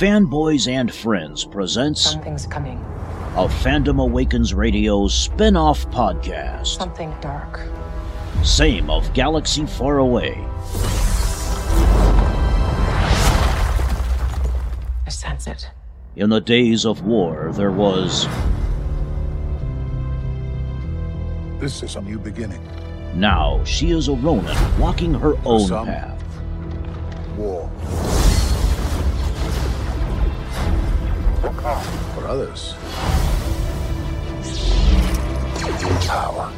Fanboys and Friends presents Something's coming. a Fandom Awakens Radio spin off podcast. Something dark. Same of Galaxy Far Away. I sense it. In the days of war, there was. This is a new beginning. Now she is a Ronin walking her own some- path. War. For others, power.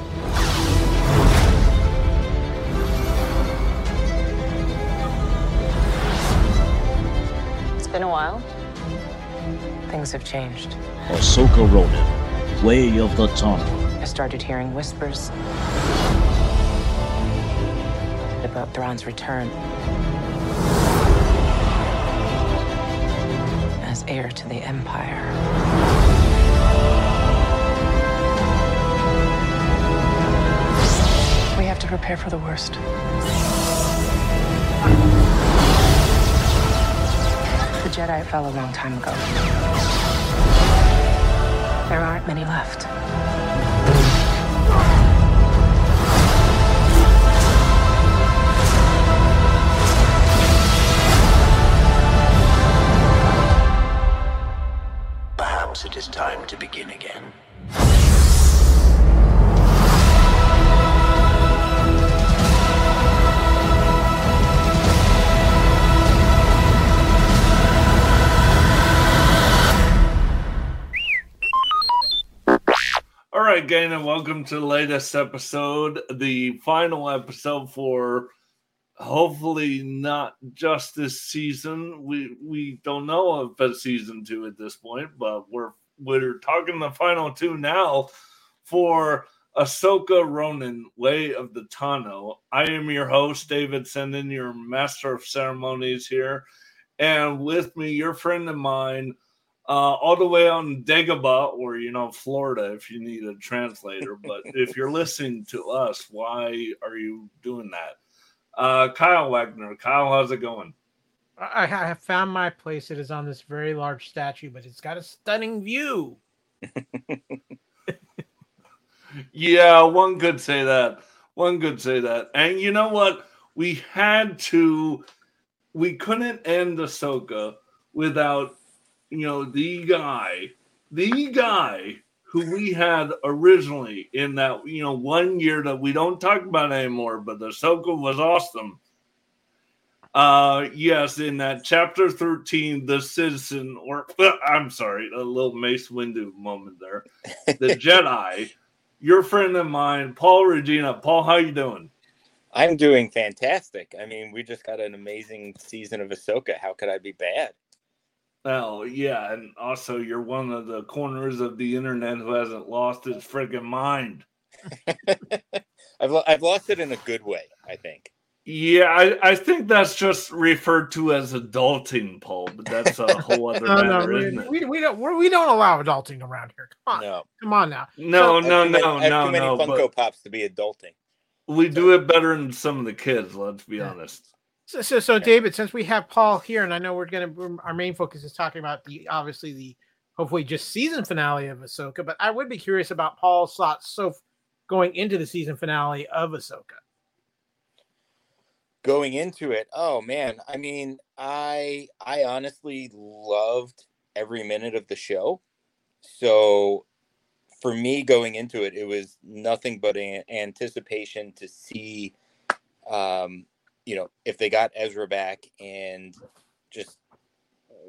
It's been a while. Things have changed. Ahsoka Ronin, Way of the Tano. I started hearing whispers about Thrawn's return heir to the Empire. We have to prepare for the worst. The Jedi fell a long time ago. There aren't many left. Perhaps it is time to begin again. All right, gang, and welcome to the latest episode, the final episode for hopefully not just this season. We we don't know if it's season two at this point, but we're we're talking the final two now for Ahsoka Ronin, Way of the Tano. I am your host, David Senden, your master of ceremonies here, and with me, your friend of mine uh, all the way on Dagobah, or you know, Florida, if you need a translator. But if you're listening to us, why are you doing that? Uh, Kyle Wagner, Kyle, how's it going? I, have found my place. It is on this very large statue, but it's got a stunning view. Yeah, one could say that. One could say that. And you know what? We had to. We couldn't end the Ahsoka without, you know, the guy, the guy who we had originally in that, you know, one year that we don't talk about anymore, but the Ahsoka was awesome. Uh, yes, in that chapter 13, the citizen, or I'm sorry, a little Mace Windu moment there. The Jedi, your friend of mine, Paul Regina. Paul, how you doing? I'm doing fantastic. I mean, we just got an amazing season of Ahsoka. How could I be bad? Oh, yeah, and also you're one of the corners of the internet who hasn't lost his freaking mind. I've lo- I've lost it in a good way. I think. Yeah, I, I think that's just referred to as adulting, Paul, but that's a whole other No, no, matter, we, isn't it? we, we don't we're, we don't allow adulting around here. Come on, No, come on now. No, I have no, too many- no, I have no, too many no. Funko Pops to be adulting. we do it better than some of the kids, let's be Yeah. honest. So, so, so David, since we have Paul here, and I know we're gonna our main focus is talking about the obviously the hopefully just season finale of Ahsoka, but I would be curious about Paul's thoughts so going into the season finale of Ahsoka. Going into it, oh man, I mean, I I honestly loved every minute of the show. So for me going into it, it was nothing but an anticipation to see um, you know, if they got Ezra back and just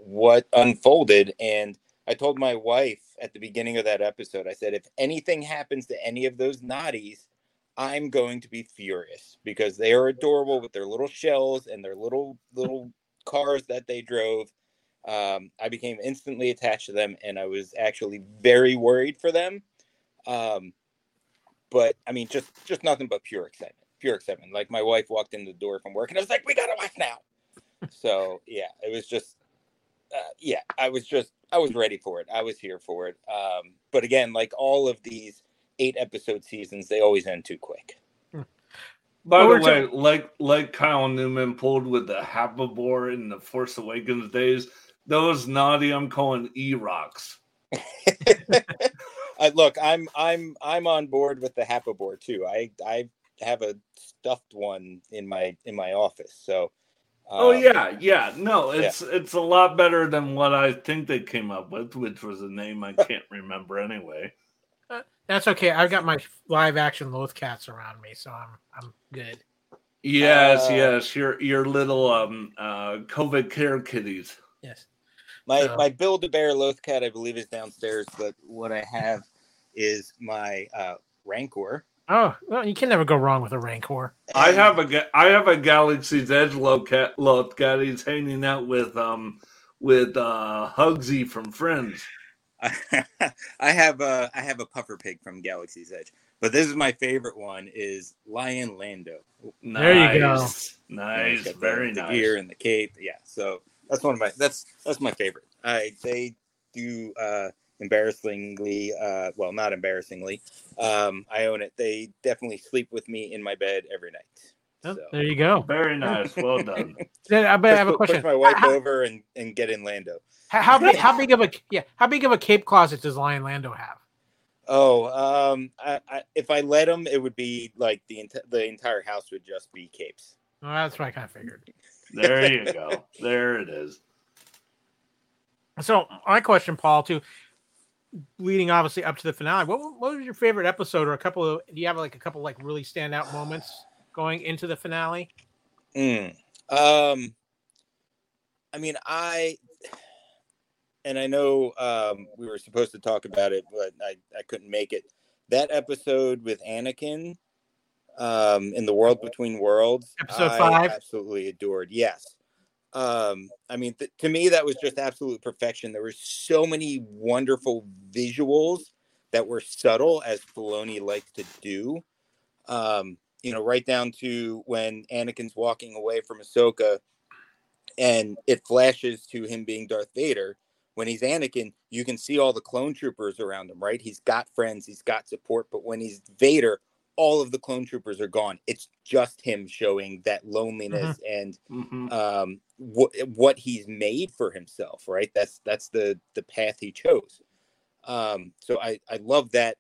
what unfolded. And I told my wife at the beginning of that episode, I said, if anything happens to any of those Notis, I'm going to be furious because they are adorable with their little shells and their little little cars that they drove. Um, I became instantly attached to them, and I was actually very worried for them. Um, but I mean, just just nothing but pure excitement, pure excitement. Like my wife walked in the door from work, and I was like, "We gotta watch now." so yeah, it was just, uh, yeah, I was just, I was ready for it. I was here for it. Um, but again, like all of these eight episode seasons, they always end too quick. By Well, the way, ta- like like Kyle Newman pulled with the Happabore in the Force Awakens days, those Noti I'm calling E rocks. I, look, I'm I'm I'm on board with the Happa board too. I I have a stuffed one in my in my office. So. oh um, yeah, yeah. No, it's it's a lot better than what I think they came up with, which was a name I can't remember anyway. That's okay. I've got my live action Loth cats around me, so I'm I'm good. Yes, Uh, yes. Your your little um uh COVID care kitties. Yes. My So- my Build a Bear Loth cat, I believe, is downstairs. But what I have is my uh, Rancor. Oh, well, you can never go wrong with a Rancor. I have a ga- I have a Galaxy's Edge Loth cat Loth cat. He's hanging out with um with uh Hugsy from Friends. I have a I have a puffer pig from Galaxy's Edge, but this is my favorite one is Lion Lando. Nice. There you go. Nice, He's got the- very the nice. gear and the cape. Yeah, so that's one of my that's that's my favorite. I they do uh embarrassingly uh well not embarrassingly um I own it. They definitely sleep with me in my bed every night. Oh, So there you go. Very nice. Well done. Then I, but I have a question. push my wife How, over and and get in Lando. how, how big? How big of a yeah? How big of a cape closet does Lion Lando have? Oh, um, I, I, if I let him, it would be like the ent- the entire house would just be capes. Well, that's what I kind of figured. There you go. There it is. So my question, Paul, too, leading obviously up to the finale. What what was your favorite episode, or a couple of? Do you have like a couple like really standout moments going into the finale? Mm. Um, I mean, I and I know um, we were supposed to talk about it, but I, I couldn't make it. That episode with Anakin um, in the world between worlds, Episode I five? absolutely adored. Yes, um, I mean, th- to me, that was just absolute perfection. There were so many wonderful visuals that were subtle, as Filoni likes to do. Um, you know, right down to when Anakin's walking away from Ahsoka, and it flashes to him being Darth Vader. When he's Anakin, you can see all the clone troopers around him, right? He's got friends, he's got support, but when he's Vader, all of the clone troopers are gone. It's just him showing that loneliness and Mhm. um, what what he's made for himself, right? That's that's the the path he chose. Um, so I I love that.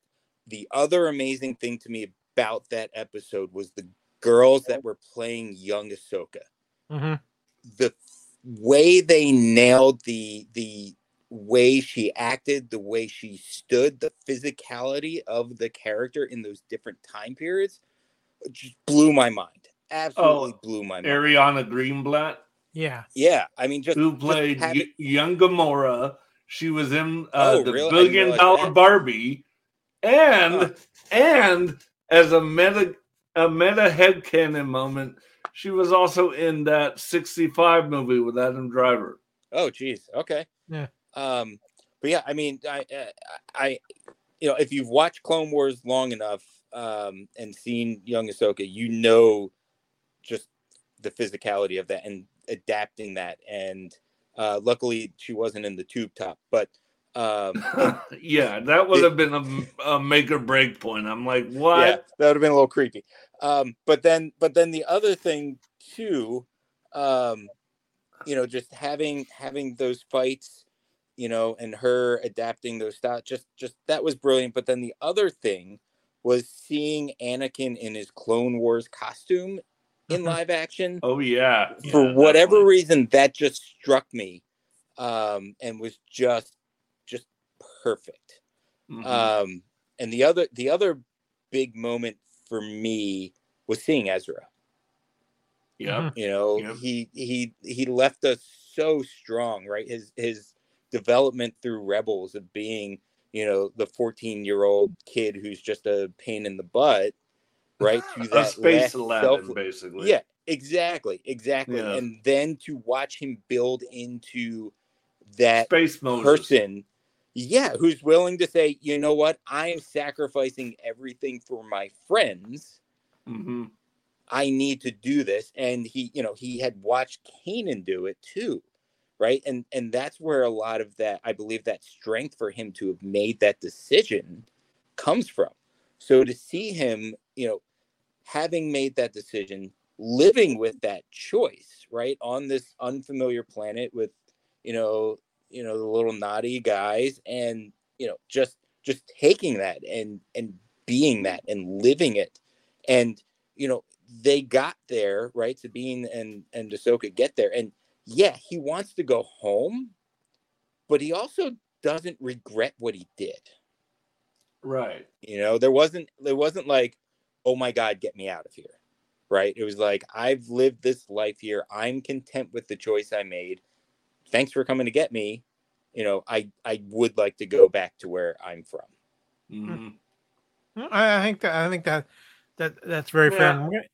The other amazing thing to me about that episode was the girls that were playing young Ahsoka. Mm-hmm. The way they nailed the the way she acted, the way she stood, the physicality of the character in those different time periods just blew my mind. Absolutely Oh, blew my mind. Ariana Greenblatt, Yeah. Yeah, I mean, just who just played having- y- young Gamora. She was in uh, Oh, the really? billion dollar that. Barbie, and Huh. and as a meta a meta headcanon moment, she was also in that '65 movie with Adam Driver. Oh, geez. Okay. Yeah. Um, but yeah, I mean, I, I, I, you know, if you've watched Clone Wars long enough, um, and seen young Ahsoka, you know, just the physicality of that and adapting that. And uh, luckily, she wasn't in the tube top, but um, yeah, that would have been a, a make or break point. I'm like, what? yeah, that would have been a little creepy. Um, but then, but then the other thing too, um, you know, just having having those fights, you know, and her adapting those styles, just just that was brilliant. But then the other thing was seeing Anakin in his Clone Wars costume in live action. Oh yeah. For Yeah, whatever definitely. reason, that just struck me, um, and was just just perfect. Mhm. Um, and the other the other big moment for me was seeing Ezra. Yeah. You know, Yep. he he he left us so strong, right? His his development through Rebels of being, you know, the 14 year old kid who's just a pain in the butt, right? To a that space Aladdin, self- basically. yeah, exactly, exactly. Yeah. And then to watch him build into that Space Moses. person yeah who's willing to say you know what i'm sacrificing everything for my friends hmm i need to do this and he you know he had watched Kanan do it too right and and that's where a lot of that i believe that strength for him to have made that decision comes from so to see him you know having made that decision living with that choice right on this unfamiliar planet with you know, you know, the little Noti guys and, you know, just just taking that and and being that and living it. And, you know, they got there, right? Sabine and and Ahsoka get there. And yeah, he wants to go home, but he also doesn't regret what he did. Right. You know, there wasn't there wasn't like, oh my God, get me out of here. Right. It was like, I've lived this life here. I'm content with the choice I made. Thanks for coming to get me. You know, I I would like to go back to where I'm from. Mhm. I, I think that I think that that that's very fair. Yeah. And we're gonna-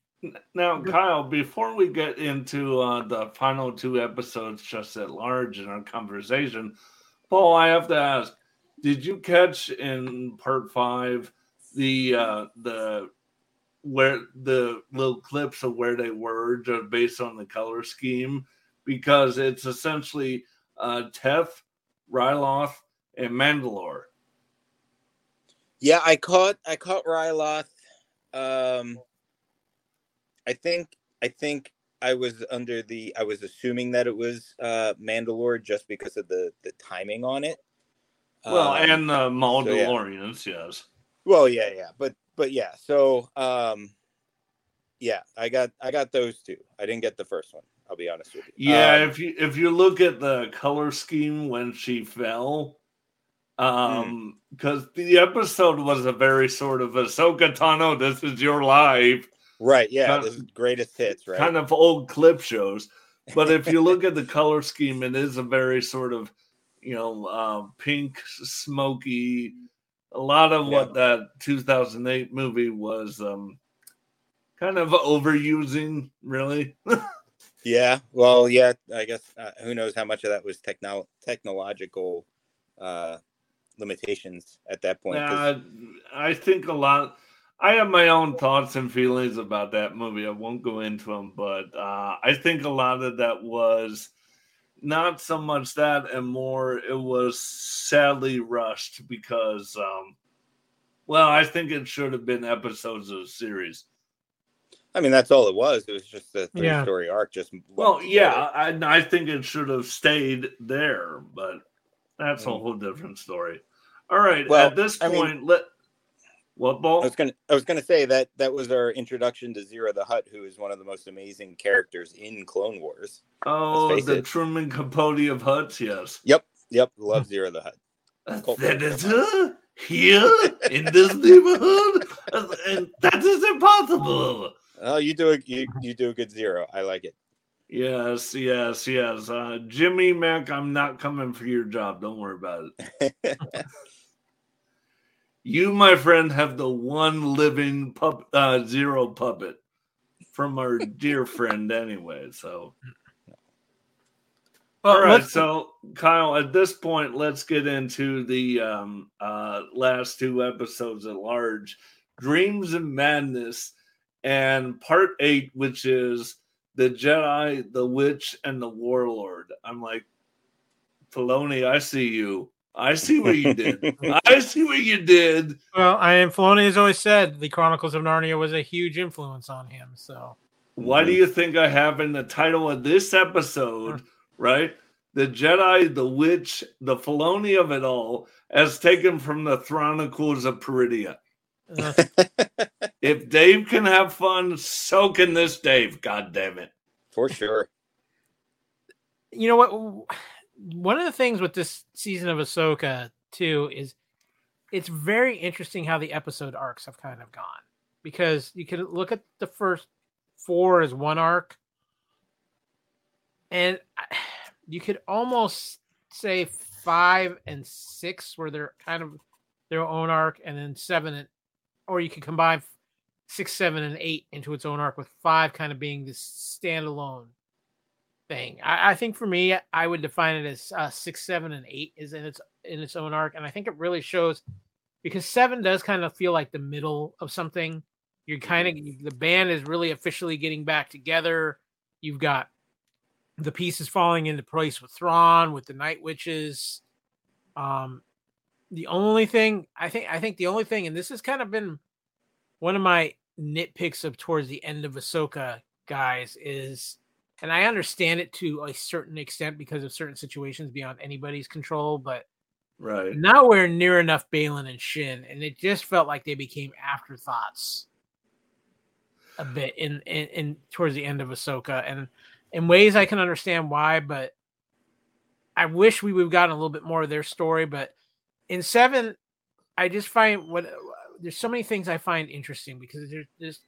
Now, Kyle, before we get into uh, the final two episodes just at large in our conversation, Paul, I have to ask: Did you catch in part five the uh, the where the little clips of where they were just based on the color scheme? Because it's essentially uh, Teth, Ryloth, and Mandalore. Yeah, I caught I caught Ryloth. Um I think I think I was under the I was assuming that it was uh Mandalore just because of the the timing on it. Well, Um, and the yeah. Mandalorians, yes. well yeah, yeah. But but yeah, so um yeah, I got I got those two. I didn't get the first one. I'll be honest with you. Yeah, Um, if you if you look at the color scheme when she fell, um, because the episode was a very sort of Ahsoka Tano, this is your life, right, yeah, kind- is greatest hits, right? kind of old clip shows. But if you look at the color scheme, it is a very sort of you know uh, pink, smoky. A lot of what that 2008 movie was um, kind of overusing, really. Yeah, well, yeah, I guess uh, who knows how much of that was techno- technological uh, limitations at that point. Uh, I think a lot. I have my own thoughts and feelings about that movie. I won't go into them, but uh, I think a lot of that was not so much that, and more it was sadly rushed because, um, well, I think it should have been episodes of the series. I mean, that's all it was. It was just a Yeah. three-story arc. Just Well, yeah. I, I think it should have stayed there, but that's a Mm. whole different story. All right, Well, at this I mean- point, let what I was gonna, I was gonna say that that was our introduction to Ziro the Hutt, who is one of the most amazing characters in Clone Wars. Oh, the it. Truman Capote of Hutts, yes. Yep, yep, love Ziro the Hutt. that is here in this neighborhood, and that is impossible. Oh, you do a you, you do a good Ziro. I like it. Yes, yes, yes. Uh, Jimmy Mac, I'm not coming for your job. Don't worry about it. You, my friend, have the one living pup, uh, Ziro puppet from our dear friend, anyway. So, all right. So, Kyle, at this point, let's get into the um, uh, last two episodes at large Dreams and Madness, and part eight, which is the Jedi, the Witch, and the Warlord. I'm like, Filoni, I see you. I see what you did. I see what you did. well, I am Filoni has always said the Chronicles of Narnia was a huge influence on him. So Why do you think I have in the title of this episode, right? The Jedi, the Witch, the Filoni of it all, as taken from the Thrawnacles of Peridia. If Dave can have fun, so can this Dave. God damn it. For sure. you know what? One of the things with this season of Ahsoka too is it's very interesting how the episode arcs have kind of gone. Because you can look at the first four as one arc, and you could almost say five and six where they're kind of their own arc, and then seven and or you could combine six, seven, and eight into its own arc with five kind of being this standalone thing. I, I think for me, I would define it as uh, six, seven, and eight is in its in its own arc, and I think it really shows because seven does kind of feel like the middle of something. You're kind of the band is really officially getting back together. You've got the pieces falling into place with Thrawn, with the Night Witches. Um, the only thing I think I think the only thing, and this has kind of been one of my nitpicks of towards the end of Ahsoka, guys, is and I understand it to a certain extent because of certain situations beyond anybody's control, but Right. nowhere near enough Baylan and Shin, and it just felt like they became afterthoughts a bit in in, in towards the end of Ahsoka, and in ways I can understand why, but I wish we would have gotten a little bit more of their story. But in seven, I just find what there's so many things I find interesting because there's just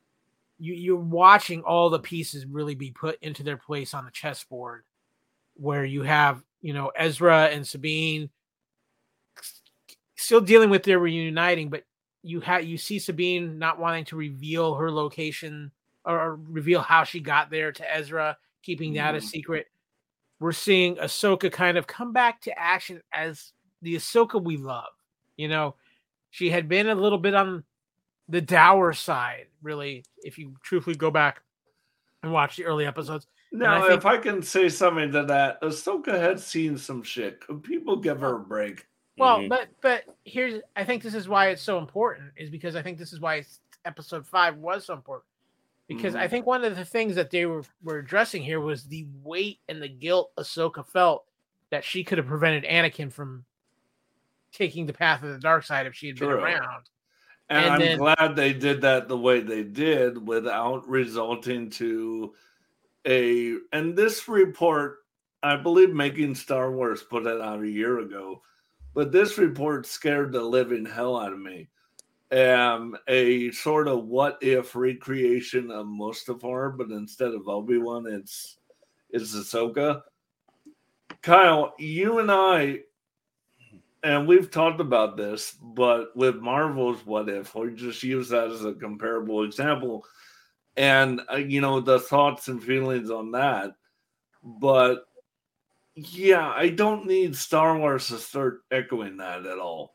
you you're watching all the pieces really be put into their place on the chessboard, where you have you know Ezra and Sabine still dealing with their reuniting, but you have you see Sabine not wanting to reveal her location or, or reveal how she got there to Ezra, keeping that a mm-hmm. secret. We're seeing Ahsoka kind of come back to action as the Ahsoka we love. You know, she had been a little bit on the dour side, really, if you truthfully go back and watch the early episodes. Now, I think- if I can say something to that, Ahsoka had seen some shit. Could people give her a break? Well, Mhm. but but here's I think this is why it's so important is because I think this is why it's- episode five was so important because I Mhm. think one of the things that they were were addressing here was the weight and the guilt Ahsoka felt that she could have prevented Anakin from taking the path of the dark side if she had been around. And, And I'm then- glad they did that the way they did without resulting to a. And this report, I believe, making Star Wars put it out a year ago, but this report scared the living hell out of me. Um, a sort of what if recreation of Mustafar, but instead of Obi Wan, it's it's Ahsoka. Kyle, you and I and we've talked about this, but with Marvel's What If, we just use that as a comparable example. And, uh, you know, the thoughts and feelings on that. But yeah, I don't need Star Wars to start echoing that at all.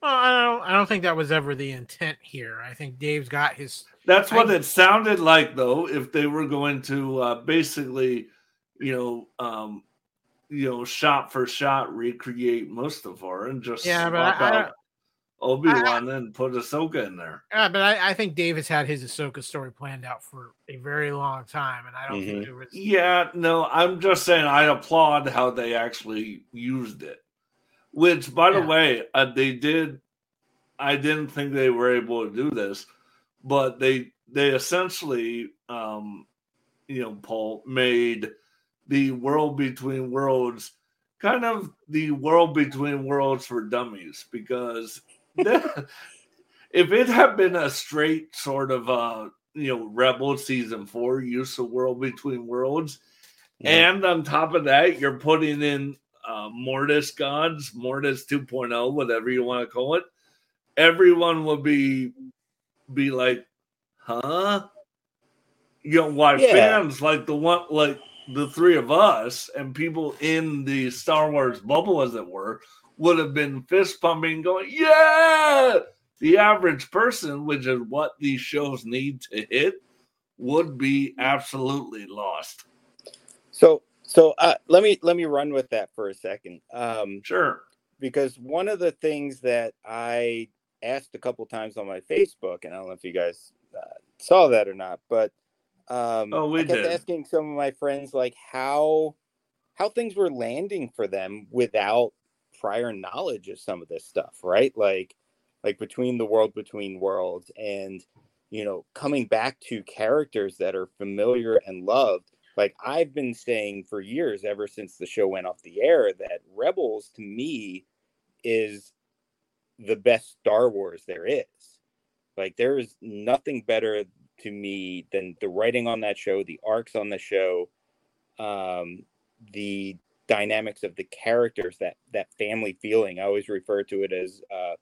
Well, I don't I don't think that was ever the intent here. I think Dave's got his That's what I- it sounded like, though, if they were going to uh, basically, you know, um, you know, shot for shot recreate Mustafar and just Yeah, swap I- I out Obi Wan and put Ahsoka in there. Yeah, but I, I think Dave's had his Ahsoka story planned out for a very long time, and I don't think there was Yeah, no, I'm just saying I applaud how they actually used it. Which, by the way, uh, they did. I didn't think they were able to do this, but they they essentially, um, you know, Paul made the world between worlds kind of the world between worlds for dummies because that- if it had been a straight sort of uh you know rebel season four use of world between worlds and on top of that you're putting in uh mortis gods mortis 2.0 whatever you want to call it everyone would be be like huh you know why Yeah. fans like the one like the three of us and people in the star wars bubble as it were would have been fist pumping going yeah! The average person which is what these shows need to hit would be absolutely lost. So so uh, let me let me run with that for a second. Um, sure. because one of the things that I asked a couple times on my Facebook, and I don't know if you guys uh, saw that or not, but um, Oh, we I kept did. asking some of my friends like how how things were landing for them without prior knowledge of some of this stuff, right? Like like between the world between worlds and you know coming back to characters that are familiar and loved like I've been saying for years, ever since the show went off the air, that Rebels to me is the best Star Wars there is. Like there is nothing better to me than the writing on that show, the arcs on the show, um, the dynamics of the characters, that that family feeling. I always refer to it as uh,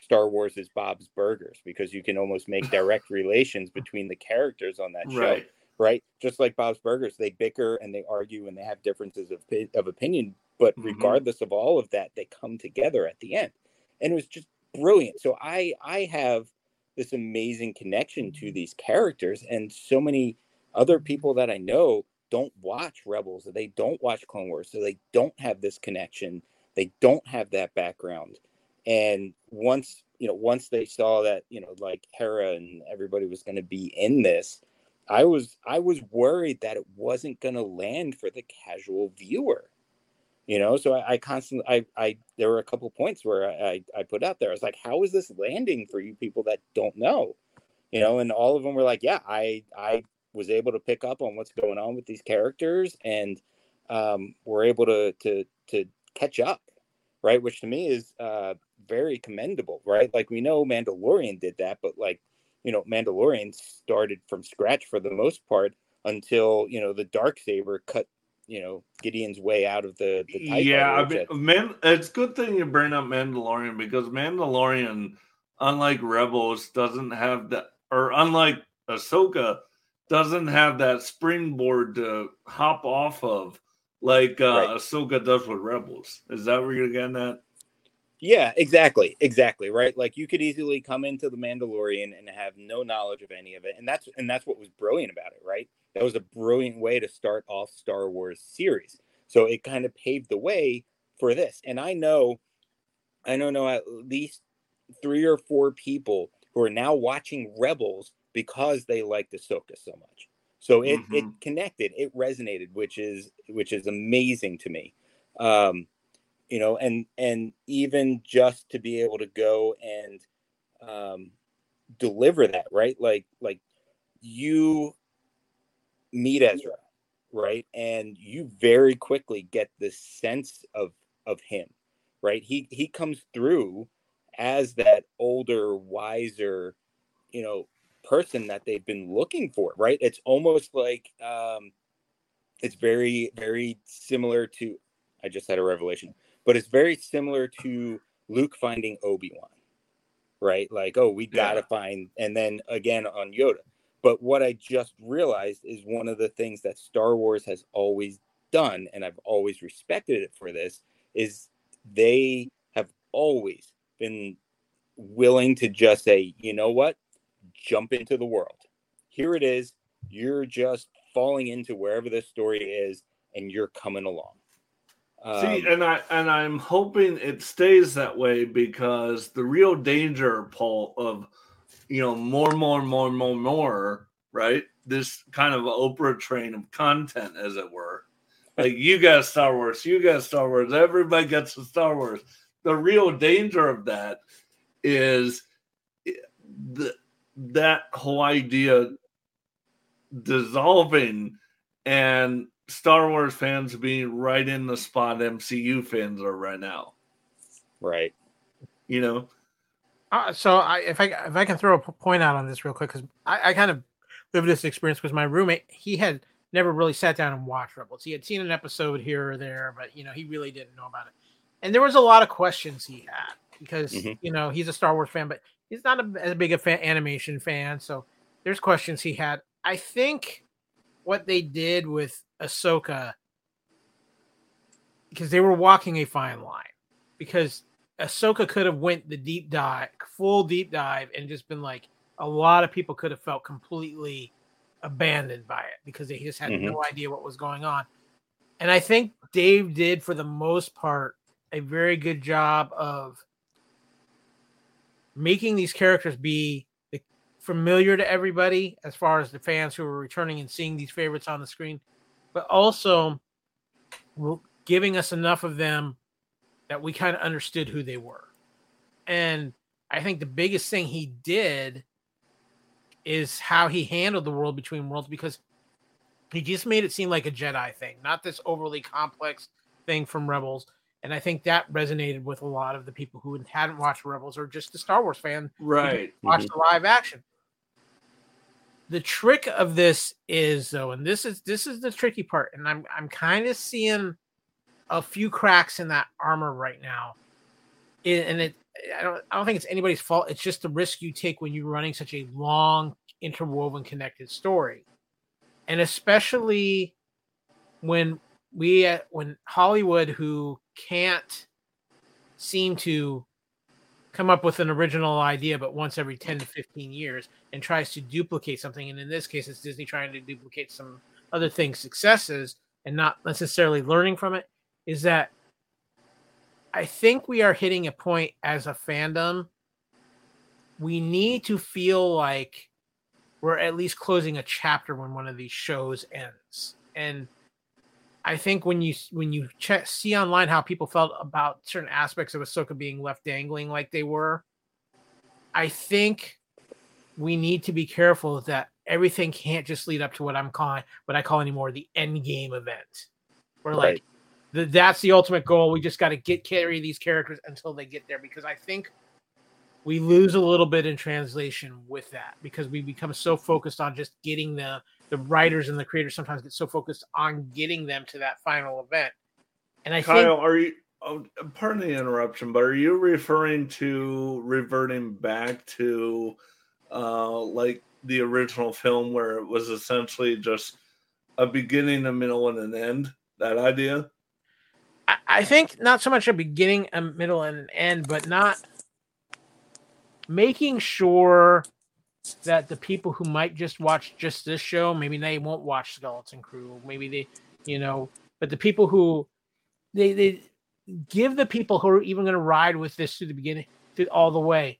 Star Wars is Bob's Burgers because you can almost make direct relations between the characters on that show right right? Just like Bob's Burgers, they bicker and they argue and they have differences of, of opinion, but Mhm. regardless of all of that, they come together at the end, and it was just brilliant. So I I have this amazing connection to these characters, and so many other people that I know don't watch Rebels, they don't watch Clone Wars, so they don't have this connection, they don't have that background, and once you know once they saw that you know like Hera and everybody was going to be in this I was I was worried that it wasn't going to land for the casual viewer. You know, so I, I constantly I I there were a couple points where I, I I put out there. I was like, how is this landing for you people that don't know? You know, and all of them were like, yeah, I I was able to pick up on what's going on with these characters and um, we're able to to to catch up, right? Which to me is uh, very commendable, right? Like we know Mandalorian did that, but like you know, Mandalorian started from scratch for the most part until you know the dark saber cut you know Gideon's way out of the, the yeah. I mean, man, it's good thing you bring up Mandalorian because Mandalorian, unlike Rebels, doesn't have that, or unlike Ahsoka, doesn't have that springboard to hop off of like uh, right. Ahsoka does with Rebels. Is that where you're getting at? Yeah, exactly, exactly, right. Like you could easily come into the Mandalorian and have no knowledge of any of it, and that's and that's what was brilliant about it, right? That was a brilliant way to start off Star Wars series. So it kind of paved the way for this. And I know, I don't know at least three or four people who are now watching Rebels because they liked Ahsoka so much. So it mm-hmm. it connected, it resonated, which is which is amazing to me. Um, you know, and and even just to be able to go and um, deliver that, right? Like like you meet Ezra, right? And you very quickly get this sense of of him, right? He he comes through as that older, wiser, you know, person that they've been looking for, right? It's almost like um it's very, very similar to I just had a revelation, but it's very similar to Luke finding Obi-Wan, right? Like, oh, we gotta yeah. find, and then again on Yoda. But what I just realized is one of the things that Star Wars has always done, and I've always respected it for this, is they have always been willing to just say, you know what, jump into the world. Here it is. You're just falling into wherever this story is, and you're coming along. Um, See, and I and I'm hoping it stays that way because the real danger, Paul, of you know more, more, more, more, more, right? This kind of Oprah train of content, as it were. Like you got Star Wars, you got Star Wars, everybody gets the Star Wars. The real danger of that is the that whole idea dissolving and Star Wars fans being right in the spot MCU fans are right now. Right. You know. Uh, so I, if I if I can throw a point out on this real quick because I, I kind of lived this experience because my roommate he had never really sat down and watched Rebels. He had seen an episode here or there, but you know he really didn't know about it. And there was a lot of questions he had because mm-hmm. you know he's a Star Wars fan, but he's not a, as big a fan, animation fan. So there's questions he had. I think what they did with Ahsoka because they were walking a fine line because Ahsoka could have went the deep dive, full deep dive, and just been like a lot of people could have felt completely abandoned by it because they just had mm-hmm. no idea what was going on. And I think Dave did, for the most part, a very good job of making these characters be familiar to everybody as far as the fans who are returning and seeing these favorites on the screen, but also giving us enough of them that we kind of understood who they were. And I think the biggest thing he did is how he handled the world between worlds because he just made it seem like a Jedi thing, not this overly complex thing from Rebels. And I think that resonated with a lot of the people who hadn't watched Rebels or just the Star Wars fan, right? Watched mm-hmm. the live action the trick of this is though, and this is this is the tricky part, and I'm I'm kind of seeing a few cracks in that armor right now. It, and it I don't I don't think it's anybody's fault. It's just the risk you take when you're running such a long, interwoven, connected story, and especially when we when Hollywood, who can't seem to come up with an original idea, but once every 10 to 15 years and tries to duplicate something. And in this case, it's Disney trying to duplicate some other things' successes and not necessarily learning from it. Is that I think we are hitting a point as a fandom. We need to feel like we're at least closing a chapter when one of these shows ends. And I think when you when you check, see online how people felt about certain aspects of Ahsoka being left dangling like they were, I think we need to be careful that everything can't just lead up to what I'm calling what I call anymore the end game event. Where like Right. the, that's the ultimate goal. We just got to get carry these characters until they get there because I think we lose a little bit in translation with that because we become so focused on just getting the the writers and the creators sometimes get so focused on getting them to that final event. And I Kyle, think are you? Oh, pardon the interruption, but are you referring to reverting back to, uh, like the original film where it was essentially just a beginning, a middle, and an end? That idea? I, I think not so much a beginning, a middle, and an end, but not making sure that the people who might just watch just this show, maybe they won't watch Skeleton Crew, maybe they, you know, but the people who they they give the people who are even going to ride with this to the beginning, to all the way.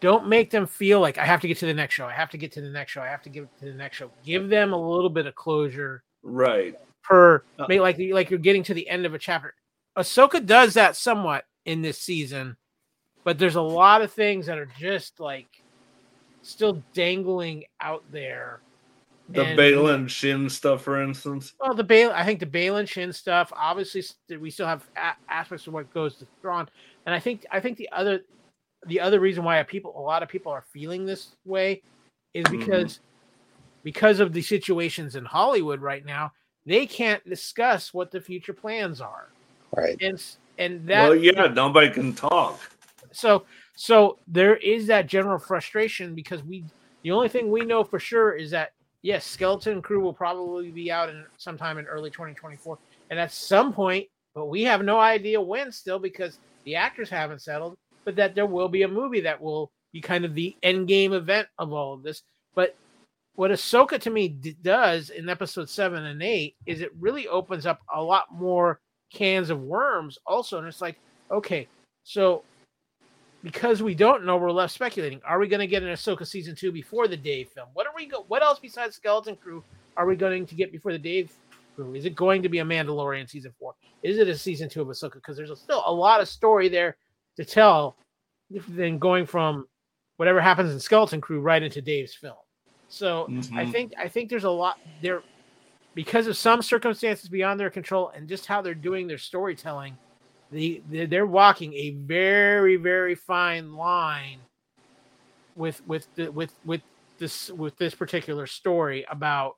Don't make them feel like I have to get to the next show. I have to get to the next show. I have to get to the next show. Give them a little bit of closure Right. Per Uh, like like you're getting to the end of a chapter. Ahsoka does that somewhat in this season, but there's a lot of things that are just like still dangling out there. The And- Baylan Shin stuff, for instance. Well, the Bale, I think the Baylan Shin stuff. Obviously, we still have a- aspects of what goes to Thrawn, and I think I think the other the other reason why people a lot of people are feeling this way is Mhm. because because of the situations in Hollywood right now, they can't discuss what the future plans are, Right. and and that well, yeah, nobody can talk. so so there is that general frustration because we the only thing we know for sure is that yes skeleton crew will probably be out in sometime in early 2024 and at some point but we have no idea when still because the actors haven't settled but that there will be a movie that will be kind of the end game event of all of this but what Ahsoka to me d- does in episode seven and eight is it really opens up a lot more cans of worms also and it's like okay so because we don't know, we're left speculating. Are we going to get an Ahsoka season two before the Dave film? What are we go? What else besides Skeleton Crew are we going to get before the Dave crew? Is it going to be a Mandalorian season four? Is it a season two of Ahsoka? Because there's still a lot of story there to tell. Than going from whatever happens in Skeleton Crew right into Dave's film. So I Mhm. think I think there's a lot there because of some circumstances beyond their control and just how they're doing their storytelling the, the they're walking a very very fine line with with the, with with this with this particular story about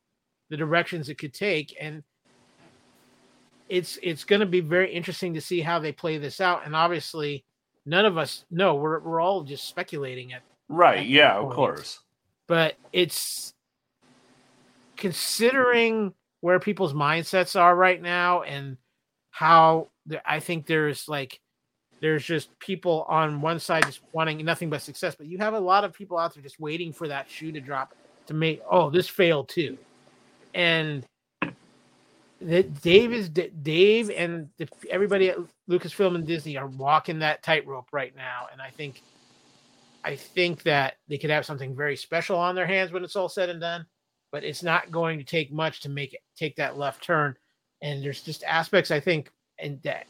the directions it could take and it's it's going to be very interesting to see how they play this out and obviously none of us know we're we're all just speculating it Right. Yeah, of course. But it's considering where people's mindsets are right now and how I think there's like there's just people on one side just wanting nothing but success, but you have a lot of people out there just waiting for that shoe to drop to make oh this failed too, and that Dave is Dave and everybody at Lucasfilm and Disney are walking that tightrope right now, and I think I think that they could have something very special on their hands when it's all said and done, but it's not going to take much to make it take that left turn. And there's just aspects I think and that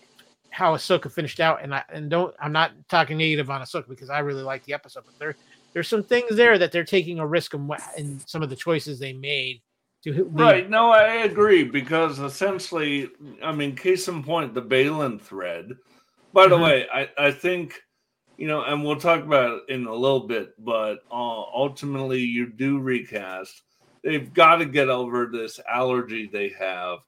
how Ahsoka finished out, and I and don't I'm not talking negative on Ahsoka because I really like the episode, but there there's some things there that they're taking a risk in, in some of the choices they made to leave- Right. No, I agree because essentially, I mean, case in point, the Baylan thread. By the Mhm. way, I, I think, you know, and we'll talk about it in a little bit, but uh, ultimately, you do recast. They've got to get over this allergy they have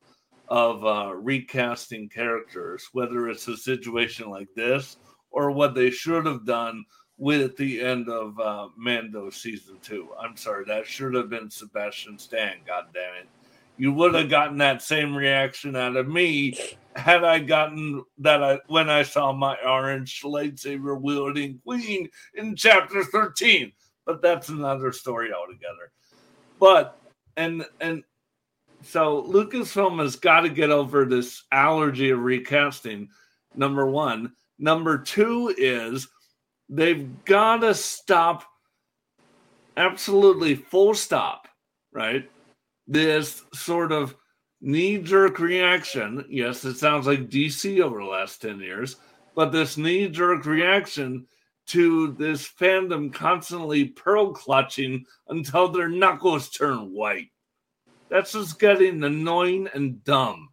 of uh, recasting characters, whether it's a situation like this or what they should have done with the end of uh, Mando season two. I'm sorry, that should have been Sebastian Stan. God damn it! You would have gotten that same reaction out of me had I gotten that I when I saw my orange lightsaber wielding queen in chapter 13. But that's another story altogether. But and and so Lucasfilm has got to get over this allergy of recasting. Number one. Number two is they've got to stop absolutely full stop, right? This sort of knee jerk reaction. Yes, it sounds like DC over the last 10 years, but this knee jerk reaction to this fandom constantly pearl clutching until their knuckles turn white. That's just getting annoying and dumb.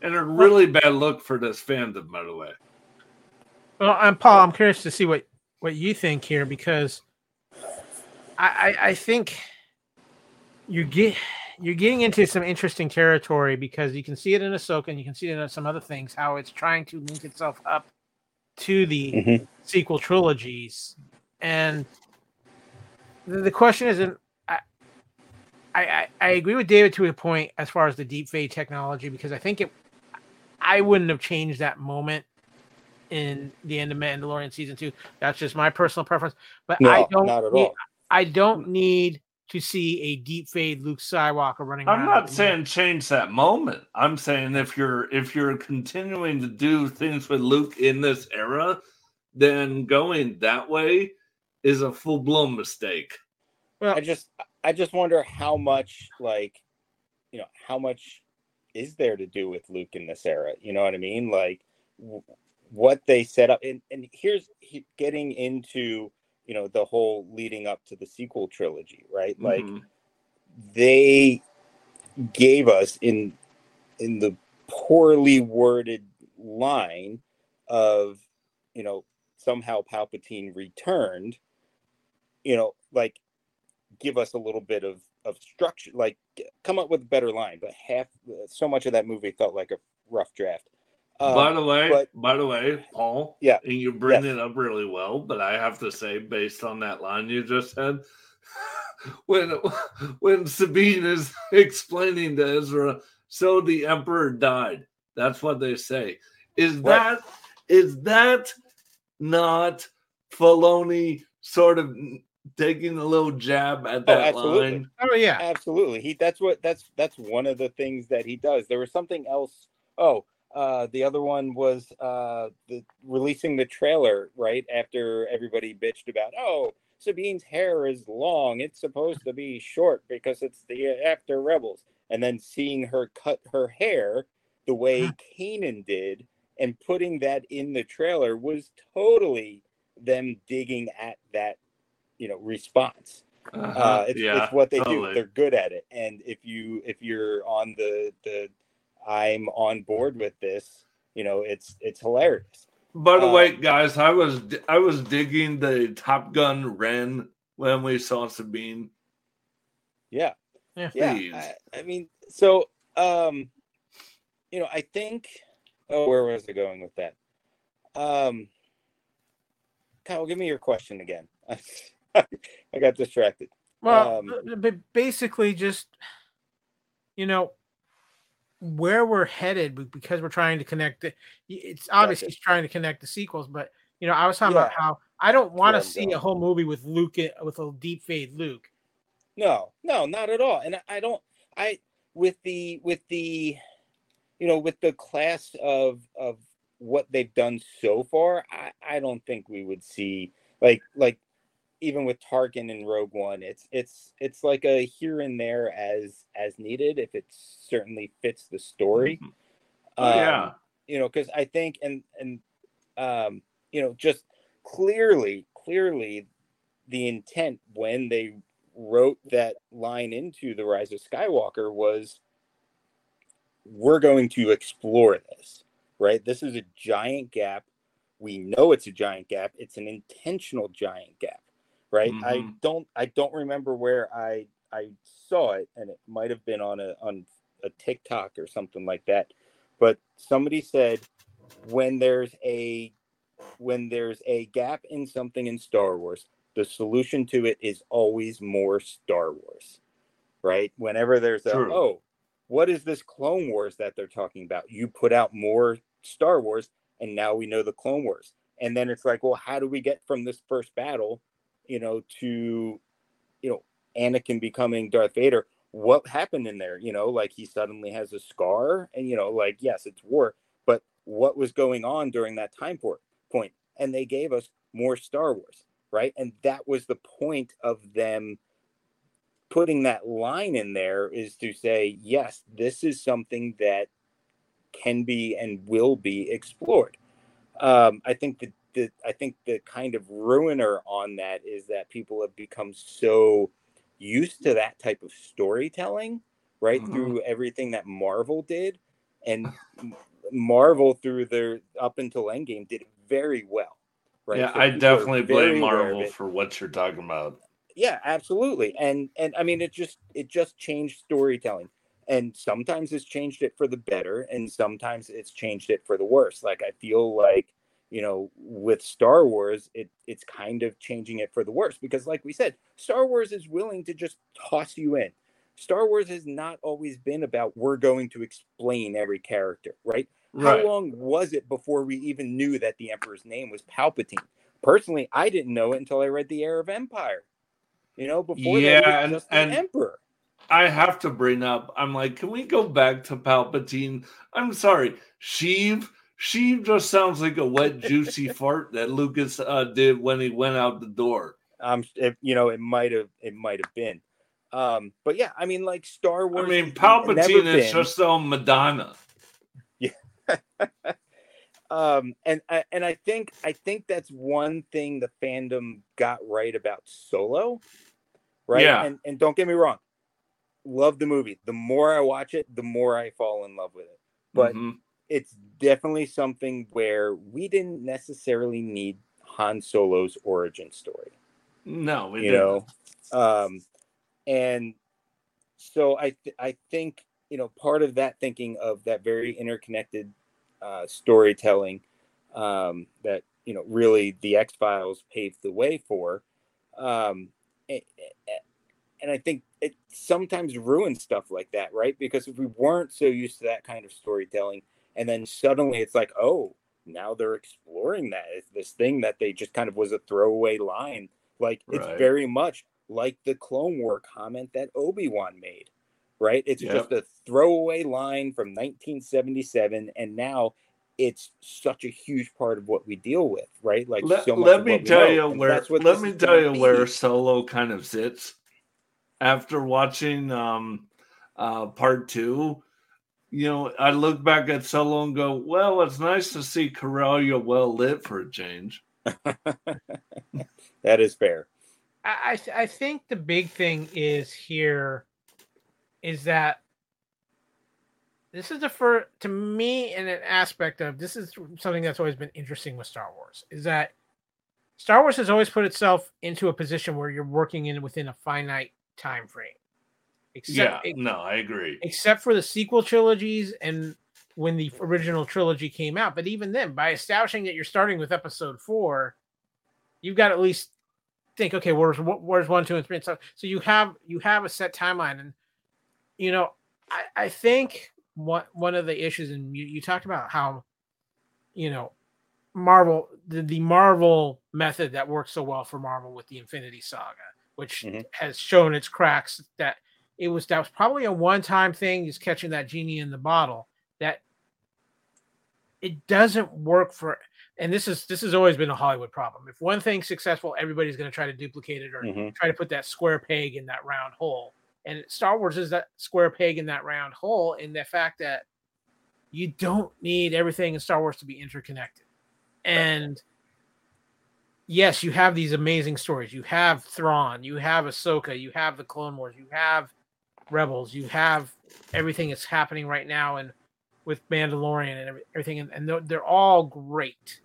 And a really bad look for this fandom, by the way. Well, I'm Paul. I'm curious to see what what you think here because I I, I think you get you're getting into some interesting territory because you can see it in Ahsoka and you can see it in some other things how it's trying to link itself up to the Mhm. sequel trilogies, and the, the question isn't. I, I I- I agree with David to a point as far as the deep fake technology because I think it. I wouldn't have changed that moment in the end of Mandalorian season two. That's just my personal preference, but No, I don't. not at need- all. I don't need to see a deep fake Luke Skywalker running. I'm not with- saying change that moment. I'm saying if you're if you're continuing to do things with Luke in this era, then going that way is a full blown mistake. Well, I just I just wonder how much like you know how much is there to do with Luke in this era? You know what I mean? Like w- what they set up and and here's he, getting into you know the whole leading up to the sequel trilogy, right? Like Mhm. they gave us in in the poorly worded line of you know somehow palpatine returned you know like give us a little bit of of structure like come up with a better line but half so much of that movie felt like a rough draft Um, by the way, but- by the way, Paul, Yeah. and you bring Yes. it up really well, but I have to say, based on that line you just said, when when Sabine is explaining to Ezra, so the Emperor died. That's what they say. Is Right. that is that not Filoni sort of taking a little jab at that absolutely. line? oh yeah, absolutely he that's what that's that's one of the things that he does there was something else oh uh the other one was uh the releasing the trailer right after everybody bitched about oh sabine's hair is long it's supposed to be short because it's the after rebels and then seeing her cut her hair the way kanan did and putting that in the trailer was totally them digging at that you know response uh, Uh-huh. it's, yeah, it's what they totally. do. They're good at it. And if you if you're on the the I'm on board with this, you know, it's it's hilarious. By the Uh, way, guys, I was I was digging the Top Gun Wren when we saw Sabine. Yeah, yeah. yeah. I, I mean, so um, you know, I think. Oh, where was I going with that? Um, Kyle, give me your question again. I got distracted. Well, Um, but basically, just you know where we're headed because we're trying to connect it. It's obviously Gotcha. he's trying to connect the sequels, but you know, I was talking about how I don't want to I'm see a whole movie with Luke with a deep fake Luke. No, no, not at all. And I, I don't. I with the with the, you know, with the class of of what they've done so far, I I don't think we would see like like even with Tarkin and Rogue One, it's it's it's like a here and there as as needed if it certainly fits the story. Yeah. Um, you know, because I think and and um, you know, just clearly, clearly, the intent when they wrote that line into the Rise of Skywalker was, we're going to explore this, right? This is a giant gap. We know it's a giant gap. It's an intentional giant gap, right? I Mhm. don't, I don't remember where I I saw it, and it might have been on a on a TikTok or something like that. But somebody said when there's a when there's a gap in something in Star Wars, the solution to it is always more Star Wars. Right? Whenever there's a True. oh, what is this Clone Wars that they're talking about? You put out more Star Wars and now we know the Clone Wars. And then it's like, well, how do we get from this first battle, you know, to you know, Anakin becoming Darth Vader? What happened in there? You know, like he suddenly has a scar, and you know, like yes, it's war, but what was going on during that time point? And they gave us more Star Wars. right? And that was the point of them putting that line in there is to say, yes, this is something that can be and will be explored. Um, I think the, the I think the kind of ruiner on that is that people have become so used to that type of storytelling, right? Mhm. Through everything that Marvel did, and Marvel through their up until Endgame did it very well. Right. Yeah, So I definitely blame Marvel for what you're talking about. Yeah, absolutely. And and I mean it just it just changed storytelling. And sometimes it's changed it for the better and sometimes it's changed it for the worse. Like I feel like, you know, with Star Wars, it it's kind of changing it for the worse because like we said, Star Wars is willing to just toss you in. Star Wars has not always been about we're going to explain every character, right? Right. How long was it before we even knew that the Emperor's name was Palpatine? Personally, I didn't know it until I read The Heir of Empire. You know, before Yeah, that, and- just and- the Emperor. I have to bring up. I'm like, can we go back to Palpatine? I'm sorry, Sheev. Sheev just sounds like a wet, juicy fart that Lucas uh, did when he went out the door. Um, if, you know, it might have, it might have been. Um, but yeah, I mean, like Star Wars. I mean, Palpatine is just on Madonna. um and I- and i think i think that's one thing the fandom got right about solo right Yeah. and and don't get me wrong love the movie the more i watch it the more i fall in love with it but Mhm. It's definitely something where we didn't necessarily need han solo's origin story. No, we you didn't. know? Um and so i th- i think you know part of that thinking of that very interconnected uh storytelling um that you know really the x files paved the way for um and i think it sometimes ruins stuff like that right? Because if we weren't so used to that kind of storytelling and then suddenly it's like oh now they're exploring that it's this thing that they just kind of was a throwaway line like it's very much like the Clone War comment that Obi Wan made, right? It's Yep. just a throwaway line from 1977, and now it's such a huge part of what we deal with, right? Like let, so much let me tell know, you where let me tell you where solo kind of sits after watching um uh part two you know i look back at solo and go well it's nice to see corellia well lit for a change That is fair. I I, I think the big thing is here is that this is the first to me in an aspect of this is something that's always been interesting with Star Wars is that Star Wars has always put itself into a position where you're working in within a finite time frame. Yeah no i agree except for the sequel trilogies and when the original trilogy came out. But even then, by establishing that you're starting with episode four, you've got to at least think, okay, where's where's one, two, and three, and so so you have you have a set timeline, and you know, I I think one one of the issues, and you you talked about how, you know, Marvel the, the Marvel method that works so well for Marvel with the Infinity Saga, which Mhm. has shown its cracks that it was that was probably a one time thing, just catching that genie in the bottle. That it doesn't work for, and this is this has always been a Hollywood problem. If one thing's successful, everybody's going to try to duplicate it or Mhm. try to put that square peg in that round hole. And Star Wars is that square peg in that round hole in the fact that you don't need everything in Star Wars to be interconnected. And yes, you have these amazing stories. You have Thrawn, you have Ahsoka, you have the Clone Wars, you have Rebels, you have everything that's happening right now and with Mandalorian and everything, and, and they're, they're all great.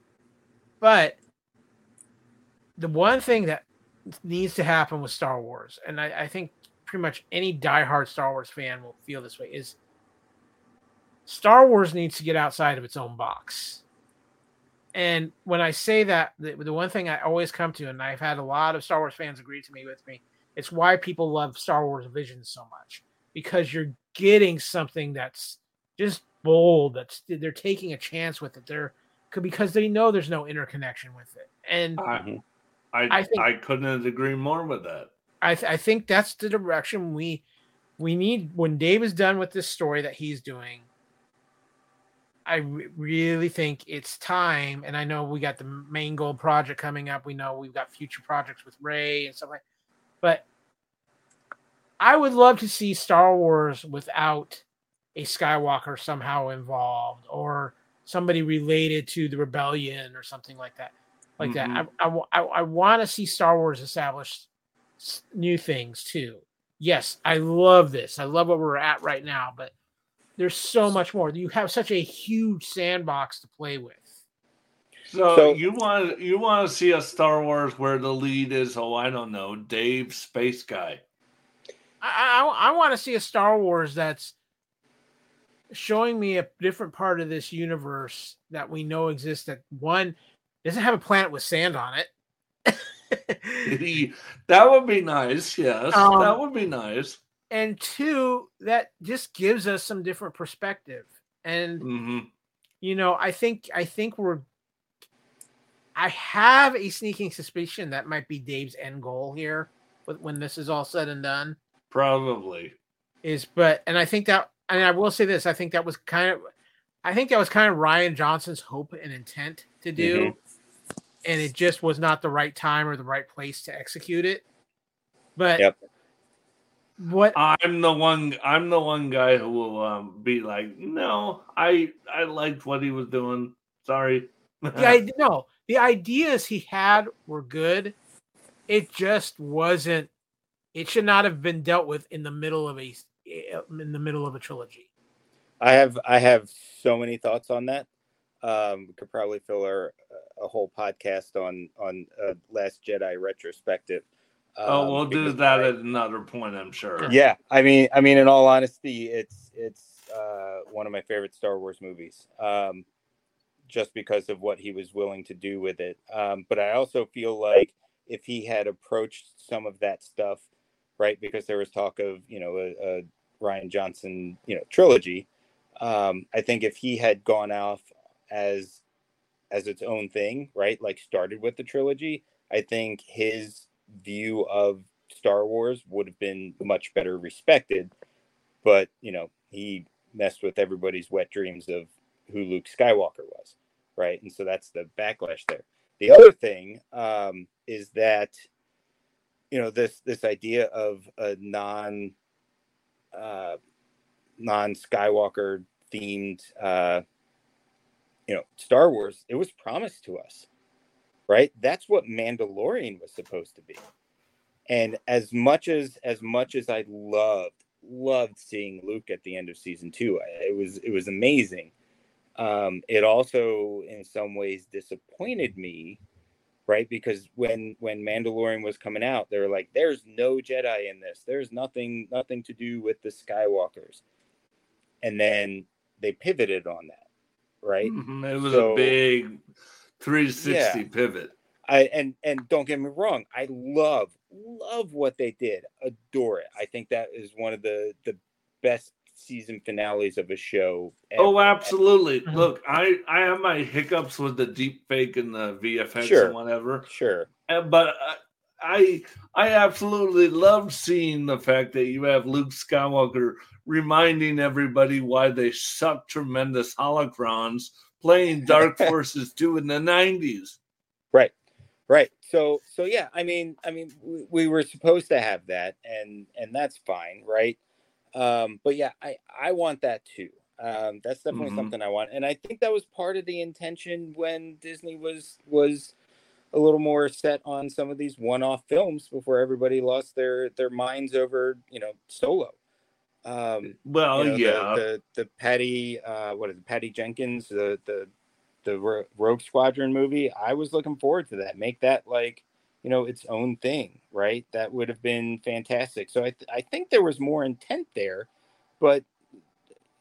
But the one thing that needs to happen with Star Wars, and I, I think pretty much any diehard Star Wars fan will feel this way, is Star Wars needs to get outside of its own box. And when I say that, the, the one thing I always come to, and I've had a lot of Star Wars fans agree to me with me, it's why people love Star Wars Visions so much because you're getting something that's just bold. That's they're taking a chance with it. They're because they know there's no interconnection with it, and I. I, I think- I couldn't agree more with that. I, th- I think that's the direction we we need when Dave is done with this story that he's doing. I re- really think it's time, and I know we got the Mangold project coming up. We know we've got future projects with Rey and stuff like. But I would love to see Star Wars without a Skywalker somehow involved, or somebody related to the rebellion, or something like that. Like Mhm. that. I, I, I want to see Star Wars establish new things too. Yes, I love this. I love what we're at right now, but there's so much more. You have such a huge sandbox to play with. So, So- you want you want to see a Star Wars where the lead is oh I don't know Dave Space Guy. I I, I want to see a Star Wars that's showing me a different part of this universe that we know exists. That one doesn't have a planet with sand on it. that would be nice. Yes, Um, that would be nice. and two, that just gives us some different perspective. And hmm you know, I think I think we're I have a sneaking suspicion that might be Dave's end goal here with- when this is all said and done. Probably. Is but and I think that and I will say this, I think that was kind of I think that was kind of Rian Johnson's hope and intent to do. And it just was not the right time or the right place to execute it. But Yep. what I'm the one. I'm the one guy who will um, be like, no, I I liked what he was doing. Sorry. the idea, no, the ideas he had were good. It just wasn't. It should not have been dealt with in the middle of a in the middle of a trilogy. I have I have so many thoughts on that. Um, we could probably fill our, a whole podcast on on uh, Last Jedi retrospective. oh, Um, we'll do that I- at another point. I'm sure. yeah, I mean, I mean, in all honesty, it's it's uh, one of my favorite Star Wars movies. Um, just because of what he was willing to do with it. Um, but I also feel like if he had approached some of that stuff, right, because there was talk of you know a, a Rian Johnson you know trilogy. Um, I think if he had gone off as as its own thing, right, like started with the trilogy, I think his view of Star Wars would have been much better respected. But you know, he messed with everybody's wet dreams of who Luke Skywalker was, right? And so that's the backlash there. The other thing um, is that you know this this idea of a non uh, non Skywalker themed uh, you know Star Wars. It was promised to us, right? That's what Mandalorian was supposed to be. And as much as as much as I loved loved seeing Luke at the end of season two, it was it was amazing. Um, it also, in some ways, disappointed me, right? Because when when Mandalorian was coming out, they were like, "There's no Jedi in this. There's nothing nothing to do with the Skywalkers," and then they pivoted on that, right? Mhm, It was So- a big 360 Yeah. pivot. I and and don't get me wrong, I love love what they did. Adore it. I think that is one of the the best season finales of a show. Oh, ever. absolutely. Mhm. Look, I I have my hiccups with the deep fake and the VFX Sure. and whatever, Sure. Uh, but I, I I absolutely love seeing the fact that you have Luke Skywalker reminding everybody why they suck tremendous holocrons playing Dark Forces 2 in the 90s. Right. Right. So so yeah, I mean I mean we, we were supposed to have that and and that's fine, right? Um but yeah, I I want that too. Um that's definitely Mhm. something I want. And I think that was part of the intention when Disney was was a little more set on some of these one-off films before everybody lost their their minds over, you know, Solo. Um Well, you know, yeah. the, the the Patty uh what is it, Patty Jenkins, the the the Rogue Squadron movie. I was looking forward to that. Make that like you know its own thing, right? That would have been fantastic. So I th- I think there was more intent there, but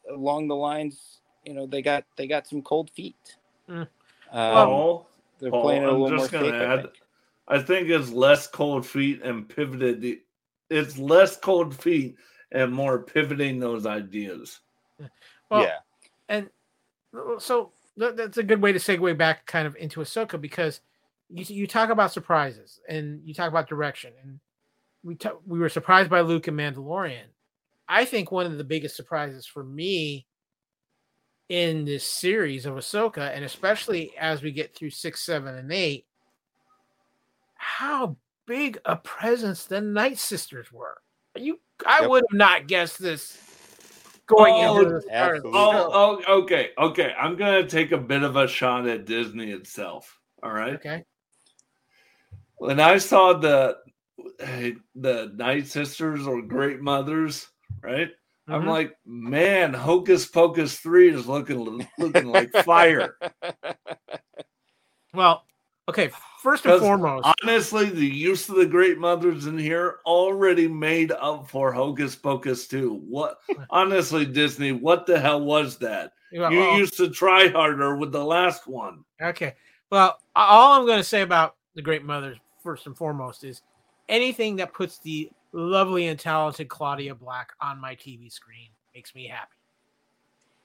along the lines, you know, they got they got some cold feet. Mm. Um, Paul, they're Paul, playing it a I'm little more just gonna safe. I add- think. I think it's less cold feet and pivoted. The, it's less cold feet and more pivoting those ideas. Well, yeah, and so that's a good way to segue back kind of into Ahsoka because you you talk about surprises and you talk about direction and we ta- we were surprised by Luke and Mandalorian. I think one of the biggest surprises for me in this series of Ahsoka, and especially as we get through six, seven, and eight, how big a presence the Night Sisters were. You, I Yep. would have not guessed this going Oh, into the start of the Oh, oh, okay, okay. I'm gonna take a bit of a shot at Disney itself. All right. Okay. When I saw the the Night Sisters or Great Mothers, right? I'm Mhm. like, man, Hocus Pocus three is looking looking like fire. Well, okay. First and foremost, Honestly, the use of the Great Mothers in here already made up for Hocus Pocus two. What? Honestly, Disney, what the hell was that? well, You used to try harder with the last one. Okay. Well, all I'm going to say about the Great Mothers, first and foremost, is anything that puts the lovely and talented Claudia Black on my TV screen makes me happy.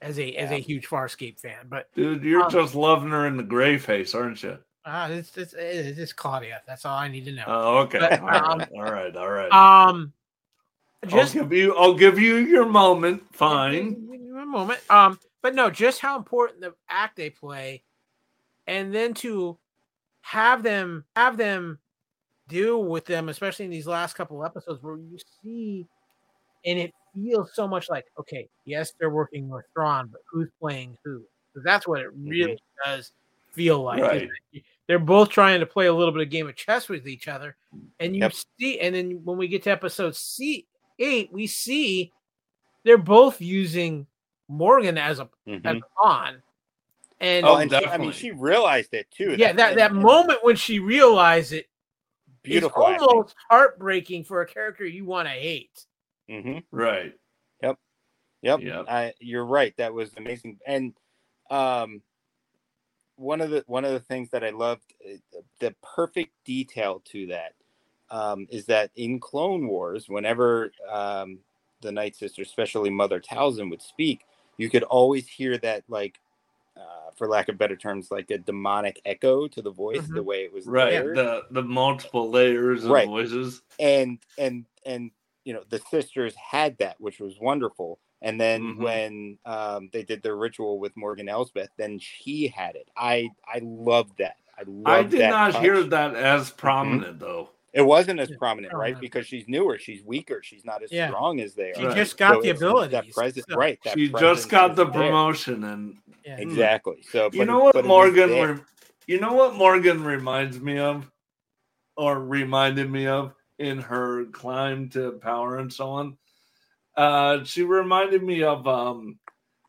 As a as a Yeah. huge Farscape fan, but Dude, you're Um, just loving her in the gray face, aren't you? uh, it's, it's it's it's Claudia. That's all I need to know. Oh, okay. But, all, right, um, all right, all right. um, I'll just give you I'll give you your moment. Fine. a moment. Um, but no, just how important the act they play, and then to have them have them deal with them, especially in these last couple episodes where you see, and it feels so much like okay, yes, they're working with Thrawn, but who's playing who? Because that's what it really does feel like. Right. They're both trying to play a little bit of game of chess with each other, and you Yep. see, and then when we get to episode C eight, we see they're both using Morgan as a Mhm. as a pawn. And Oh, and she, I mean, she realized it too. yeah, that, that moment when she realized it is beautiful. almost heartbreaking for a character you want to hate. hmm Right. Yep. Yep. I, you're right. That was amazing. And um, one of the one of the things that I loved, uh, the perfect detail to that, um, is that in Clone Wars, whenever um, the Night Sister, especially Mother Talzin, would speak, you could always hear that, like, uh, for lack of better terms, like a demonic echo to the voice, Mhm. the way it was Right. layered. The the multiple layers of Right. voices. and and and you know the sisters had that which was wonderful and then Mhm. when um, they did their ritual with morgan elsbeth then she had it i i loved that i loved I did that not touch. hear that as prominent though. it wasn't as prominent right because she's newer she's weaker she's not as Yeah. strong as they She are Right. just got So the ability. that presence so- right that She just got is the there. promotion and Yeah. exactly so you but know what but Morgan re- you know what Morgan reminds me of or reminded me of in her climb to power and so on. Uh she reminded me of um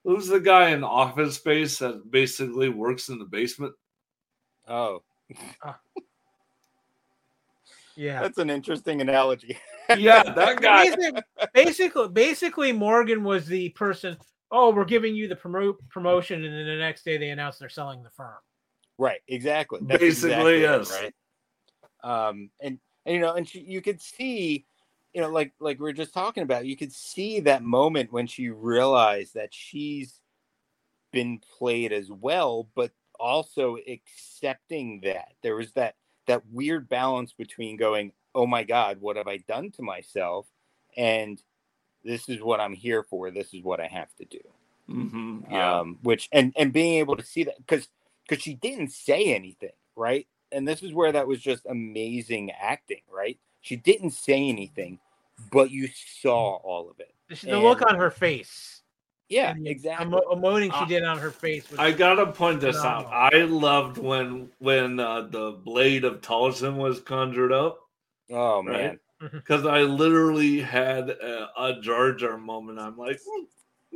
who's the guy in office space that basically works in the basement? oh Yeah. that's an interesting analogy Yeah, that guy. Basic- basically, basically, Morgan was the person. Oh, we're giving you the promo- promotion, and then the next day they announce they're selling the firm. Right, exactly. That's Basically, exactly yes. right. Um, and, and you know, and she, you could see, you know, like like we are just talking about, you could see that moment when she realized that she's been played as well, but also accepting that there was that that weird balance between going, "Oh my God, what have I done to myself?" and this is what I'm here for. This is what I have to do hmm Yeah. um, which and and being able to see that because because she didn't say anything, right? And this is where that was just amazing acting, right? She didn't say anything, but you saw all of it. The, the look on her face, Yeah, and the exactly. emo- emoting she Uh, did on her face. Was, I gotta point this out. I loved when when uh, the blade of Talzin was conjured up oh right? Man, because I literally had a, a Jar Jar moment. I'm like, "Hmm,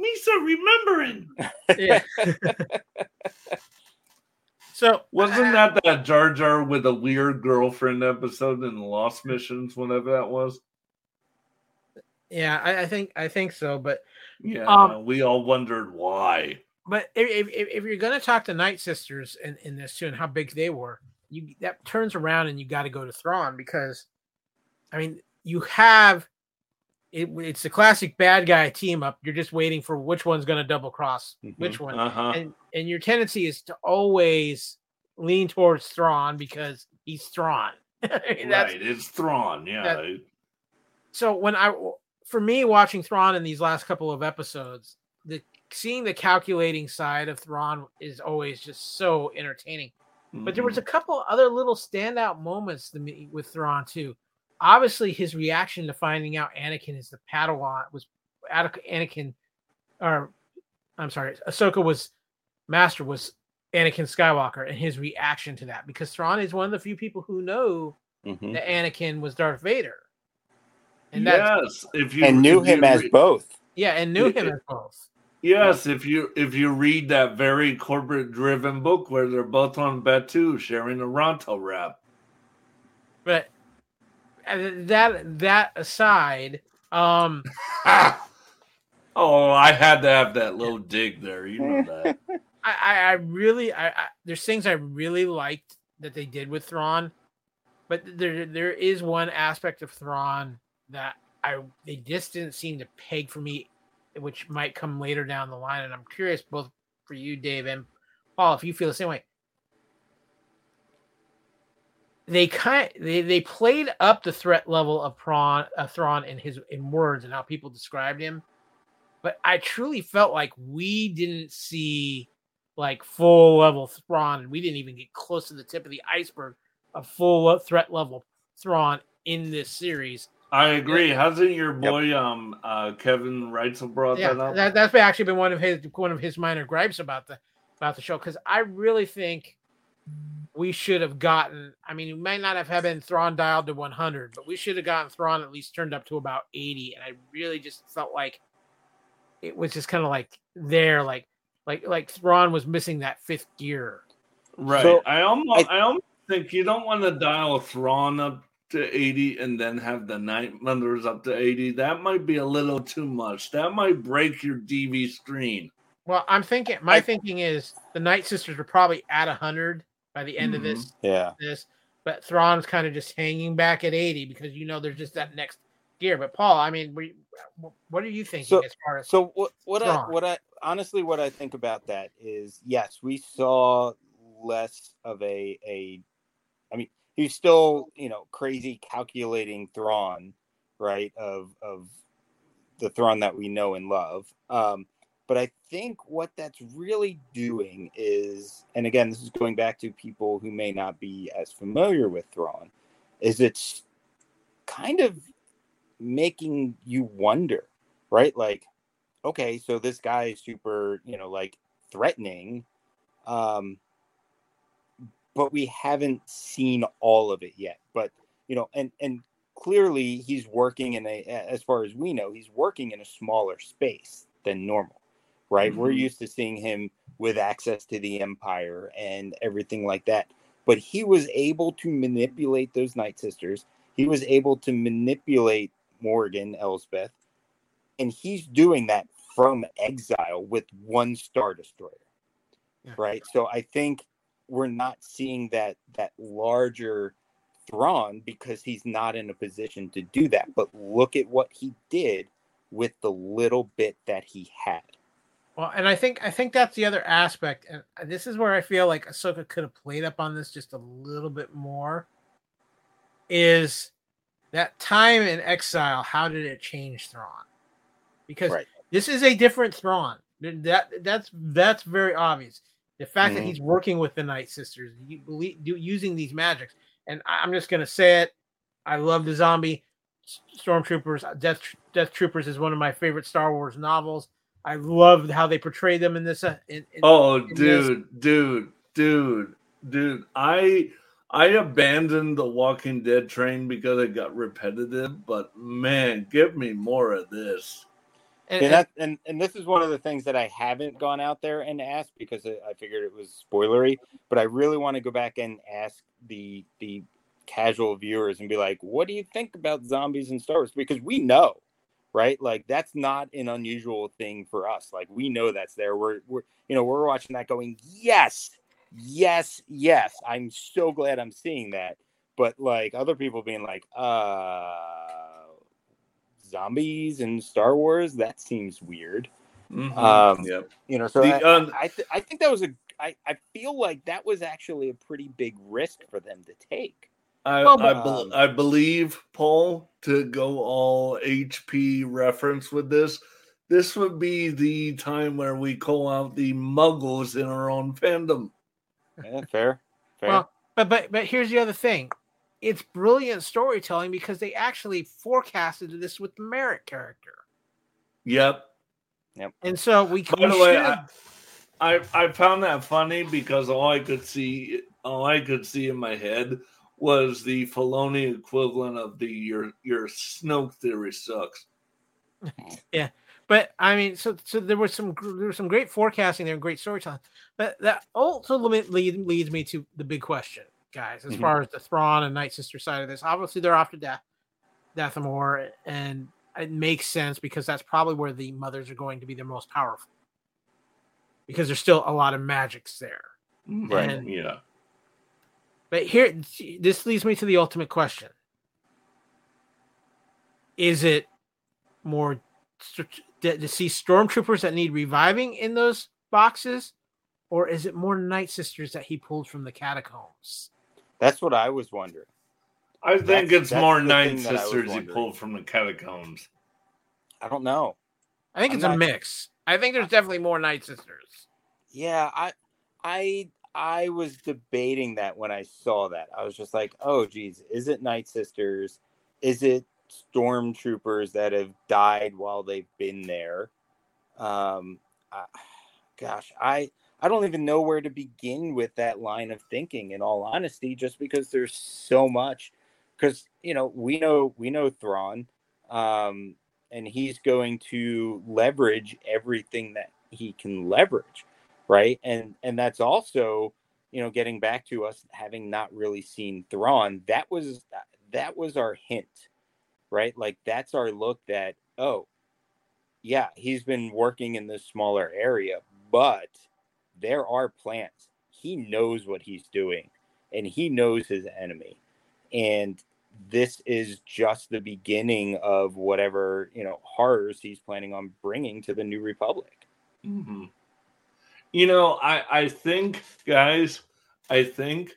Misa remembering. yeah. so Wasn't that that Jar Jar with a weird girlfriend episode in Lost Missions, whenever that was? Yeah, I, I think I think so. But Yeah, Um, we all wondered why. but if, if, if you're going to talk to Night Sisters in, in this too and how big they were, you that turns around and you got to go to Thrawn because, I mean, you have it, it's the classic bad guy team up. You're just waiting for which one's going to double cross Mhm. which one, Uh huh. and and your tendency is to always lean towards Thrawn because he's Thrawn. I mean, that's Right, it's Thrawn. Yeah, that- so when I for me watching Thrawn in these last couple of episodes, the seeing the calculating side of Thrawn is always just so entertaining. But there was a couple other little standout moments to me with Thrawn too. Obviously, his reaction to finding out Anakin is the Padawan was Anakin, or I'm sorry, Ahsoka was Master was Anakin Skywalker, and his reaction to that because Thrawn is one of the few people who know Mhm. that Anakin was Darth Vader, and that's yes, if you and knew him as re- both. yeah, and knew him as both. Yes, if you if you read that very corporate driven book where they're both on Batuu sharing a Ronto wrap. But that that aside, um, oh, I had to have that little dig there. You know that. I, I, I really, I, I there's things I really liked that they did with Thrawn, but there there is one aspect of Thrawn that I they just didn't seem to peg for me, which might come later down the line. And I'm curious both for you, Dave and Paul, if you feel the same way. They kind they they played up the threat level of Prawn of Thrawn in his in words and how people described him, but I truly felt like we didn't see like full level Thrawn, and we didn't even get close to the tip of the iceberg of full threat level Thrawn in this series. I agree. Hasn't your boy um uh Kevin Reitzel brought Yeah, that up? that, that's actually been one of his one of his minor gripes about the about the show because I really think we should have gotten. I mean, we might not have had been Thrawn dialed to 100, but we should have gotten Thrawn at least turned up to about 80. And I really just felt like it was just kind of like there, like like like Thrawn was missing that fifth gear. Right. So, I almost I- I, almost think you don't want to dial Thrawn up to 80 and then have the night members up to 80. That might be a little too much. That might break your DV screen. Well, I'm thinking my I- thinking is the Night Sisters are probably at 100 by the end of Mhm. this Yeah. this, but Thrawn's kind of just hanging back at 80 because you know there's just that next gear. But Paul, I mean, we, what are you thinking So- as far as So what what I what I honestly what I think about that is yes, we saw less of a a I mean, he's still, you know, crazy calculating Thrawn, right? Of of the Thrawn that we know and love. Um but I think what that's really doing is, and again, this is going back to people who may not be as familiar with Thrawn, is it's kind of making you wonder, right? Like, okay, so this guy is super, you know, like threatening, um, but we haven't seen all of it yet. But you know, and and clearly he's working in a, as far as we know, he's working in a smaller space than normal, right? We're Mhm. used to seeing him with access to the Empire and everything like that. But he was able to manipulate those Night Sisters. He was able to manipulate Morgan Elsbeth, and he's doing that from exile with one Star Destroyer, Yeah. right? So I think we're not seeing that that larger Thrawn because he's not in a position to do that. But look at what he did with the little bit that he had. Well, and I think I think that's the other aspect, and this is where I feel like Ahsoka could have played up on this just a little bit more. Is that time in exile? How did it change Thrawn? Because Right. this is a different Thrawn. That that's that's very obvious. The fact that Mhm. he's working with the Night Sisters, you believe, do, using these magics, and I- I'm just gonna say it. I love the zombie stormtroopers. Death Death Troopers is one of my favorite Star Wars novels. I love how they portray them in this. Uh, in, in, Oh, in this. dude, dude, dude, dude. I I abandoned the Walking Dead train because it got repetitive, but man, give me more of this. and, And and- that and, and this is one of the things that I haven't gone out there and asked because I I figured it was spoilery, but I really want to go back and ask the the casual viewers and be like, what do you think about zombies and Star Wars? Because we know, right? Like that's not an unusual thing for us. Like we know that's there. We're we're you know, we're watching that going, yes, yes, yes. I'm so glad I'm seeing that. But like other people being like, uh zombies and Star Wars, that seems weird. Mhm. Um, yep. You know, so The, I, um, I, th- I think that was a I, I feel like that was actually a pretty big risk for them to take. I, I, but- bel um, I believe Paul to go all HP reference with this. this would be the time where we call out the muggles in our own fandom. Yeah, fair. Fair. Well, but but but here's the other thing. It's brilliant storytelling because they actually forecasted this with the Marrok character. Yep. Yep. And so we, By we the way, I, I I found that funny because all I could see all I could see in my head was the Filoni equivalent of the your your Snoke theory sucks. Yeah, but I mean, so so there was some there was some great forecasting there and great storytelling. But that ultimately lead, leads me to the big question, guys. As Mhm. far as the Thrawn and Night Sister side of this, obviously they're off to death, Dathomir, and it makes sense because that's probably where the mothers are going to be the most powerful, because there's still a lot of magics there. Right. And- Yeah. But here, this leads me to the ultimate question: Is it more to, to see stormtroopers that need reviving in those boxes, or is it more Night Sisters that he pulled from the catacombs? That's what I was wondering. I think That's- it's that's more the Night thing that I was Sisters he pulled from the catacombs. I don't know. I think I'm it's a mix. I think there's definitely more Night Sisters. Yeah, I I I was debating that when I saw that. I was just like, "Oh geez, is it Night Sisters? Is it stormtroopers that have died while they've been there?" Um gosh, I I don't even know where to begin with that line of thinking in all honesty just because there's so much cuz you know, we know we know Thrawn um and he's going to leverage everything that he can leverage right? And and that's also you know getting back to us having not really seen Thrawn that was that was our hint right? Like that's our look that oh yeah he's been working in this smaller area but there are plans. He knows what he's doing and he knows his enemy. And this is just the beginning of whatever you know horrors he's planning on bringing to the new republic. Mhm. You know, I I think guys, I think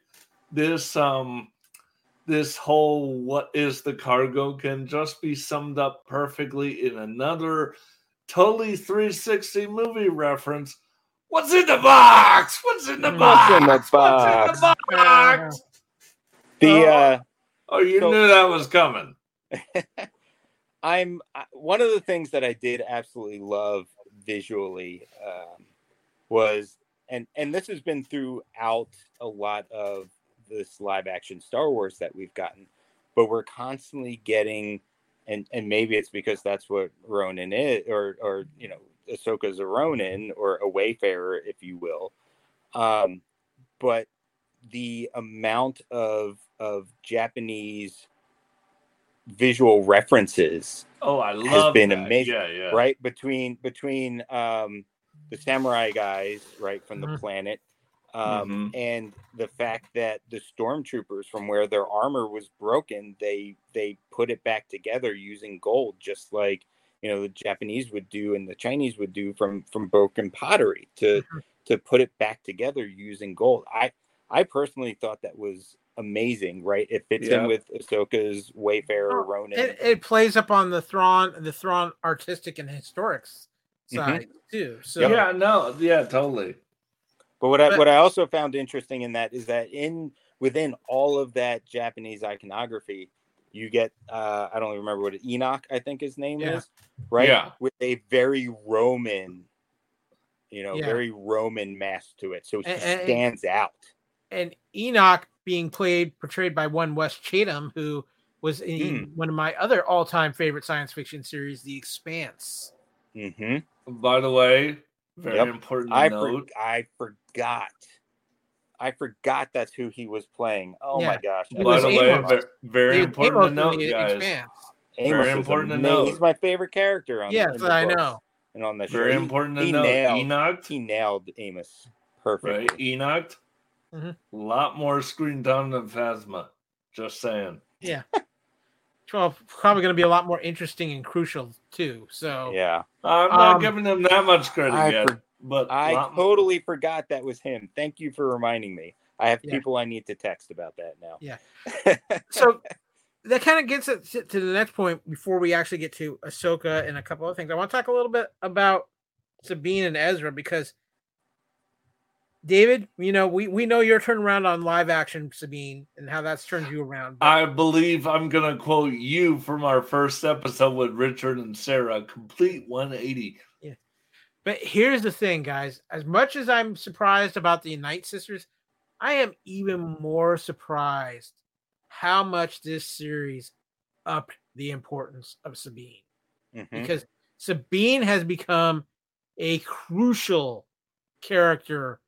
this um this whole what is the cargo can just be summed up perfectly in another totally 360 movie reference. What's in the box? What's in the What's box? in the What's in the box? the Oh. uh Oh, you So- knew that was coming. I'm one of the things that I did absolutely love visually um, was, and and this has been throughout a lot of this live action Star Wars that we've gotten, but we're constantly getting, and and maybe it's because that's what Ronin is, or or you know, Ahsoka's a Ronin or a Wayfarer, if you will, um, but the amount of of Japanese visual references Oh, I love has been that. amazing, Yeah, yeah. right between between um the samurai guys right from the Mhm. planet um Mhm. and the fact that the stormtroopers from where their armor was broken they they put it back together using gold just like you know the japanese would do and the chinese would do from from broken pottery to Mhm. to put it back together using gold i i personally thought that was amazing right it fits Yeah. in with ahsoka's wayfarer Oh, ronin It, it plays up on the Thrawn, the Thrawn artistic and historics side too. So yeah, no, yeah, totally. But what I what I also found interesting in that is that in within all of that Japanese iconography, you get uh I don't even remember what it, Enoch I think his name Yeah. is, right? Yeah. With a very Roman, you know, Yeah. very Roman mask to it, so he And- and- stands out. and Enoch being played portrayed by one Wes Chatham, who was in Hmm. one of my other all-time favorite science fiction series, The Expanse. Hmm By the way, very Yep. important to I for, note. I forgot. I forgot that's who he was playing. Oh my gosh! He By the just way, Amos. very He important Amos to in note, guys. Expanse. Amos very is important to amazing. note. He's my favorite character on Yes, in the I books know. and on the show. Very He- important to he note. nailed- Enoch, he nailed Amos perfectly. right? Enoch, Mhm. a lot more screen time than Phasma. Just saying. Yeah. Well, probably going to be a lot more interesting and crucial too. So Yeah, I'm not Um, giving them that much credit I yet, for- but I lot- totally forgot that was him. Thank you for reminding me. I have Yeah. people I need to text about that now. Yeah. so that kind of gets us to to the next point before we actually get to Ahsoka and a couple other things. I want to talk a little bit about Sabine and Ezra because David, you know, we, we know your turnaround on live action Sabine and how that's turned you around. but- I believe I'm going to quote you from our first episode with Richard and Sarah complete 180. Yeah. But here's the thing, guys. As much as I'm surprised about the Night Sisters, I am even more surprised how much this series upped the importance of Sabine. Mhm. Because Sabine has become a crucial character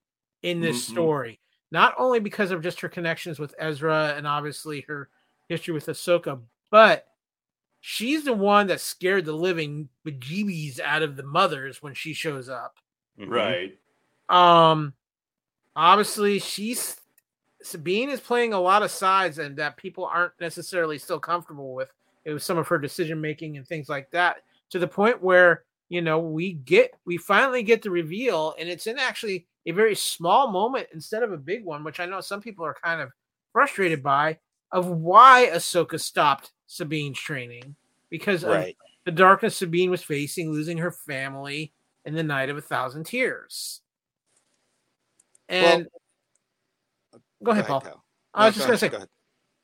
in this Mhm. story. Not only because of just her connections with Ezra and obviously her history with Ahsoka, but she's the one that scared the living bejeebies out of the mothers when she shows up. Mhm. Right. Um, obviously, she's Sabine is playing a lot of sides, and that people aren't necessarily still comfortable with. It was some of her decision making and things like that, to the point where you know we get we finally get the reveal, and it's in actually a very small moment instead of a big one, which I know some people are kind of frustrated by, of why Ahsoka stopped Sabine's training because of the darkness Sabine was facing, losing her family in the night of a thousand tears. And go ahead, Paul. Kyle. I was just go gonna say, go ahead.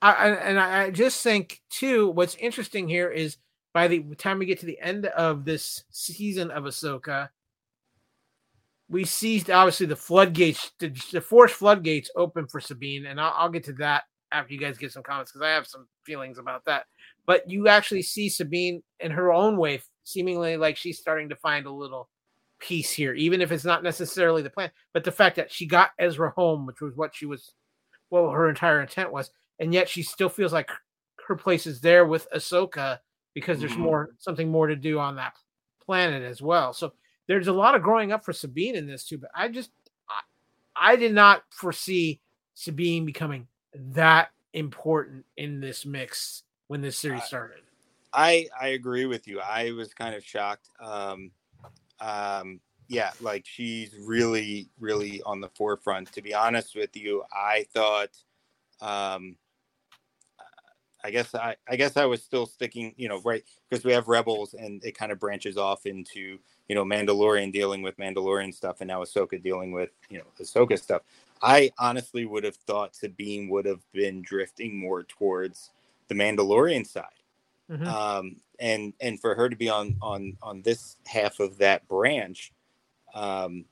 I, and I I just think too. What's interesting here is by the time we get to the end of this season of Ahsoka, we see obviously the floodgates, the, the force floodgates open for Sabine, and I'll, I'll get to that after you guys get some comments because I have some feelings about that. But you actually see Sabine in her own way, seemingly like she's starting to find a little peace here, even if it's not necessarily the plan. But the fact that she got Ezra home, which was what she was, well, her entire intent was, and yet she still feels like her place is there with Ahsoka because there's Mhm. more something more to do on that planet as well. So there's a lot of growing up for Sabine in this too. But I just I, I did not foresee Sabine becoming that important in this mix when this series started. I I agree with you. I was kind of shocked. Um, um, yeah, like she's really, really on the forefront. To be honest with you, I thought, um, I guess I, I guess I was still sticking, you know, right because we have Rebels and it kind of branches off into, you know, Mandalorian dealing with Mandalorian stuff and now Ahsoka dealing with, you know, Ahsoka stuff. I honestly would have thought Sabine would have been drifting more towards the Mandalorian side Mhm. um, and and for her to be on on on this half of that branch um,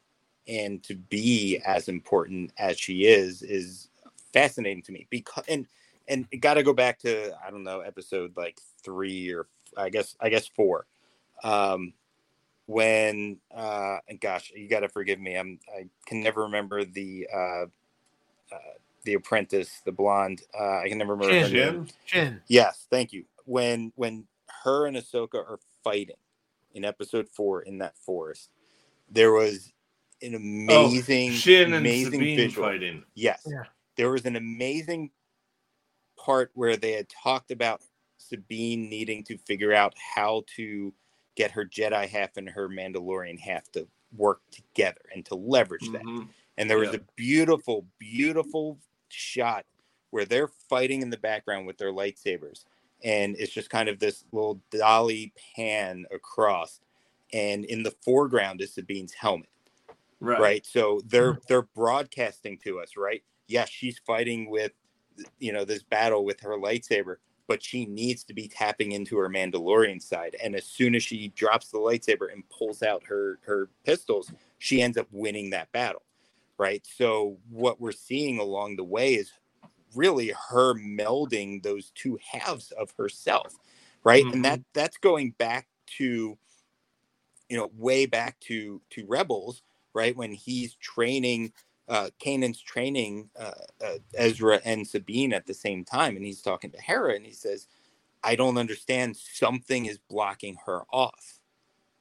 and to be as important as she is is fascinating to me because and and it got to go back to I don't know episode like three or I guess I guess four um, when uh, and gosh you got to forgive me I'm I can never remember the uh, uh, the apprentice the blonde uh, I can never remember her Shin. name. Shin. Yes, thank you. When when her and Ahsoka are fighting in episode four in that forest, there was an amazing, Oh, Shin and amazing Sabine visual. fighting. Yes, Yeah. there was an amazing part where they had talked about Sabine needing to figure out how to get her Jedi half and her Mandalorian half to work together and to leverage that. Mhm. And there was Yeah. a beautiful, beautiful shot where they're fighting in the background with their lightsabers. And it's just kind of this little dolly pan across. And in the foreground is Sabine's helmet. Right. Right. So they're they're broadcasting to us, right? Yes, she's fighting with you know this battle with her lightsaber, but she needs to be tapping into her Mandalorian side. And as soon as she drops the lightsaber and pulls out her her pistols, she ends up winning that battle. Right. So what we're seeing along the way is really her melding those two halves of herself. Right. And that mm-hmm. that's going back to you know way back to to rebels right when he's training uh kanan's training uh, uh ezra and sabine at the same time and he's talking to hera and he says i don't understand. Something is blocking her off.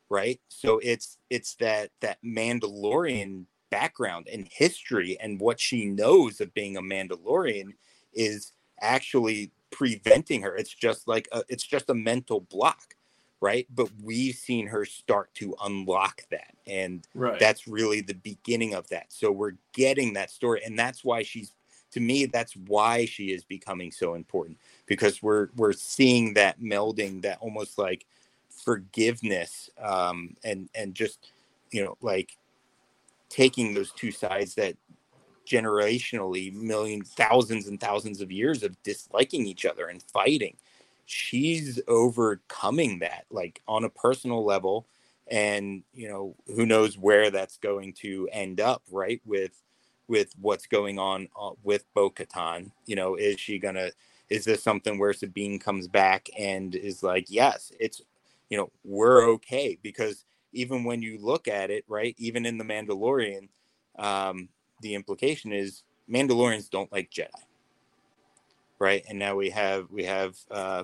Right? So it's it's that that mandalorian background and history and what she knows of being a mandalorian is actually preventing her. It's just like a, it's just a mental block right but we've seen her start to unlock that and Right. that's really the beginning of that so we're getting that story and that's why she's to me that's why she is becoming so important because we're we're seeing that melding that almost like forgiveness um and and just you know like taking those two sides that generationally millions thousands and thousands of years of disliking each other and fighting she's overcoming that like on a personal level and you know who knows where that's going to end up right with with what's going on uh, with Bo-Katan. You know, is she gonna? Is this something where Sabine comes back and is like, yes, it's, you know, we're okay because even when you look at it, right, even in the Mandalorian, um, the implication is Mandalorians don't like Jedi, right? And now we have we have uh,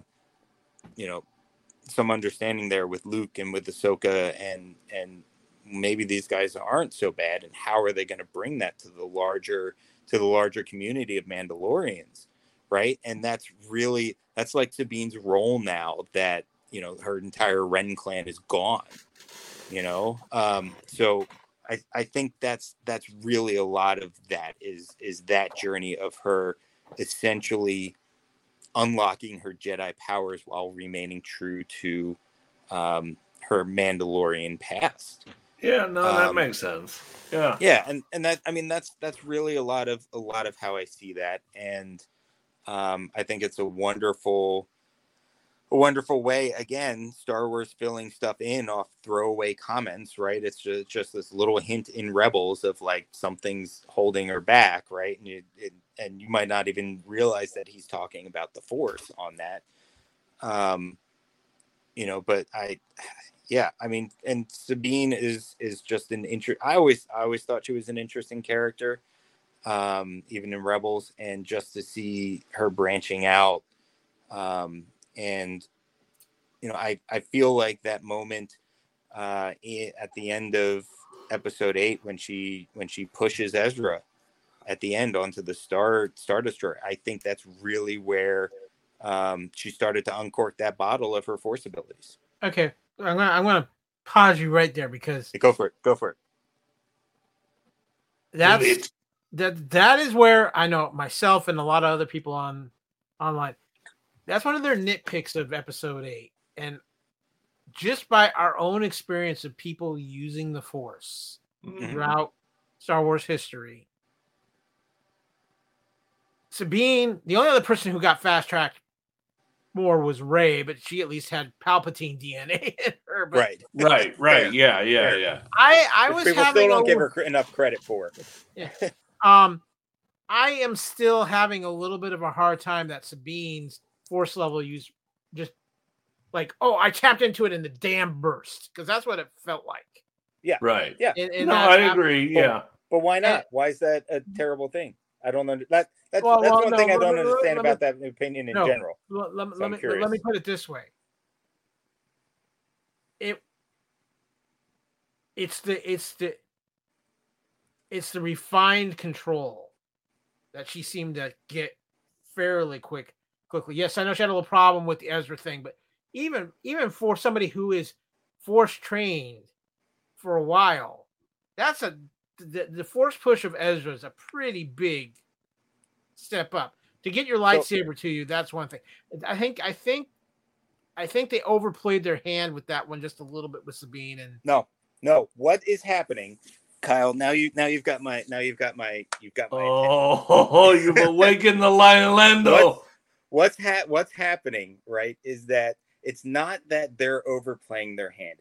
you know some understanding there with Luke and with Ahsoka and and maybe these guys aren't so bad and how are they going to bring that to the larger to the larger community of mandalorians right and that's really that's like sabine's role now that you know her entire Wren clan is gone you know um so i i think that's that's really a lot of that is is that journey of her essentially unlocking her jedi powers while remaining true to um her mandalorian past yeah, no, that Um, makes sense. Yeah. yeah and and that i mean that's that's really a lot of a lot of how i see that and um i think it's a wonderful a wonderful way again star wars filling stuff in off throwaway comments right it's just, just this little hint in rebels of like something's holding her back right and you it, and you might not even realize that he's talking about the force on that. Um you know but i yeah i mean and sabine is is just an inter i always i always thought she was an interesting character um even in rebels and just to see her branching out um and you know i i feel like that moment uh at the end of episode 8 when she when she pushes ezra at the end onto the star star destroyer i think that's really where um she started to uncork that bottle of her force abilities Okay, I'm gonna I'm gonna pause you right there because go for it go for it that's It- that that is where I know myself and a lot of other people on online. That's one of their nitpicks of episode eight, and just by our own experience of people using the Force Mhm. throughout Star Wars history, Sabine, the only other person who got fast tracked more was Rey, but she at least had Palpatine DNA in her. But right Right, right. Fair. Yeah, yeah, yeah. I I Which was people having still don't a give her enough credit for it. Um, I am still having a little bit of a hard time that Sabine's force level use just like, oh, I tapped into it in the damn burst because that's what it felt like. Yeah. Right. Yeah. And, and no, I that- agree. Yeah. but why not why is that a terrible thing i don't under that that's, Well, that's well, one no, thing i don't me- understand me- about that opinion in no. general Let, let, So let me curious. let me put it this way. It it's the it's the it's the refined control that she seemed to get fairly quick quickly. Yes, I know she had a little problem with the Ezra thing, but even even for somebody who is force trained for a while, that's a the, the force push of Ezra is a pretty big step up. To get your lightsaber to you, that's one thing. I think I think I think they overplayed their hand with that one just a little bit with Sabine and no no what is happening kyle now you now you've got my now you've got my you've got my attention. Oh, you've awakened the Lion Lando. what's ha- what's happening right is that it's not that they're overplaying their hand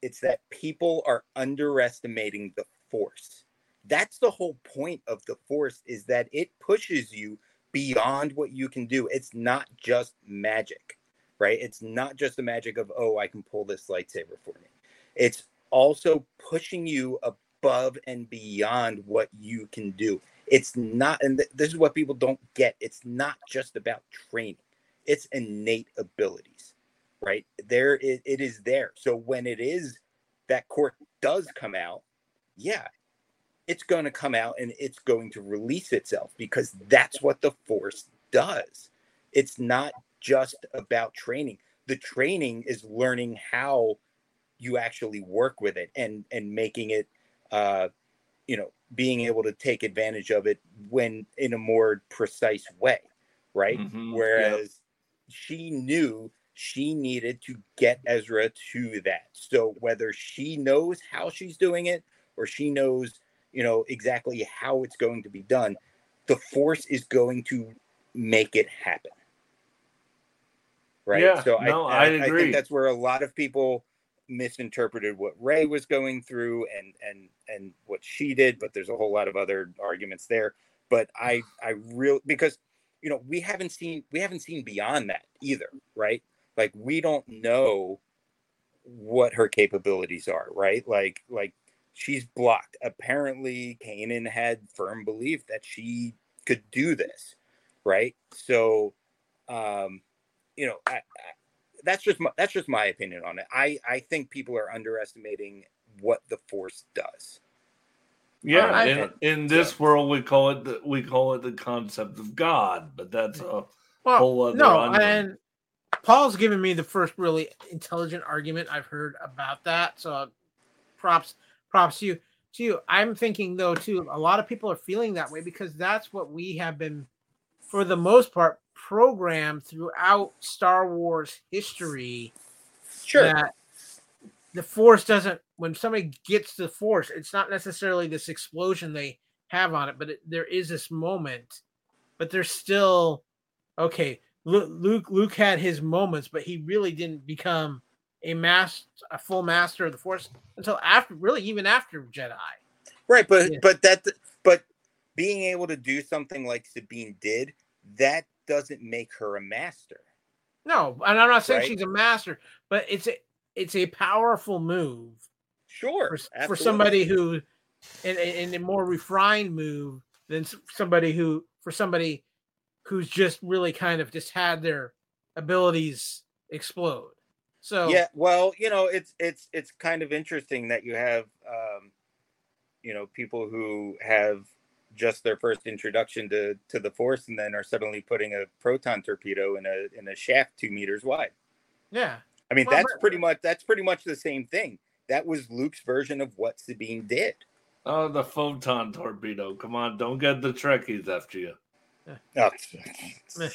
it's that people are underestimating the force that's the whole point of the force is that it pushes you beyond what you can do. It's not just magic right? It's not just the magic of oh i can pull this lightsaber for me. It's also pushing you above and beyond what you can do. It's not and th- this is what people don't get. It's not just about training. It's innate abilities right? There it, it is there. So when it is that quirk does come out yeah it's going to come out and it's going to release itself because that's what the force does it's not just about training the training is learning how you actually work with it and and making it uh you know, being able to take advantage of it when in a more precise way, right? Mhm, yeah. Whereas she knew she needed to get Ezra to that. So whether she knows how she's doing it or she knows, you know, exactly how it's going to be done, the force is going to make it happen. Right. Yeah, so no, I, I I, agree. think that's where a lot of people misinterpreted what Rey was going through and and and what she did, but there's a whole lot of other arguments there. But I I really because you know we haven't seen we haven't seen beyond that either, right? Like we don't know what her capabilities are, right? Like like she's blocked. Apparently, Kanan had firm belief that she could do this, right? So, um, you know, I, I, that's just my, that's just my opinion on it. I I think people are underestimating what the Force does. Yeah, I- in, in this world we call it the, we call it the concept of God, but that's a Well, whole other no, unknown. and Paul's given me the first really intelligent argument I've heard about that. So props, props to you. To you, I'm thinking though too. A lot of people are feeling that way because that's what we have been, for the most part, programmed throughout Star Wars history. Sure. That the Force doesn't. When somebody gets the Force, it's not necessarily this explosion they have on it, but it, there is this moment. But there's still okay. Luke Luke had his moments, but he really didn't become a mass a full master of the Force until after, really, even after Jedi. Right, but Yeah. but that but being able to do something like Sabine did, that doesn't make her a master. No, and I'm not saying Right. she's a master, but it's a it's a powerful move Sure, for, for somebody who, in, in a more refined move than somebody who for somebody who's just really kind of just had their abilities explode. So Yeah, well, you know, it's it's it's kind of interesting that you have um you know, people who have just their first introduction to to the force and then are suddenly putting a proton torpedo in a in a shaft 2 meters wide. yeah, I mean, Well, that's but- pretty much that's pretty much the same thing. That was Luke's version of what Sabine did. oh, the photon torpedo. Come on, don't get the Trekkies after you. Oh, no,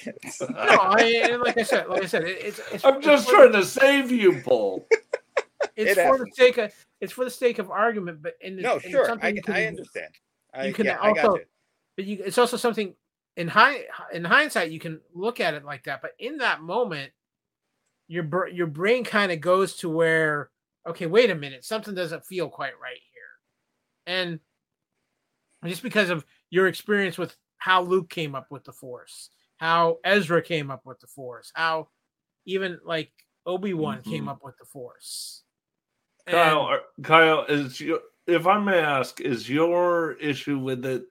I, like I said, like I said, it, it's, it's I'm just it's for- trying to save you, Paul. It's It for the happens. sake of it's for the sake of argument, but in no, in sure. something I, can- I understand. I, you can yeah, I got also- you. but you it's also something in high in hindsight you can look at it like that but in that moment your br- your brain kind of goes to where okay wait a minute something doesn't feel quite right here and just because of your experience with how Luke came up with the force how Ezra came up with the force how even like Obi-Wan came Mhm. up with the force Kyle, And- are- Kyle, is your, if I may ask, is your issue with it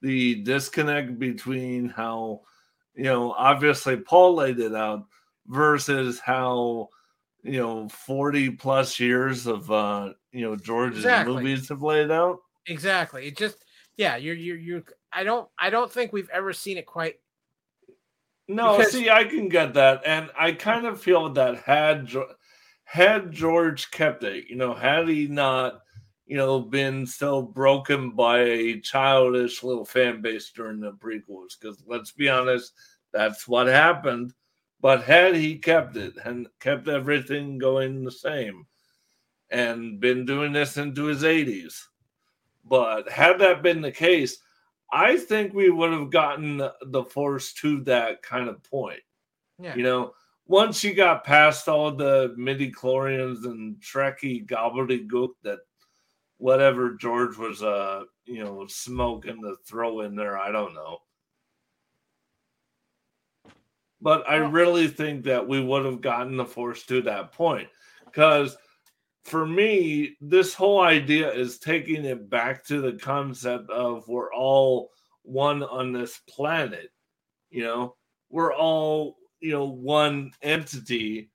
the disconnect between how, you know, obviously Paul laid it out versus how, you know, 40 plus years of, uh, you know, George's Exactly. movies have laid out? Exactly. It just yeah, you're you're you're I don't I don't think we've ever seen it quite No, Because- see, I can get that, and I kind of feel that had had George kept it, you know, had he not, you know, been so broken by a childish little fan base during the prequels, because let's be honest, that's what happened. But had he kept it and kept everything going the same, and been doing this into his eighties, but had that been the case, I think we would have gotten the- force to that kind of point. yeah. You know, once you got past all the midi chlorians and Trekkie gobbledygook that whatever George was uh you know smoking to throw in there, I don't know. But I really think that we would have gotten the force to that point. Because for me, this whole idea is taking it back to the concept of we're all one on this planet. You know, we're all, you know, one entity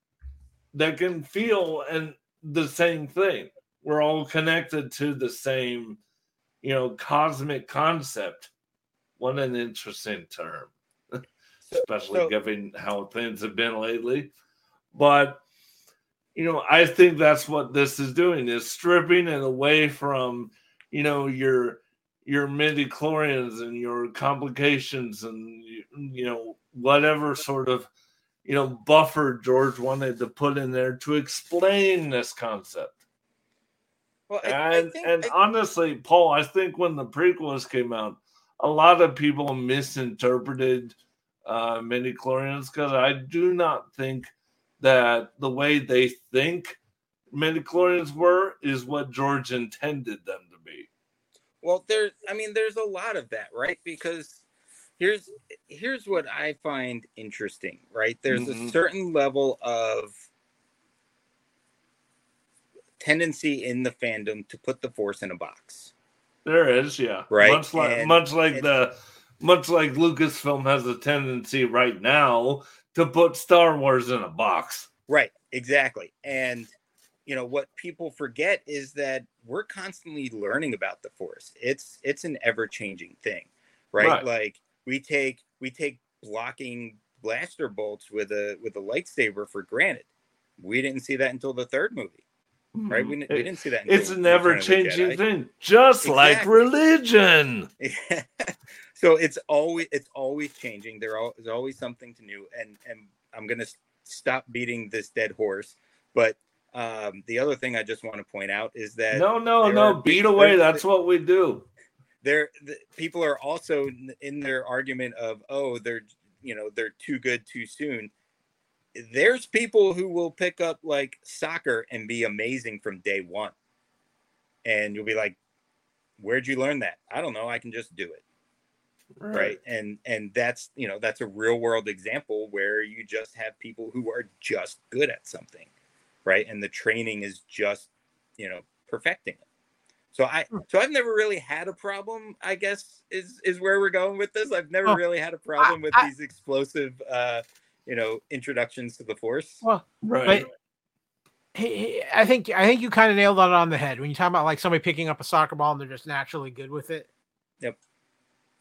that can feel and the same thing. We're all connected to the same, you know, cosmic concept. What an interesting term, especially so- given how things have been lately. But you know, I think that's what this is doing is stripping it away from you know your your midi chlorians and your complications and you know whatever sort of you know buffer George wanted to put in there to explain this concept. Well, I, and I think, and I- honestly, Paul, I think when the prequels came out, a lot of people misinterpreted uh, midi chlorians because I do not think that the way they think midi chlorians were is what George intended them to be. Well, there's I mean there's a lot of that, right? Because here's here's what I find interesting, right? There's a Mhm. certain level of tendency in the fandom to put the force in a box. There is, yeah, Right, Much like and- much like the much like Lucasfilm has a tendency right now to put Star Wars in a box. Right, exactly. And you know what people forget is that we're constantly learning about the force. It's it's an ever-changing thing, right? Right. Like we take we take blocking blaster bolts with a with a lightsaber for granted. We didn't see that until the third movie, right? We, didn't- we didn't see that. It's an Return of the ever changing thing, just like Exactly. religion. so it's always it's always changing. There there's always something to new, and and I'm gonna stop beating this dead horse. But um, the other thing I just want to point out is that No, no, no. Beat away. That's what we do. there the, people are also in their argument of oh they're you know they're too good too soon. There's people who will pick up like soccer and be amazing from day one, and you'll be like, "Where'd you learn that?" I don't know. I can just do it. right and and that's you know that's a real world example where you just have people who are just good at something right and the training is just you know perfecting it so i so i've never really had a problem i guess is is where we're going with this i've never Oh, really had a problem with I- these explosive uh you know introductions to the force Well, Right. But he, he- I think I think you kind of nailed it on the head when you talk about like somebody picking up a soccer ball and they're just naturally good with it. Yep.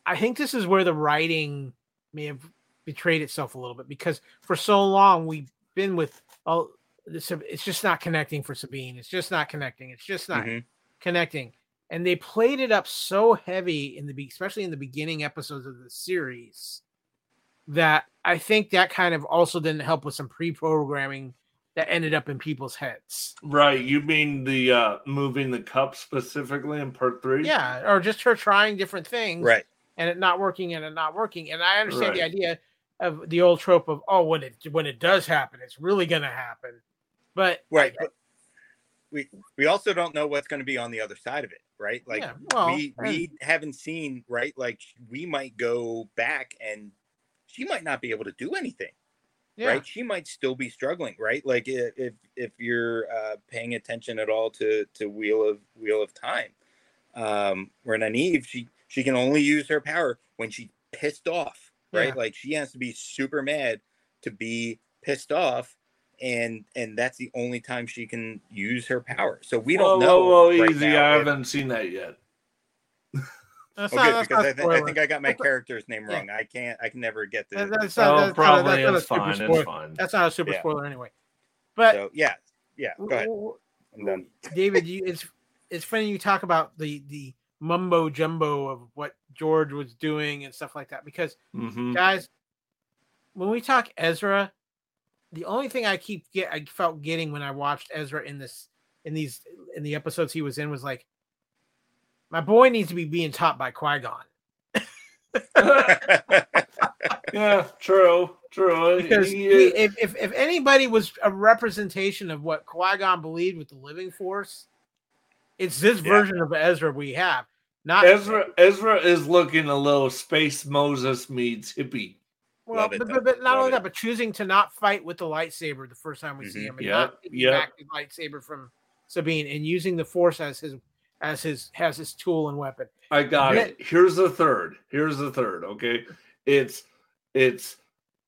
I think this is where the writing may have betrayed itself a little bit because for so long we've been with oh this it's just not connecting for Sabine. It's just not connecting. It's just not Mhm. connecting. And they played it up so heavy in the be- especially in the beginning episodes of the series that I think that kind of also didn't help with some pre-programming that ended up in people's heads. Right. You mean the uh moving the cup specifically in part three? Yeah, or just her trying different things right and it not working and it not working. And I understand the idea of the old trope of oh when it when it does happen, it's really gonna happen. But right but we we also don't know what's going to be on the other side of it right like yeah, well, we we haven't seen right like we might go back and she might not be able to do anything yeah. right she might still be struggling right like i- if if you're uh paying attention at all to to wheel of wheel of time um where Nynaeve, she she can only use her power when she's pissed off right Yeah. like she has to be super mad to be pissed off and and that's the only time she can use her power so we don't whoa, know Whoa, whoa, right easy. now I if- haven't seen that yet. That's Okay, not- that's because I, th- I think I got my That's character's name Yeah. wrong. I can't. I can never get the. That- that's Oh, not, that's not, probably that's not a fine. spoiler. It's fine. That's not a super Yeah. spoiler anyway. But so yeah, yeah. Go ahead. I'm done. David, you, it's it's funny you talk about the the mumbo jumbo of what George was doing and stuff like that because Mhm. guys, when we talk Ezra, the only thing I keep get I felt getting when I watched Ezra in this in these in the episodes he was in was like, my boy needs to be being taught by Qui Gon yeah, true, true. because He- he, if, if if anybody was a representation of what Qui Gon believed with the Living Force, it's this Yeah. version of Ezra we have. Not Ezra Ezra is looking a little space Moses meets hippie. Well, Love it, but, though. but, but not Love only it. that, but choosing to not fight with the lightsaber the first time we see Mhm. him, and Yeah, not taking yeah. back the lightsaber from Sabine, and using the Force as his as his has his tool and weapon. I got Yeah. it. Here's the third. Here's the third. Okay, it's it's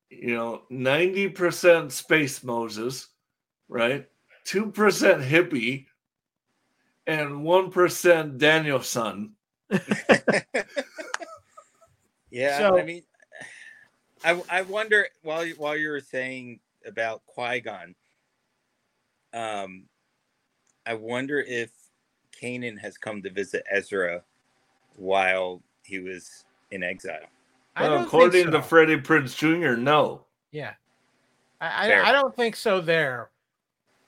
you know ninety percent space Moses, right? Two percent hippie, and one percent Danielson. yeah, So- I mean, I I wonder while you, while you were saying about Qui Gon, um, I wonder if Kanan has come to visit Ezra while he was in exile. I Well, don't according think to so. Freddie Prinze Jr., no. Yeah. I, I, I don't think so there.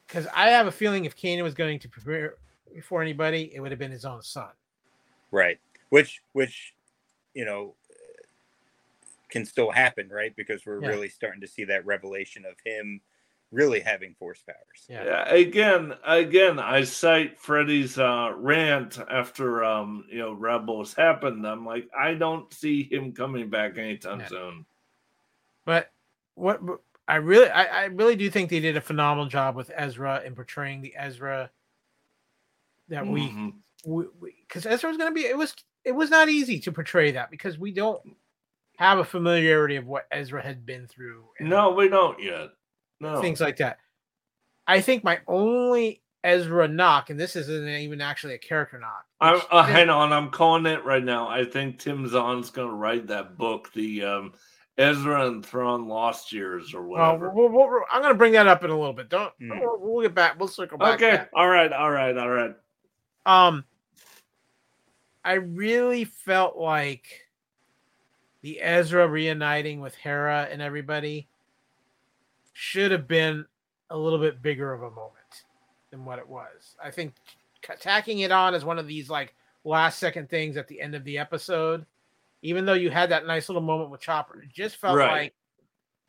Because I have a feeling if Kanan was going to prepare for anybody, it would have been his own son. Right. Which which you know can still happen, right? Because we're Yeah. really starting to see that revelation of him really having force powers. Yeah. Yeah, again, again, I cite Freddie's uh, rant after um, you know Rebels happened. I'm like, I don't see him coming back anytime Yeah. soon. But what I really I, I really do think they did a phenomenal job with Ezra in portraying the Ezra that we Mhm. because Ezra was going to be it was it was not easy to portray that because we don't have a familiarity of what Ezra had been through and No, we don't yet. No. things like that. I think my only Ezra knock, and this isn't even actually a character knock. I'm, uh, hang on, I'm calling it right now. I think Tim Zahn's going to write that book, the um, Ezra and Thrawn Lost Years or well, whatever. we'll- we'll- we'll- I'm going to bring that up in a little bit. Don't Mm. we'll, we'll get back. We'll circle back. okay, that. all right, all right, all right. Um, I really felt like the Ezra reuniting with Hera and everybody should have been a little bit bigger of a moment than what it was. I think tacking it on as one of these like last second things at the end of the episode, even though you had that nice little moment with Chopper, it just felt Right. like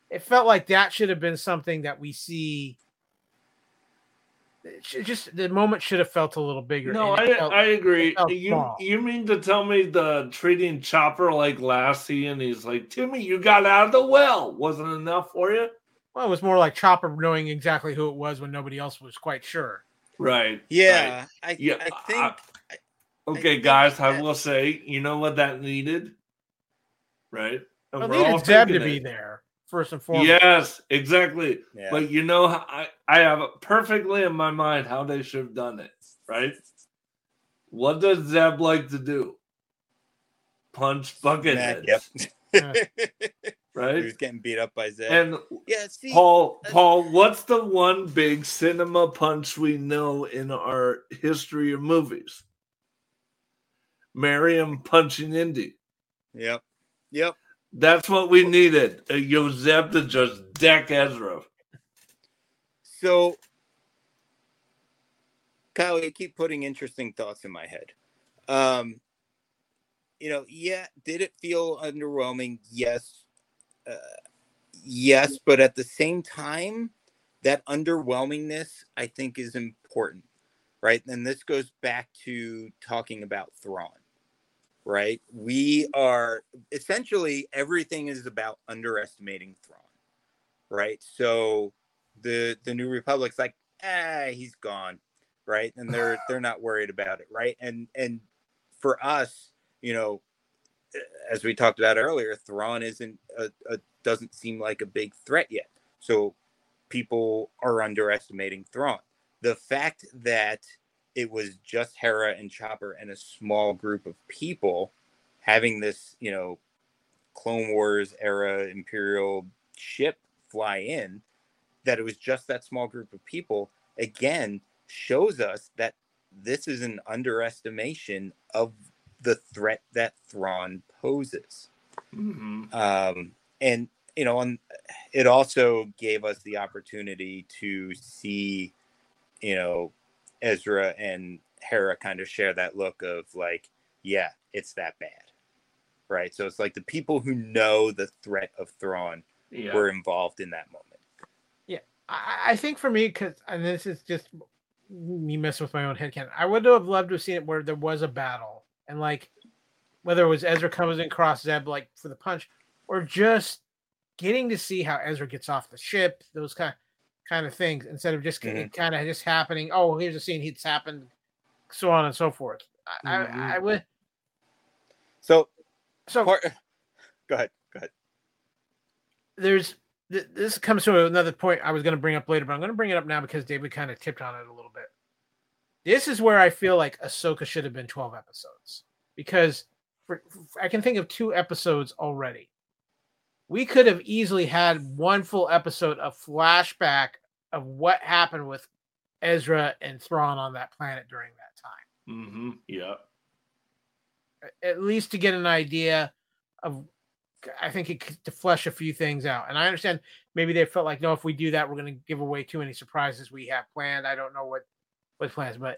it felt like that should have been something that we see. It just the moment should have felt a little bigger. No, I, felt- I agree. You small. you mean to tell me the treating Chopper like Lassie and he's like, Timmy, you got out of the well wasn't enough for you? Well, it was more like Chopper knowing exactly who it was when nobody else was quite sure. Right. Yeah, right. I Yeah, I I- think Okay, think guys, I will say, you know what that needed? Right? And Well, we're all needed Zeb to be it. there first and foremost. Yes, exactly. yeah. But you know, I, I have perfectly in my mind how they should have done it, right? What does Zeb like to do? Punch bucket Smack, heads, yep. he was getting beat up by Zeb. And yeah, see, Paul, that's- Paul, what's the one big cinema punch we know in our history of movies? Marion punching Indy. Yep. Yep. That's what we needed. Uh, Yo Zeb to just deck Ezra. So, Kyle, you keep putting interesting thoughts in my head. Um, you know, yeah, did it feel underwhelming? Yes. Yes, but at the same time, that underwhelmingness, I think, is important, right? And this goes back to talking about Thrawn, right? We are essentially everything is about underestimating Thrawn, right? So, the the new republic's like ah he's gone right and they're they're not worried about it right and and for us you know as we talked about earlier Thrawn isn't a, a doesn't seem like a big threat yet. So people are underestimating Thrawn. The fact that it was just Hera and Chopper and a small group of people having this you know Clone Wars era Imperial ship fly in that it was just that small group of people again shows us that this is an underestimation of the threat that Thrawn poses. Mhm. Um, and you know, and it also gave us the opportunity to see, you know, Ezra and Hera kind of share that look of like, yeah, it's that bad, right? So it's like the people who know the threat of Thrawn Yeah. were involved in that moment. I, I think for me, because and this is just me messing with my own head canon. I would have loved to have seen it where there was a battle and like whether it was Ezra comes in cross Zeb like for the punch, or just getting to see how Ezra gets off the ship, those kind kind of things, instead of just Mhm. kind of just happening. Oh, here's a scene, it's happened, so on and so forth. I, Mhm. I, I would So, so part, go ahead, go ahead. there's this comes to another point I was going to bring up later, but I'm going to bring it up now because David kind of tipped on it a little bit. This is where I feel like Ahsoka should have been 12 episodes because for, I can think of two episodes already. We could have easily had one full episode of flashback of what happened with Ezra and Thrawn on that planet during that time. Mm-hmm. Yeah. at least to get an idea of I think it could- to flesh a few things out. And I understand maybe they felt like no, if we do that, we're going to give away too many surprises we have planned. I don't know what what plans, but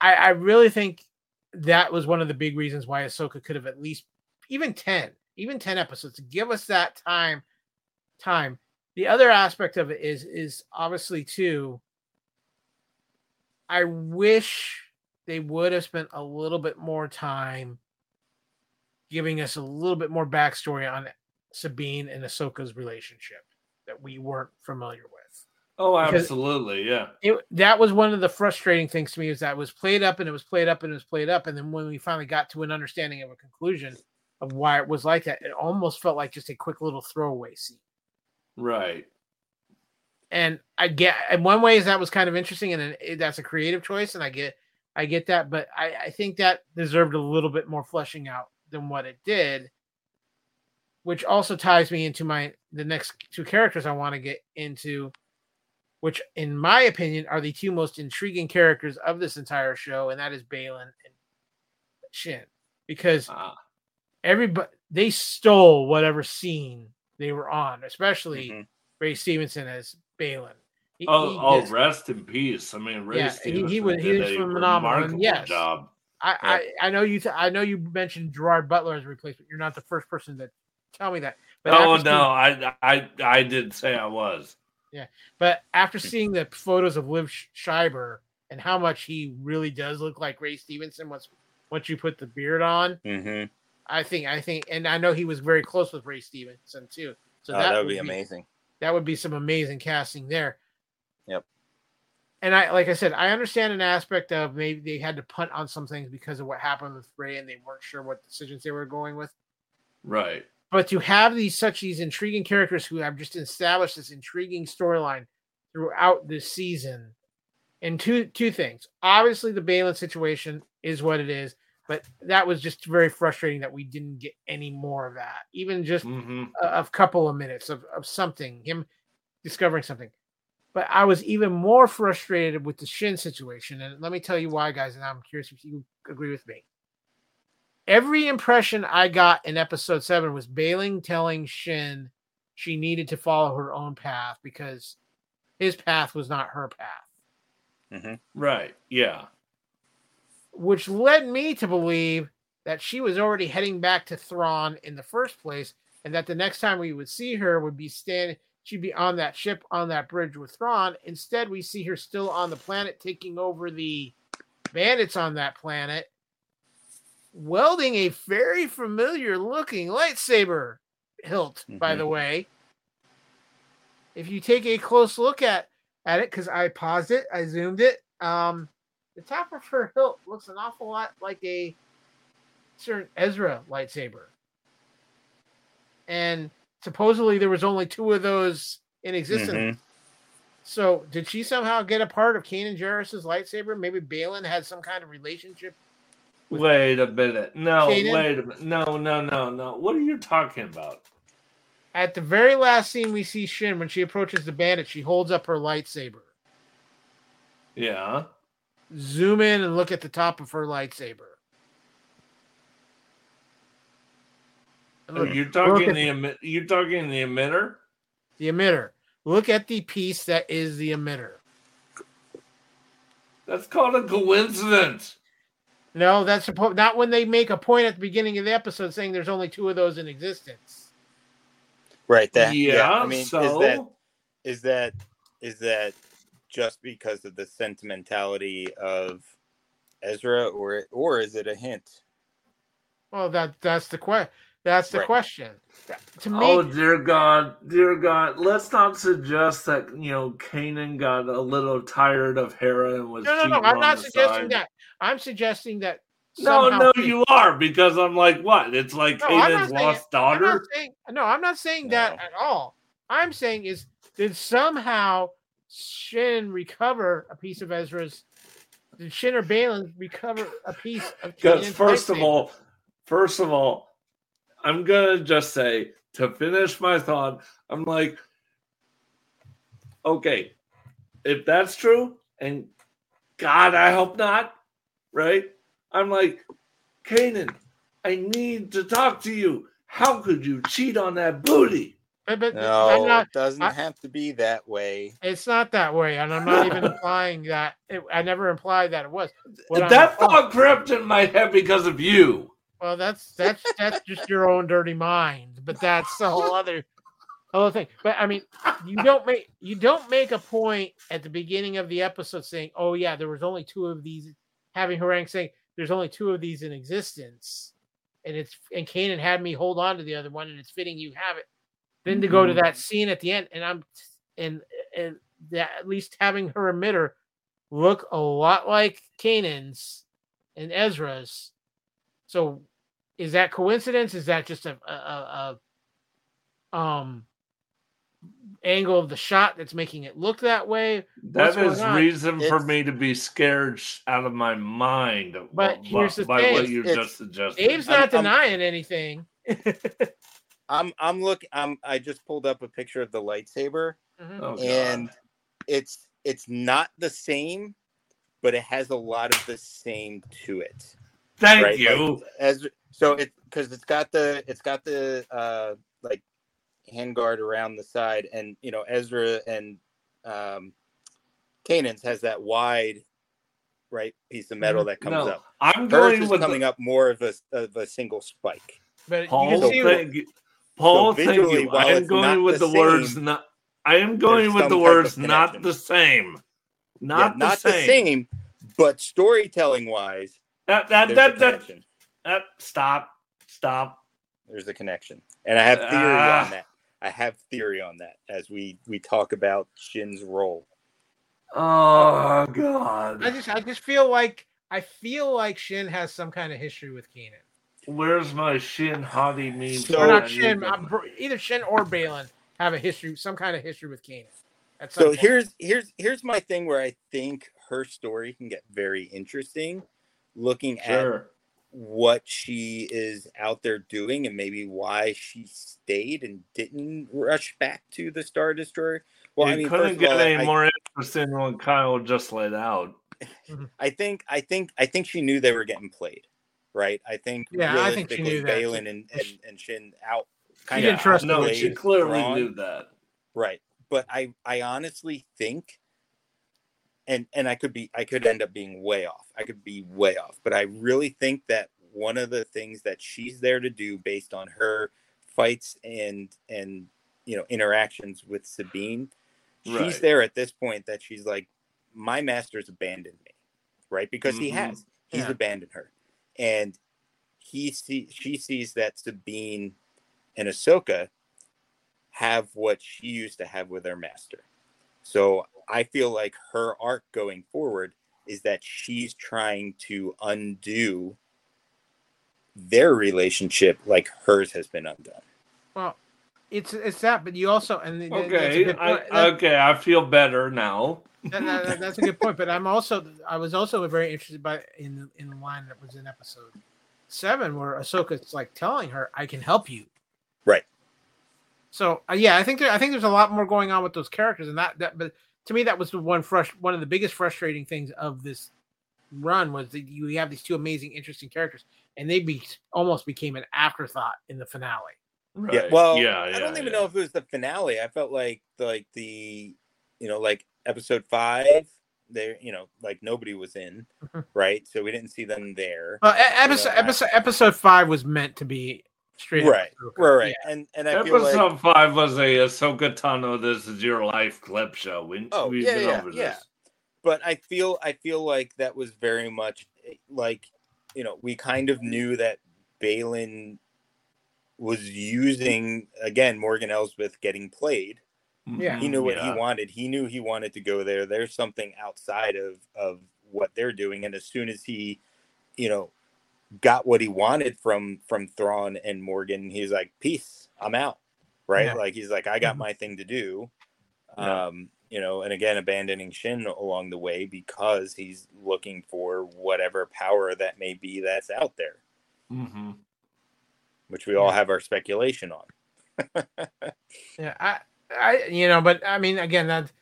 I, I really think that was one of the big reasons why Ahsoka could have at least even ten, even ten episodes to give us that time. Time. The other aspect of it is is obviously too. I wish they would have spent a little bit more time giving us a little bit more backstory on Sabine and Ahsoka's relationship that we weren't familiar with. Oh, absolutely. Yeah. It, that was one of the frustrating things to me is that it was played up and it was played up and it was played up. And then when we finally got to an understanding of a conclusion of why it was like that, it almost felt like just a quick little throwaway scene. Right. and I get in one way is that was kind of interesting, and it- that's a creative choice, and I get I get that, but I, I think that deserved a little bit more fleshing out than what it did, which also ties me into my the next two characters I want to get into, which in my opinion are the two most intriguing characters of this entire show, and that is Baylan and Shin, because Ah, everybody they stole whatever scene they were on, especially Mhm. Ray Stevenson as Baylan. He- oh, he oh, rest in peace. I mean, Ray Yeah, he- Stevenson he was- he was a phenomenal, yes. job. I, I I know you th- I know you mentioned Gerard Butler as a replacement. You're not the first person to tell me that. But oh no, I, I, I did say I was. Seeing, but after seeing the photos of Liev Sch- Schreiber and how much he really does look like Ray Stevenson once once you put the beard on, Mhm. I think I think, and I know he was very close with Ray Stevenson too. So oh, that would be amazing. that would be some amazing casting there. Yep. And I, like I said, I understand an aspect of maybe they had to punt on some things because of what happened with Ray, and they weren't sure what decisions they were going with. Right. But to have these such these intriguing characters who have just established this intriguing storyline throughout this season, and two two things. Obviously, the Baylan situation is what it is, but that was just very frustrating that we didn't get any more of that, even just hmm a, a couple of minutes of, of something, him discovering something. But I was even more frustrated with the Shin situation. And let me tell you why, guys. And I'm curious if you agree with me. Every impression I got in episode seven was Baylan telling Shin she needed to follow her own path because his path was not her path, mm-hmm. Right. Yeah. which led me to believe that she was already heading back to Thrawn in the first place, and that the next time we would see her would be standing, she'd be on that ship on that bridge with Thrawn. Instead, we see her still on the planet, taking over the bandits on that planet, welding a very familiar looking lightsaber hilt, by Mhm. the way. If you take a close look at at it, because I paused it, I zoomed it. Um, the top of her hilt looks an awful lot like a certain Ezra lightsaber. And supposedly there was only two of those in existence. Mhm. So did she somehow get a part of Kanan Jarrus's lightsaber? Maybe Baylan had some kind of relationship. Wait a minute. No, wait a minute. No, no, no, no. What are you talking about? At the very last scene we see Shin when she approaches the bandit, she holds up her lightsaber. Yeah. Zoom in and look at the top of her lightsaber. Look, you're talking the emi- you're talking the emitter. the emitter. Look at the piece that is the emitter. That's called a coincidence. No, that's supposed not when they make a point at the beginning of the episode saying there's only two of those in existence. Right. That. yeah. Yeah. I mean, so is that is that is that just because of the sentimentality of Ezra, or or is it a hint? Well, that that's the que- that's the Right. question. To me, Oh dear God, dear God! Let's not suggest that you know Kanan got a little tired of Hera and was no, no, no. I'm not suggesting side. that. I'm suggesting that. No, somehow- no, you are because I'm like, what? It's like No, not Kanan's saying- lost I'm daughter. saying, no, I'm not saying that at all. I'm saying is did somehow Shin recover a piece of Ezra's? Did Shin or Baylan recover a piece of? Because first of all, first of all, I'm gonna just say to finish my thought, I'm like, okay, if that's true, and God, I hope not, right? I'm like, Kanan, I need to talk to you. How could you cheat on that booty? But, but I'm No, not, it doesn't I- have to be that way. it's not that way, and I'm not even implying that. It, I never implied that it was. What I'm- that thought crept in my head because of you. Well, that's that's that's just your own dirty mind, but that's the whole other whole thing. But I mean, you don't make you don't make a point at the beginning of the episode saying, "Oh yeah, there was only two of these." Having Harang saying, "There's only two of these in existence," and it's and Kanan had me hold on to the other one, and it's fitting you have it. Then to go to Mhm. that scene at the end, and I'm and and that at least having her emitter look a lot like Kanan's and Ezra's. So is that coincidence? Is that just a, a, a, a um angle of the shot that's making it look that way? That What's is going on? reason for me to be scared out of my mind. But by- here's the by thing, what you it's- just suggested. Dave's I'm- not I'm- denying anything. I'm I'm looking. I'm I just pulled up a picture of the lightsaber, Mhm. Oh, and it's it's not the same, but it has a lot of the same to it. Thank right? you. Like, as so it because it's got the it's got the uh like handguard around the side, and you know Ezra and um Kanan's has that wide right piece of metal that comes no, up. I'm Hers going is with coming the, up more of a of a single spike. But you Paul. can see Thank you. Paul, thank visually, you. I am going with the the, words same, not. I am going with the words not the same. Not, Yeah, the, not same. the same, but storytelling wise, That that that, that, that stop stop. There's a connection, and I have theory Ah. on that. I have theory on that as we we talk about Shin's role. Oh God. I just I just feel like I feel like Shin has some kind of history with Kanan. Where's my shin hottie meme? So- Or not Shin, them. either Shin or Baylan have a history, some kind of history with Kanan. At So point. here's here's here's my thing where I think her story can get very interesting, looking at Sure. What she is out there doing and maybe why she stayed and didn't rush back to the Star Destroyer. Well, you I mean, couldn't get all, any I, more interesting than Kyle just laid out. Mm-hmm. I think I think I think she knew they were getting played, right? I think Yeah, I think she knew that, Baylan too. and, and and Shin out. She didn't trust no, she clearly Thrawn. knew that. right? But I I honestly think, and and I could be I could end up being way off. I could be way off, but I really think that one of the things that she's there to do, based on her fights and and you know interactions with Sabine, she's there at this point that she's like, my master's abandoned me, right? Because he Mhm. has. He's Yeah. abandoned her, and he see she sees that Sabine and Ahsoka have what she used to have with her master. So I feel like her arc going forward is that she's trying to undo their relationship like hers has been undone. well, it's it's that, but you also and th- th- that's a Okay, I. That- okay, I feel better now. that- that- that's a good point. But I'm also I was also very interested by in the in the line that was in episode seven where Ahsoka's like telling her, "I can help you." Right. So uh, yeah, I think there, I think there's a lot more going on with those characters, and that that but to me that was the one fresh one of the biggest frustrating things of this run was that you have these two amazing, interesting characters, and they be almost became an afterthought in the finale. Right. Yeah. Well, yeah, I don't yeah, even yeah. know if it was the finale. I felt like like the you know like episode five. There, you know, like nobody was in, Mhm. right? So we didn't see them there. Well, episode I- episode episode five was meant to be straight, right, Ahsoka. right, right. Yeah. And and I feel Episode like five was a Ahsoka Tano. This is your life clip show. We, Oh, we've yeah, yeah, yeah. but I feel I feel like that was very much eh, like you know we kind of knew that Baylan was using again Morgan Elsbeth getting played. Yeah. He knew what Yeah. he wanted. He knew he wanted to go there. There's something outside of of what they're doing, and as soon as he, you know, got what he wanted from from Thrawn and Morgan, he's like, "Peace, I'm out." Right? Yeah. Like he's like, "I got Mhm. my thing to do." Yeah. Um, you know, and again, abandoning Shin along the way because he's looking for whatever power that may be that's out there, hmm which we all have our speculation on. Yeah, I, I, you know, but I mean, again, that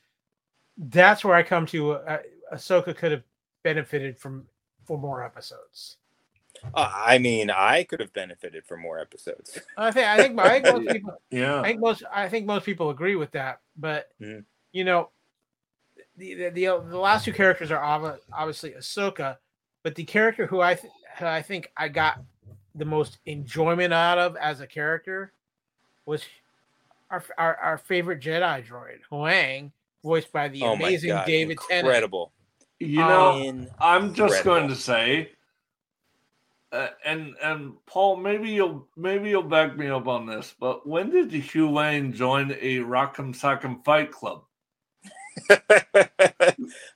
that's where I come to. Uh, Ahsoka could have benefited from for more episodes. Uh, I mean, I could have benefited from more episodes. I think I think, I think most people Yeah. I think most I think most people agree with that. But Mhm. you know, the the, the the last two characters are obviously Ahsoka, but the character who I th- who I think I got the most enjoyment out of as a character was our our, our favorite Jedi droid Huyang, voiced by the oh my amazing god, David Tennant. incredible! You know, In- I'm just Incredible. going to say, uh, and and Paul, maybe you'll maybe you'll back me up on this, but when did Huyang join a Rock'em Sock'em Fight Club?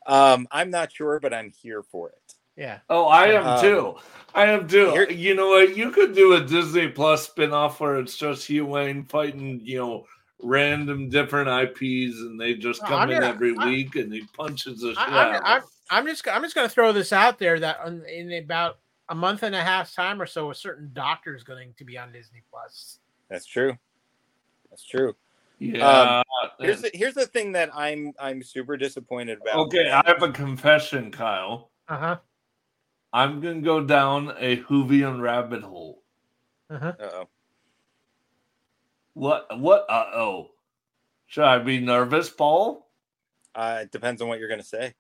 um, I'm not sure, but I'm here for it. Yeah, Oh, I am Um, too. I am too. here- you know what? You could do a Disney Plus spinoff where it's just Huyang fighting, you know, random different IPs, and they just come I'm in gonna- every I- week and he punches the shit I, out I'm, of I'm, them. I'm just I'm just going to throw this out there that on- in about a month and a half time or so, a certain doctor is going to be on Disney Plus. That's true. That's true. Yeah. Here's the, here's the thing that I'm I'm super disappointed about. okay, I have a confession, Kyle. Uh huh. I'm gonna go down a Whovian rabbit hole. Uh huh. Uh-oh. What? What? Uh oh. Should I be nervous, Paul? Uh, it depends on what you're gonna say.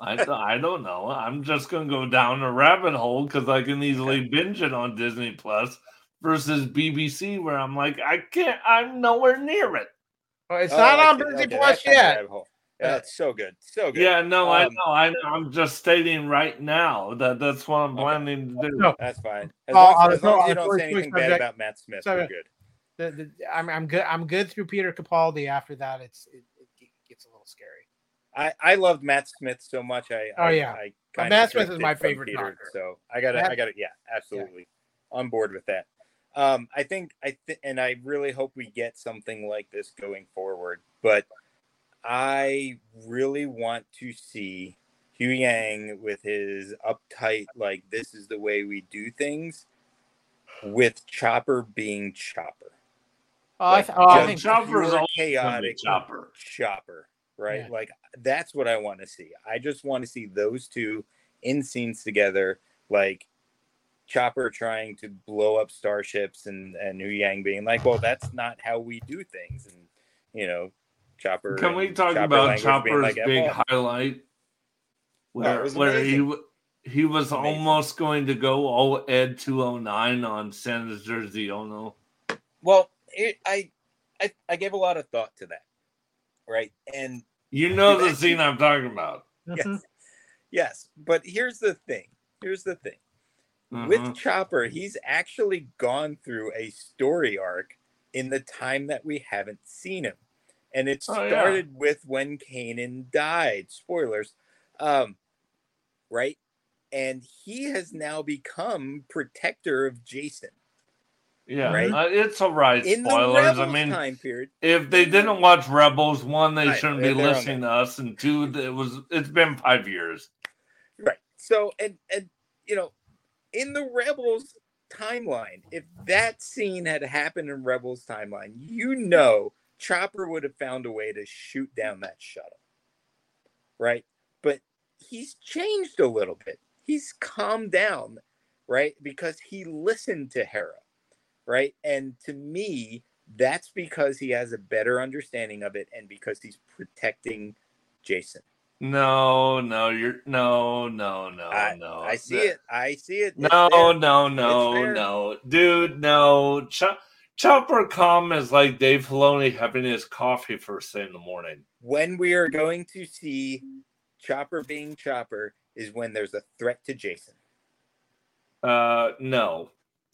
I, I don't know. I'm just gonna go down a rabbit hole because I can easily binge it on Disney Plus versus BBC, where I'm like, I can't. I'm nowhere near it. Well, it's Oh, not I on. Disney Okay, Plus that kind of yet. rabbit. Yeah, it's so good, so good. Yeah, no, I Um, know. I know. I'm just stating right now that that's what I'm Okay. planning to do. No. That's fine. As Oh, long, on as, the- long as you don't first say anything bad subject- about Matt Smith, Sorry. we're good. The, the, I'm, I'm good. I'm good through Peter Capaldi. After that, it's it, it gets a little scary. I I love Matt Smith so much. I Oh, I, yeah. I Matt Smith is my favorite Peter, doctor. So I got to I got to yeah, absolutely on board with that. Um, I think I th- and I really hope we get something like this going forward. But I really want to see Huyang with his uptight like this is the way we do things, with Chopper being Chopper. Oh, I, th- oh, I think Chopper's pure always chaotic Chopper. Chopper, right? Yeah. Like that's what I want to see. I just want to see those two in scenes together, like Chopper trying to blow up starships and and Huyang being like, "Well, that's not how we do things," and you know, Chopper. Can we talk Chopper about language being Chopper's like, big "Well, highlight? Where, was where he he was Amazing. almost going to go all Ed 209 on Senator Xiono. Well, it, I, I I gave a lot of thought to that, right? And You know the actually- scene I'm talking about. yes, Mhm. yes, but here's the thing. Here's the thing. Mhm. with Chopper, he's actually gone through a story arc in the time that we haven't seen him. And it Oh, yeah. started with when Kanan died. Spoilers. Um, right? And he has now become protector of Jacen. Yeah, right? uh, it's all right. In the Spoilers. I mean, time period. if they didn't watch Rebels, one, they Right, shouldn't be listening to us, and two, it was it's been five years. Right. So and and you know, in the Rebels timeline, if that scene had happened in Rebels timeline, you know Chopper would have found a way to shoot down that shuttle. Right? But he's changed a little bit. He's calmed down, right? Because he listened to Hera. Right? And to me, that's because he has a better understanding of it and because he's protecting Jacen. No, no, you're no, no, no, I, no. I see it. I see it. It's No, there. no, no, no, dude, no. Ch- Chopper Com is like Dave Filoni having his coffee first thing in the morning. when we are going to see Chopper being Chopper is when there's a threat to Jacen. Uh, no,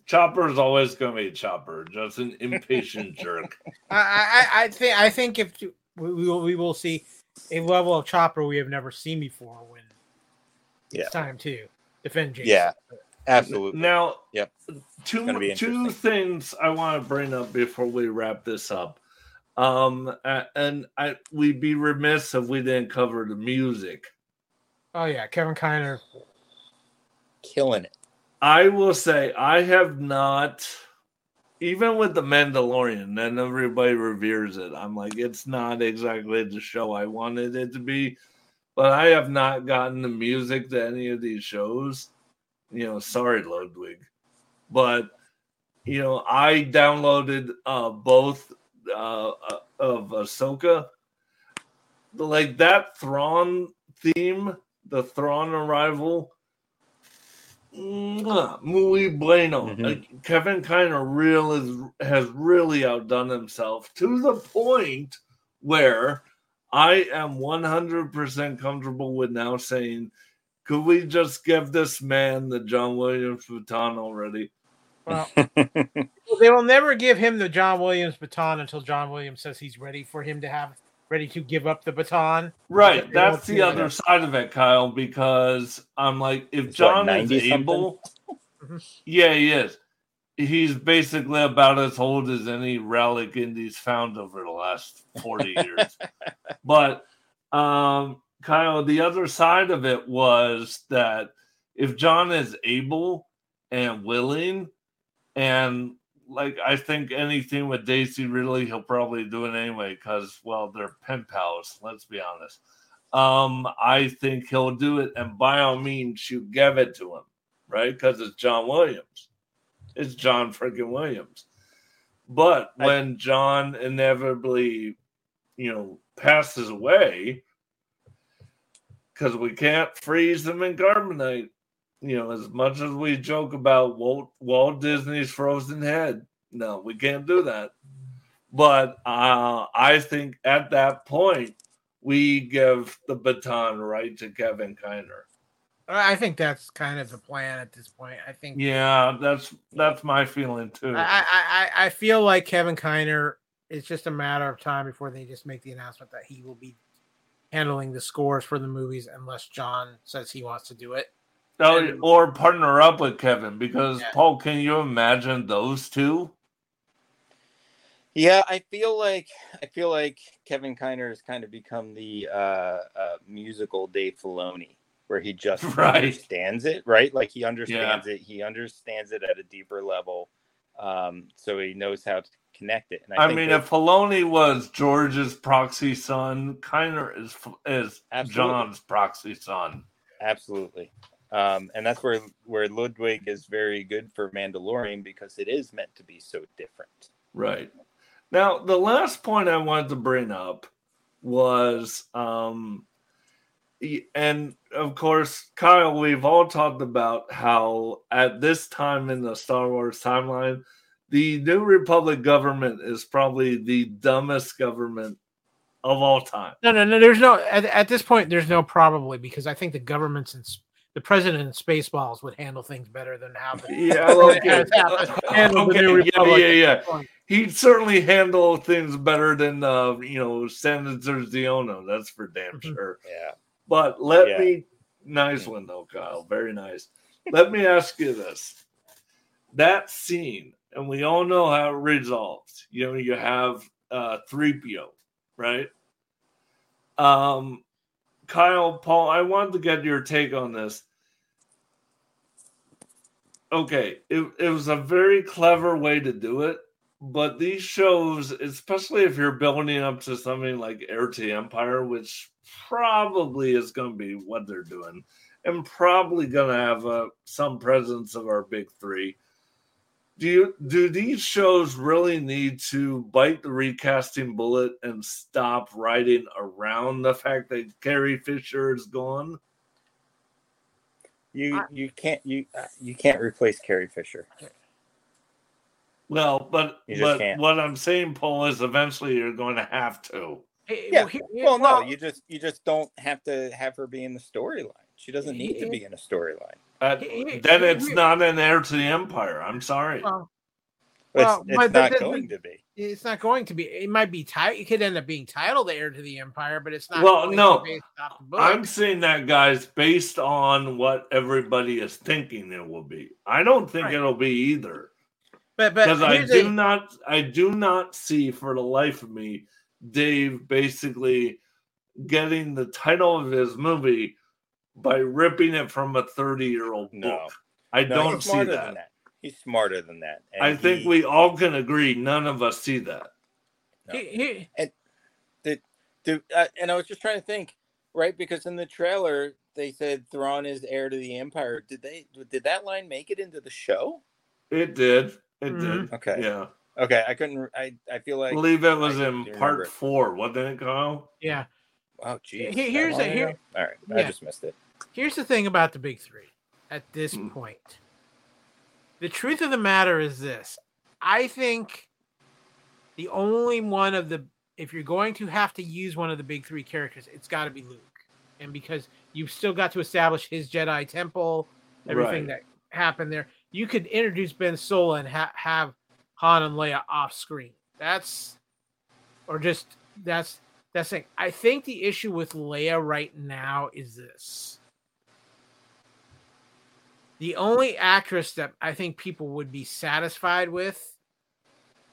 Chopper is always going to be Chopper, just an impatient jerk. I, I, I think I think if we, we will we will see a level of chopper we have never seen before when Yeah. it's time to defend Jacen. Yeah, absolutely. Now, Yep. two two things I want to bring up before we wrap this up. Um, and I we'd be remiss if we didn't cover the music. Oh yeah, Kevin Kiner. Killing it. I will say I have not, even with the Mandalorian, and everybody reveres it. I'm like, it's not exactly the show I wanted it to be, but I have not gotten the music to any of these shows. You know, sorry, Ludwig, but you know, I downloaded uh, both uh, uh, of Ahsoka. Like that Thrawn theme, the Thrawn arrival. Mwah, Muy bueno. Mhm. Like, Kevin kind of real is, has really outdone himself to the point where I am 100% comfortable with now saying, could we just give this man the John Williams baton already? Well, they will never give him the John Williams baton until John Williams says he's ready for him to have ready to give up the baton. Right. That's the other that. side of it, Kyle, because I'm like, if He's what, John is able, Mhm. yeah, he is. He's basically about as old as any relic Indies found over the last 40 years. But, um, Kyle, the other side of it was that if John is able and willing, and like I think anything with Daisy Ridley, he'll probably do it anyway because well, they're pen pals. Let's be honest. Um, I think he'll do it, and by all means, you give it to him, right? Because it's John Williams. It's John freaking Williams. But I- when John inevitably, you know, passes away, because we can't freeze him in carbonite, you know, as much as we joke about Walt, Walt Disney's frozen head, no, we can't do that. But uh, I think at that point, we give the baton right to Kevin Kiner. I think that's kind of the plan at this point. I think Yeah, that's that's my feeling too. I, I, I I feel like Kevin Kiner. It's just a matter of time before they just make the announcement that he will be handling the scores for the movies, unless John says he wants to do it. Oh, and- or partner up with Kevin because Yeah. Paul, can you imagine those two? Yeah, I feel like I feel like Kevin Kiner has kind of become the uh, uh, musical Dave Filoni, where he just Right. understands it, right? Like he understands it. He understands it at a deeper level, um, so he knows how to connect it. And I, I, think mean, that- if Filoni was George's proxy son, Kiner is is Absolutely. John's proxy son. absolutely, um, and that's where where Ludwig is very good for Mandalorian because it is meant to be so different. Right. Now, the last point I wanted to bring up was, um, and of course, Kyle, we've all talked about how at this time in the Star Wars timeline, the New Republic government is probably the dumbest government of all time. No, no, no. There's no at, at this point. There's no probably because I think the governments and s- the president and Spaceballs would handle things better than how the Yeah, okay. has happened. The Okay, New yeah, Republic yeah, at yeah. He'd certainly handle things better than, uh, you know, Senator Xiono. That's for damn Mhm. sure. Yeah. But let Yeah. me, nice one though, Kyle. Very nice. let me ask you this: that scene, and we all know how it resolves. You know, you have uh, three PO, right? Um, Kyle, Paul, I wanted to get your take on this. Okay, it, it was a very clever way to do it, but these shows, especially if you're building up to something like Heir to Empire, which probably is going to be what they're doing, and probably going to have uh, some presence of our big three. Do you do these shows really need to bite the recasting bullet and stop writing around the fact that Carrie Fisher is gone? You you can't you uh, you can't replace Carrie Fisher. Well, but but can't. what I'm saying, Paul, is eventually you're going to have to. Hey, Yeah. here- Well, no, you just you just don't have to have her be in the storyline. She doesn't need to be in a storyline. Uh, then it's not an heir to the empire. I'm sorry. well, Well, it's, it's but not the- the- going to be. it's not going to be. It might be titled. It could end up being titled "Heir to the Empire," but it's not. Well, going to no. be based off the. I'm saying that, guys, based on what everybody is thinking it will be. I don't think Right. it'll be either. but but Because I do the- not I do not see for the life of me Dave basically getting the title of his movie by ripping it from a 30 year old No. book. I No, don't see that. that. He's smarter than that. And I think we all can agree none of us see that. No. he- he- Dude, uh, and I was just trying to think. right? Because in the trailer they said Thrawn is heir to the Empire. Did they? Did that line make it into the show? It did. It Mhm. did. Okay. Yeah. Okay. I couldn't. I I feel I like. believe it was I in part remember. four, wasn't it, Kyle? Yeah. Oh, geez. Here- here's a- here- ago? All right. I just missed it. Here's the thing about the big three at this Hmm. point. The truth of the matter is this I think the only one of the, if you're going to have to use one of the big three characters, it's got to be Luke. And because you've still got to establish his Jedi temple, everything Right. that happened there, you could introduce Ben Solo and ha- have Han and Leia off screen. That's, or just, that's, that's thing. I think the issue with Leia right now is this. The only actress that I think people would be satisfied with,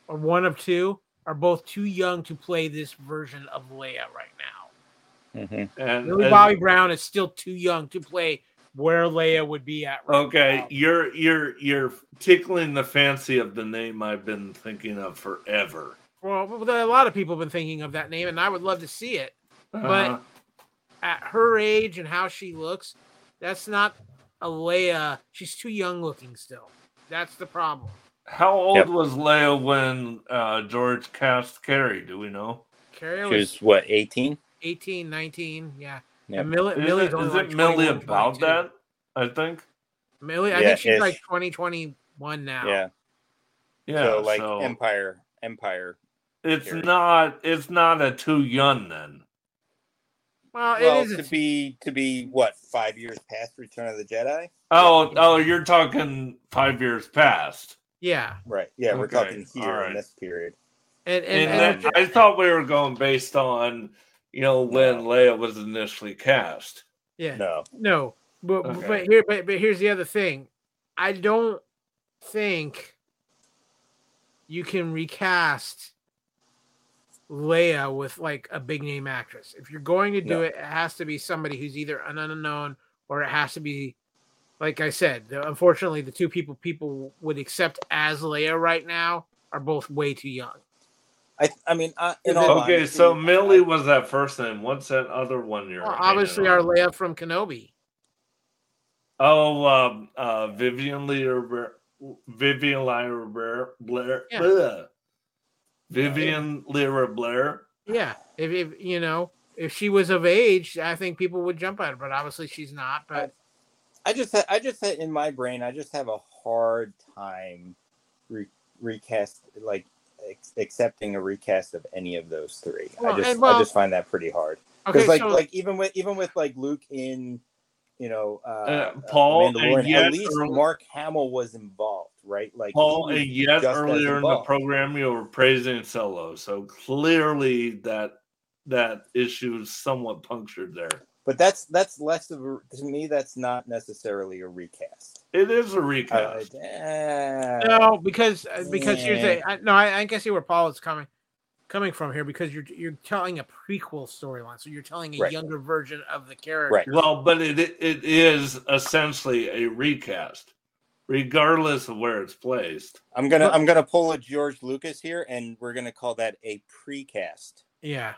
or one of two, are both too young to play this version of Leia right now. hmm And, Millie and- Bobby Brown is still too young to play where Leia would be at. Right okay, now. you're you're you're tickling the fancy of the name I've been thinking of forever. Well, a lot of people have been thinking of that name, and I would love to see it. Uh-huh. At her age and how she looks, that's not a Leia. She's too young looking still. That's the problem. How old Yep. was Leia when uh, George cast Carrie? Do we know? Carrie She was was what 18? 18, 19, yeah. Yep. Millie, Is Millie's it, only is like it Millie about 22. that? I think. Millie, I Yeah, think she's ish. like 2021 now. Yeah. Yeah. so like so Empire, Empire. it's Carrie. not it's not a too young then. Well, well, it is. to be to be what five years past Return of the Jedi? Oh, oh, you're talking five years past. yeah. Right. Yeah, we're talking here all right. in this period. And, and, And, and then I thought we were going based on, you know, when No. Leia was initially cast. yeah. No. No, but Okay. but here but, but here's the other thing. I don't think you can recast Leia with like a big name actress. If you're going to do No. it, it has to be somebody who's either an unknown or it has to be like I said, the, unfortunately the two people people would accept as Leia right now are both way too young. I I mean, uh, in Okay, all Okay, honesty, so I- Millie was that first name. What's that other one you're Well, hanging obviously our on? Leia from Kenobi. Oh, um, uh, Vivian Lear, Vivian Lyra Blair, Blair, Yeah. Bleh. Vivian Lyra Blair. Yeah, if, if you know, if she was of age, I think people would jump at her. But obviously, she's not. But I just ha- I just ha- in my brain I just have a hard time re- recast like ex- accepting a recast of any of those three. Well, I just well- I just find that pretty hard okay, like so like even with even with like Luke in you know uh, uh, Paul, and Mandalorian, yet at least Mark Hamill was involved, right? Like he Paul, was and yet earlier in the program you were praising Solo, so clearly that that issue is somewhat punctured there. But that's that's less of a, to me. That's not necessarily a recast. It is a Uh, recast. eh, no, because uh, because here's Yeah. the I, no, I, I can see where Paul is coming coming from here because you're you're telling a prequel storyline, so you're telling a Right. younger version of the character. Right. well, but it it is essentially a recast, regardless of where it's placed. I'm gonna I'm gonna pull a George Lucas here, and we're gonna call that a precast. Yeah.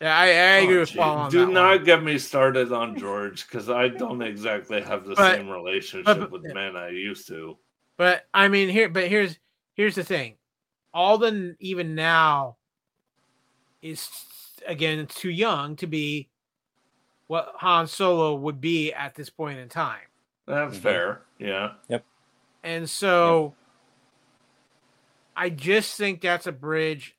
Yeah, I, I agree Oh, with Paul on Do that not one. get me started on George because I don't exactly have the But- same relationship but- with men I used to. But I mean, here, but here's here's the thing. Alden even now is again too young to be what Han Solo would be at this point in time, That's Mhm. fair. Yeah. Yep. And so I just think that's a bridge.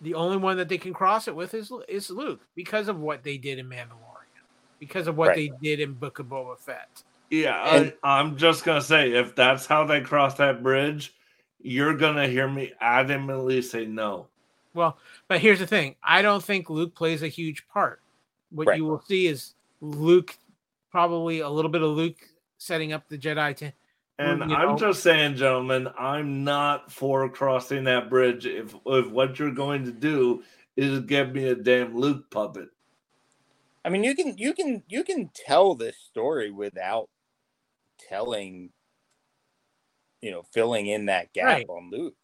The only one that they can cross it with is is Luke because of what they did in Mandalorian, because of what Right. they did in Book of Boba Fett. Yeah, And- I, I'm just gonna say if that's how they cross that bridge, you're gonna hear me adamantly say no. Well, but here's the thing: I don't think Luke plays a huge part. What Right. you will see is Luke, probably a little bit of Luke setting up the Jedi. To, And you I'm know- just saying, gentlemen, I'm not for crossing that bridge if if what you're going to do is give me a damn Luke puppet. I mean, you can you can you can tell this story without telling, you know, filling in that gap Right. on Luke.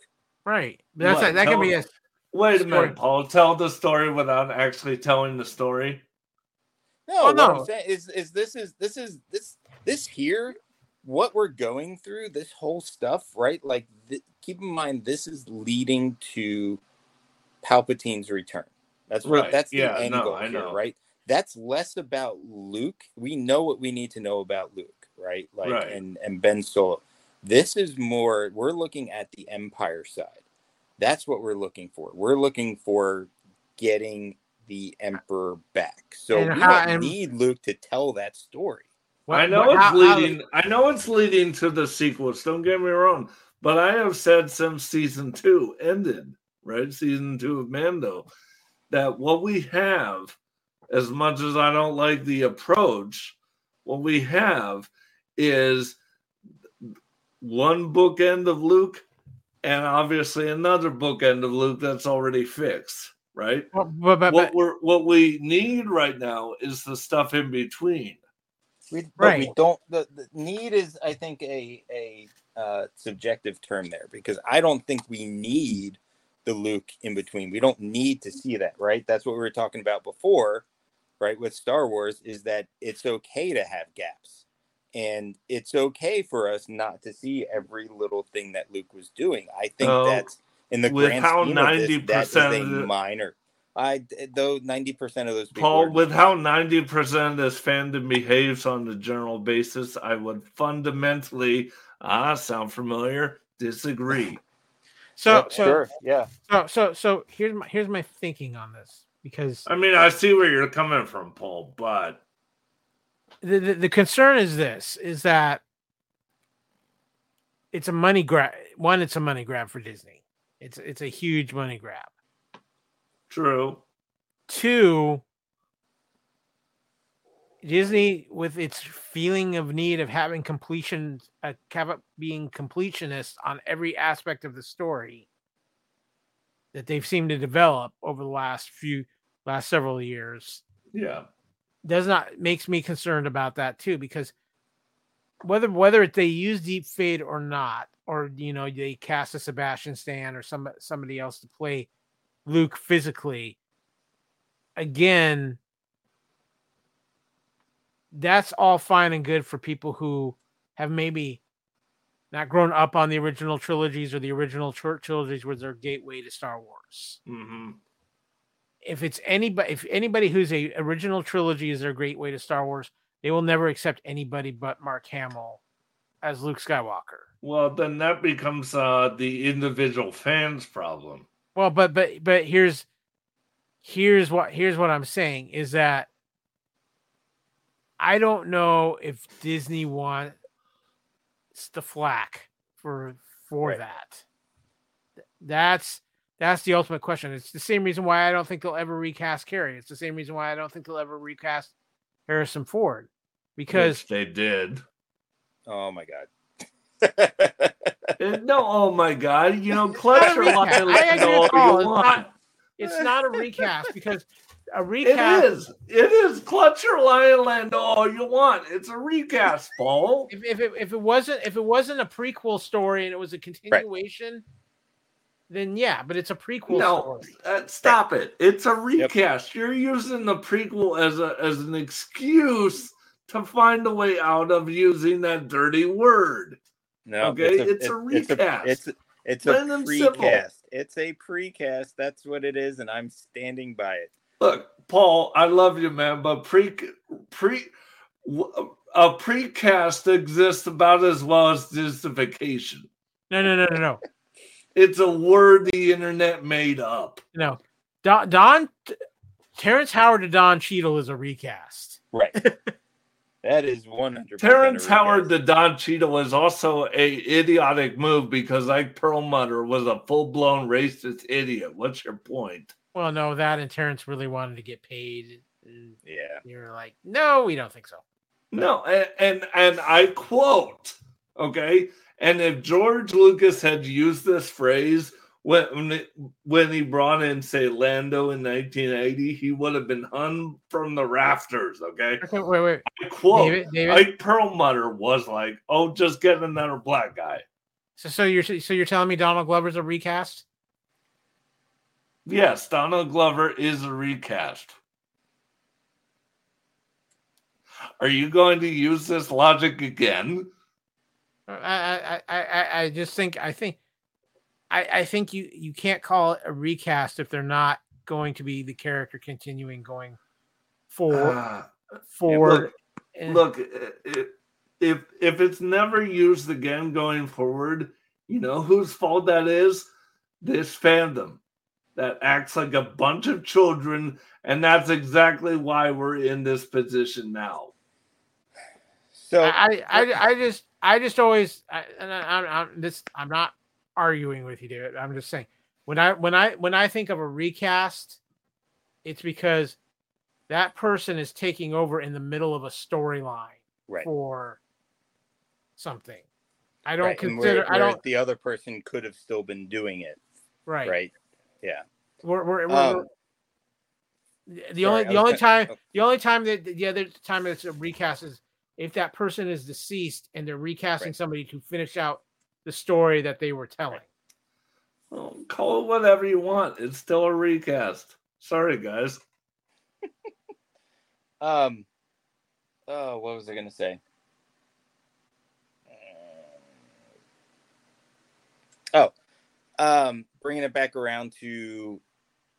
right? That's What, that can be a Wait a Story. minute, Paul. Tell the story without actually telling the story. No, Oh, what no. I'm saying is is this is this is this this here what we're going through this whole stuff right like th- keep in mind this is leading to Palpatine's return. That's what Right. that's the Yeah, end no, goal I here, know. right? That's less about Luke. We know what we need to know about Luke, right? Like Right. and and Ben Solo. This is more we're looking at the Empire side. That's what we're looking for. We're looking for getting the Emperor back. So And we don't need Luke to tell that story. What- I know what- it's how- how- leading. I know it's leading to the sequels. Don't get me wrong, but I have said since season two ended, right? Season two of Mando, that what we have, as much as I don't like the approach, what we have is one bookend of Luke, and obviously another bookend of Luke that's already fixed, right? But, but, but, what we're what we need right now is the stuff in between. We, but Right. we don't. The, the need is, I think, a a uh, subjective term there because I don't think we need the Luke in between. We don't need to see that, right? That's what we were talking about before, right? With Star Wars, is that it's okay to have gaps, and it's okay for us not to see every little thing that Luke was doing. I think Oh, that's in the grand how scheme of this, that is a minor. I though ninety percent of those people. Paul, are- with how 90% of this fandom behaves on a general basis, I would fundamentally, ah, sound familiar, disagree. so, Yeah, so, sure, yeah. so, so, so here's my here's my thinking on this because I mean, I see where you're coming from, Paul, but the, the, the concern is this is that it's a money grab one it's a money grab for disney it's it's a huge money grab true. two disney with its feeling of need of having completion uh, being completionist on every aspect of the story that they've seemed to develop over the last few last several years Yeah. does not makes me concerned about that too because whether whether they use deep fake or not or you know they cast a Sebastian Stan or some somebody else to play Luke physically again that's all fine and good for people who have maybe not grown up on the original trilogies or the original tr- trilogies was their gateway to Star Wars hmm if it's anybody if anybody who's a original trilogy is their great way to Star Wars, they will never accept anybody but Mark Hamill as Luke Skywalker. Well, then that becomes uh, the individual fans' problem. Well, but but but here's here's what here's what I'm saying is that I don't know if Disney wants the flack for for Right. that. That's that's the ultimate question. It's the same reason why I don't think they'll ever recast Carrie. It's the same reason why I don't think they'll ever recast Harrison Ford because Which they did. Oh my god. No, oh my God! You know, clutch your Not a luck recast. and I let agree go all you It's want. it's not a recast because a recast is. It is. Clutch your lion land all you want. It's a recast, Paul. if, if it if it wasn't if it wasn't a prequel story and it was a continuation, then yeah, but it's a prequel No, story. uh, stop it. It's a recast. You're using the prequel as a as an excuse to find a way out of using that dirty word. No, Okay, it's a recast. It's a, it's a, Plain and simple. It's a precast. That's what it is, and I'm standing by it. Look, Paul, I love you, man, but pre pre w- a precast exists about as well as justification. No, no, no, no, no, It's a word the internet made up. no. Don, Don Terrence Howard to Don Cheadle is a recast. Right. that is one hundred. Terrence Howard to Don Cheadle is also a idiotic move because Ike Perlmutter was a full blown racist idiot. What's your point? Well, no, that and Terrence really wanted to get paid. Yeah. you're like, no, we don't think so. No, and, and and I quote, okay, and if George Lucas had used this phrase when when, he brought in say Lando in 1980, he would have been hung from the rafters. Okay, Okay, wait, wait, I quote. David, David. Ike Perlmutter was like, "Oh, just get another black guy." So, so you're so you're telling me Donald Glover's a recast? Yes, Donald Glover is a recast. Are you going to use this logic again? I, I, I, I just think I think I, I think you you can't call it a recast if they're not going to be the character continuing going forward. Uh, forward. look, look, i- i- if if it's never used again going forward, you know whose fault that is? This fandom that acts like a bunch of children, and that's exactly why we're in this position now. So I, I, I just, I just always, I, and I, I'm, I'm this, I'm not arguing with you, David. I'm just saying when I, when I, when I think of a recast, it's because that person is taking over in the middle of a storyline right, for something. I don't right. consider, where- I don't, The other person could have still been doing it, right, right? Yeah. We're, we're, we're, Um, the sorry, only, the only gonna- time, oh. the only time that the other time it's a recast is if that person is deceased and they're recasting Right. somebody to finish out the story that they were telling. Well, call it whatever you want. It's still a recast. Sorry, guys. Um. Oh, what was I gonna say? Oh, um, bringing it back around to,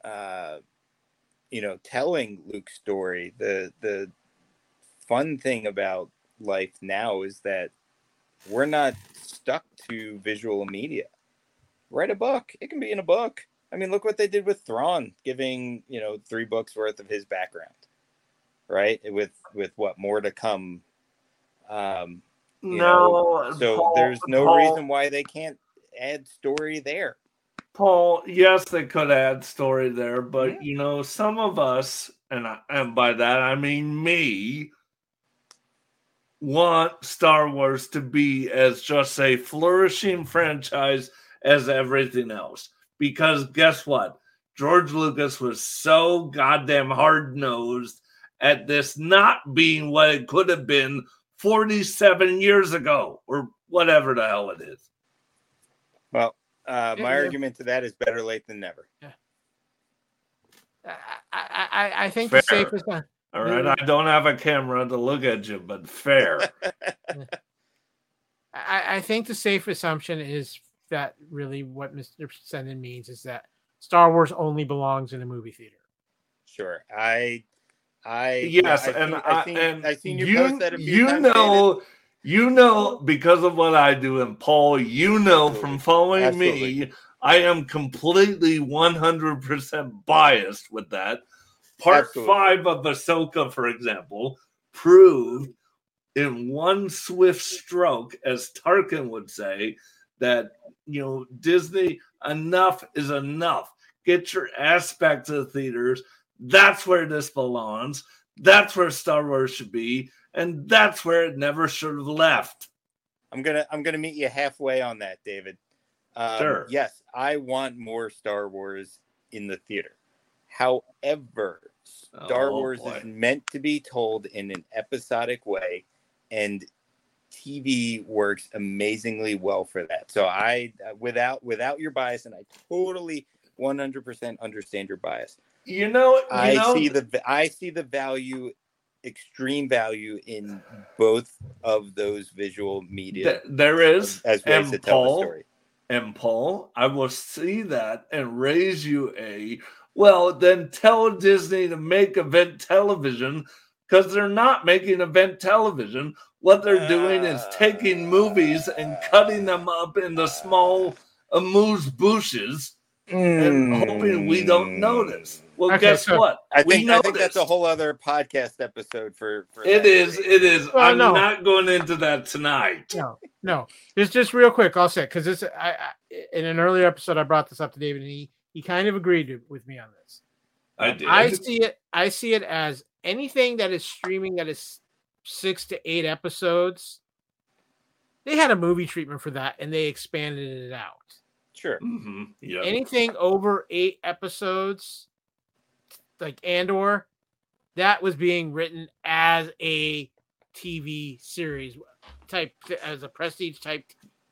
uh, you know, telling Luke's story. The the fun thing about life now is that we're not stuck to visual media. Write a book. It can be in a book. I mean, look what they did with Thrawn, giving you know three books worth of his background, right? With with what more to come. Um, you know, so Paul- there's no Paul- reason why they can't add story there. Paul, yes, they could add story there, but Yeah. you know, some of us, and I, and by that I mean me, want Star Wars to be as just a flourishing franchise as everything else. Because guess what? George Lucas was so goddamn hard nosed at this not being what it could have been 47 years ago, or whatever the hell it is. Well, uh, my yeah. argument to that is better late than never. Yeah. I, I, I think the safest one. All right, I don't have a camera to look at you, but fair. I, I think the safe assumption is that really what Mr. Senden means is that Star Wars only belongs in a movie theater. Sure, I, I yes, yeah, I and seen- I, I seen, and I seen you, you, that a few you know, you know, because of what I do, and Paul, you know from Absolutely. following me, I am completely one hundred percent biased with that. Part Absolutely. five of Ahsoka, for example, proved in one swift stroke, as Tarkin would say, that you know Disney enough is enough. Get your ass back to the theaters. That's where this belongs. That's where Star Wars should be, and that's where it never should have left. I'm gonna I'm gonna meet you halfway on that, David. Um, Sure. Yes, I want more Star Wars in the theater. However, Star Oh, Wars boy. is meant to be told in an episodic way, and TV works amazingly well for that. So I, without without your bias, and I totally 100% understand your bias. You know, you I know, see the I see the value, extreme value in both of those visual media th- there is, um, as ways and to tell Paul, the story. And Paul, I will see that and raise you a well, then tell Disney to make event television because they're not making event television. What they're doing is taking movies and cutting them up into small amuse bouches and hoping we don't hmm. notice. Well, Okay, guess so- what? I we think I think that's a whole other podcast episode for. for It that. is. It is. Well, I'm no. not going into that tonight. No, no. Just just real quick, I'll say because this I, I in an earlier episode I brought this up to David and he he kind of agreed with me on this. I did. I see it. I see it as anything that is streaming that is six to eight episodes. They had a movie treatment for that, and they expanded it out. Sure. hmm Yeah. Anything over eight episodes, like Andor, that was being written as a TV series type, as a prestige type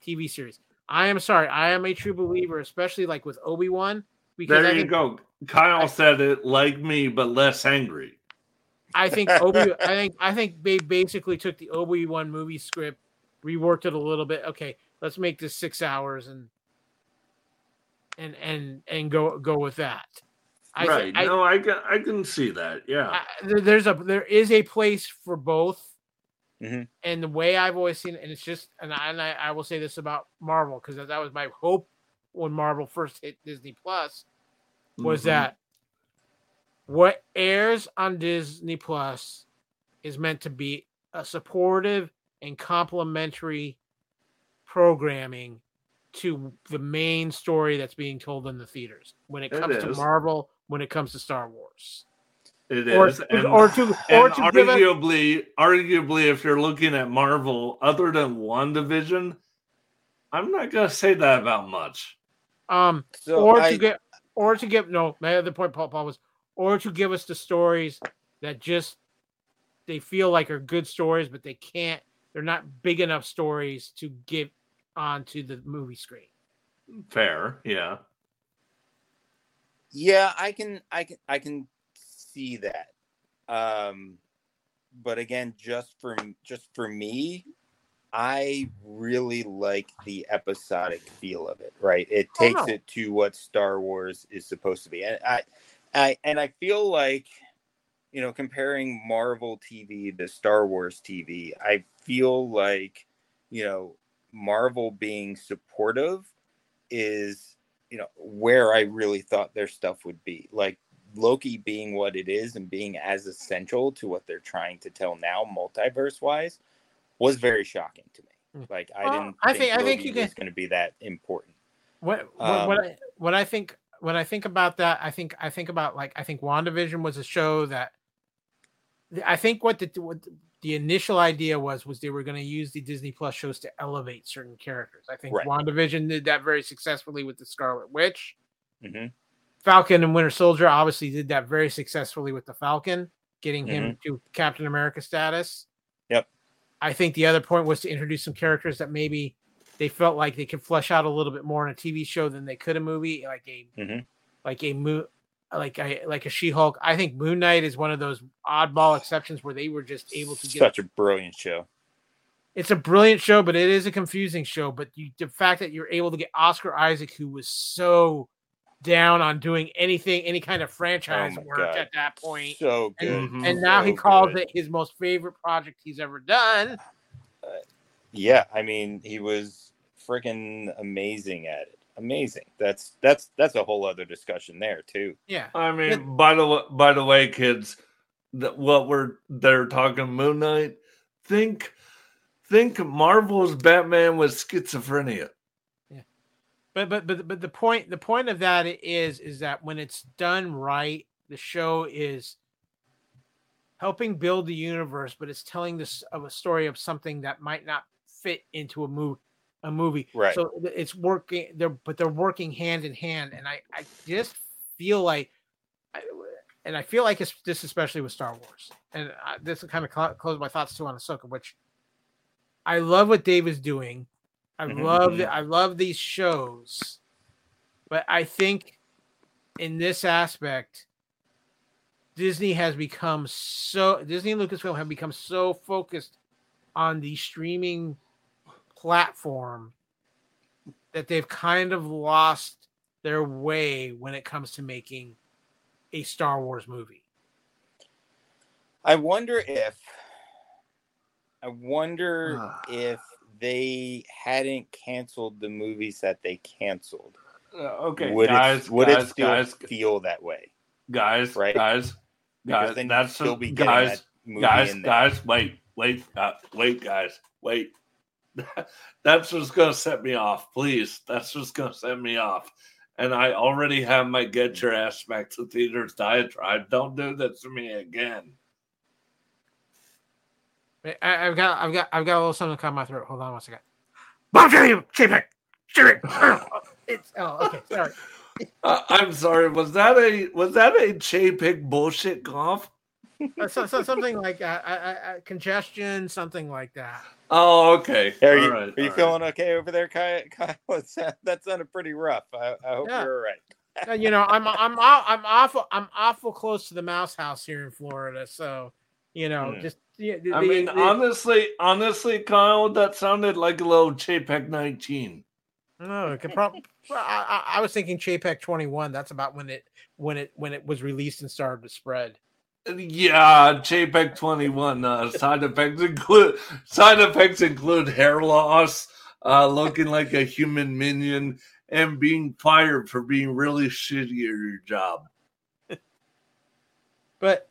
TV series. I am sorry. I am a true believer, especially like with Obi Wan. because there I you think, go. Kyle said it like me, but less angry. I think Obi. I think I think they basically took the Obi Wan movie script, reworked it a little bit. Okay, let's make this six hours and and and and go go with that. I, right? I, no, I can I can see that. Yeah. I, there- there's a there is a place for both. Mhm. And the way I've always seen it, and it's just, and I, and I, I will say this about Marvel because that was my hope when Marvel first hit Disney Plus was Mhm. that what airs on Disney Plus is meant to be a supportive and complementary programming to the main story that's being told in the theaters when it It comes to. Marvel, when it comes to Star Wars. It Or, is, to, and, or to or and to give us, arguably, arguably, if you're looking at Marvel, other than WandaVision, I'm not gonna say that about much. um So or I, to get or to give no my other point Paul, Paul was or to give us the stories that just they feel like are good stories but they can't they're not big enough stories to get onto the movie screen Fair, yeah. yeah, I can, I can, I can see that. Um, but again, just for just for me, I really like the episodic feel of it. Right, it Oh, takes no. it to what Star Wars is supposed to be, and I, I, and I feel like, you know, comparing Marvel TV to Star Wars TV, I feel like, you know, Marvel being supportive is you know where I really thought their stuff would be. Like Loki being what it is and being as essential to what they're trying to tell now, multiverse wise, was very shocking to me. Mm. Like I didn't. I think, think- I think you can- was going to be that important. what what, what Um, I what I think when I think about that I think I think about like I think WandaVision was a show that I think what the what the initial idea was was they were going to use the Disney Plus shows to elevate certain characters. I think Right. WandaVision did that very successfully with the Scarlet Witch. hmm Falcon and Winter Soldier obviously did that very successfully with the Falcon, getting him to Captain America status. Yep. I think the other point was to introduce some characters that maybe they felt like they could flesh out a little bit more in a TV show than they could a movie, like a Mhm. like a mo- like a like a She-Hulk. I think Moon Knight is one of those oddball exceptions where they were just able to get Such a brilliant show. it's a brilliant show, but it is a confusing show. But you, the fact that you're able to get Oscar Isaac, who was so down on doing anything, any kind of franchise Oh work God. at that point, So good. and, Mhm. and now he calls good. it his most favorite project he's ever done. Yeah, I mean, he was freaking amazing at it. Amazing. That's that's that's a whole other discussion there too. Yeah, I mean, by the way, by the way, kids, that what we're they're talking Moon Knight. Think, think Marvel's Batman with schizophrenia. But but but but the point the point of that is is that when it's done right, the show is helping build the universe, but it's telling this of a story of something that might not fit into a movie a movie. Right. So it's working they're but they're working hand in hand. And I, I just feel like I, and I feel like it's this especially with Star Wars. And I, this will kind of cl- close my thoughts too on Ahsoka, which I love what Dave is doing. I Mhm, love I love these shows, but I think in this aspect, Disney has become so Disney and Lucasfilm have become so focused on the streaming platform that they've kind of lost their way when it comes to making a Star Wars movie. I wonder if I wonder Ah. if they hadn't canceled the movies that they canceled. Uh, okay, would guys, it would guys, it still guys, feel that way? guys, right? guys, Because guys. That's still be guys, guys, guys. Wait, wait, uh, wait, guys, wait. That's just gonna set me off. Please, that's just gonna set me off. And I already have my get your ass back to theaters diatribe. Don't do this to me again. I, have got, I've got, I've got a little something caught in my throat. Hold on one second. Bomb you, cheap it, cheap it. It's oh, okay, sorry. Uh, I'm sorry. Was that a was that a Chapek bullshit cough? Uh, so, so something like uh, uh, uh, congestion, something like that. Oh, okay. Are All you, right, are you all feeling okay over there, Kyle? Kyle? It's- that sounded pretty rough. I, I hope Yeah. you're all right. Uh, you know, I'm I'm I'm awful I'm awful close to the mouse house here in Florida, so you know, Hmm. just yeah, the- I mean, the- honestly, honestly, Kyle, that sounded like a little JPEG 19. No, it could probably. I, I, I was thinking JPEG 21. That's about when it when it when it was released and started to spread. Yeah, JPEG 21. Uh, side effects include side effects include hair loss, uh, looking like a human minion, and being fired for being really shitty at your job. But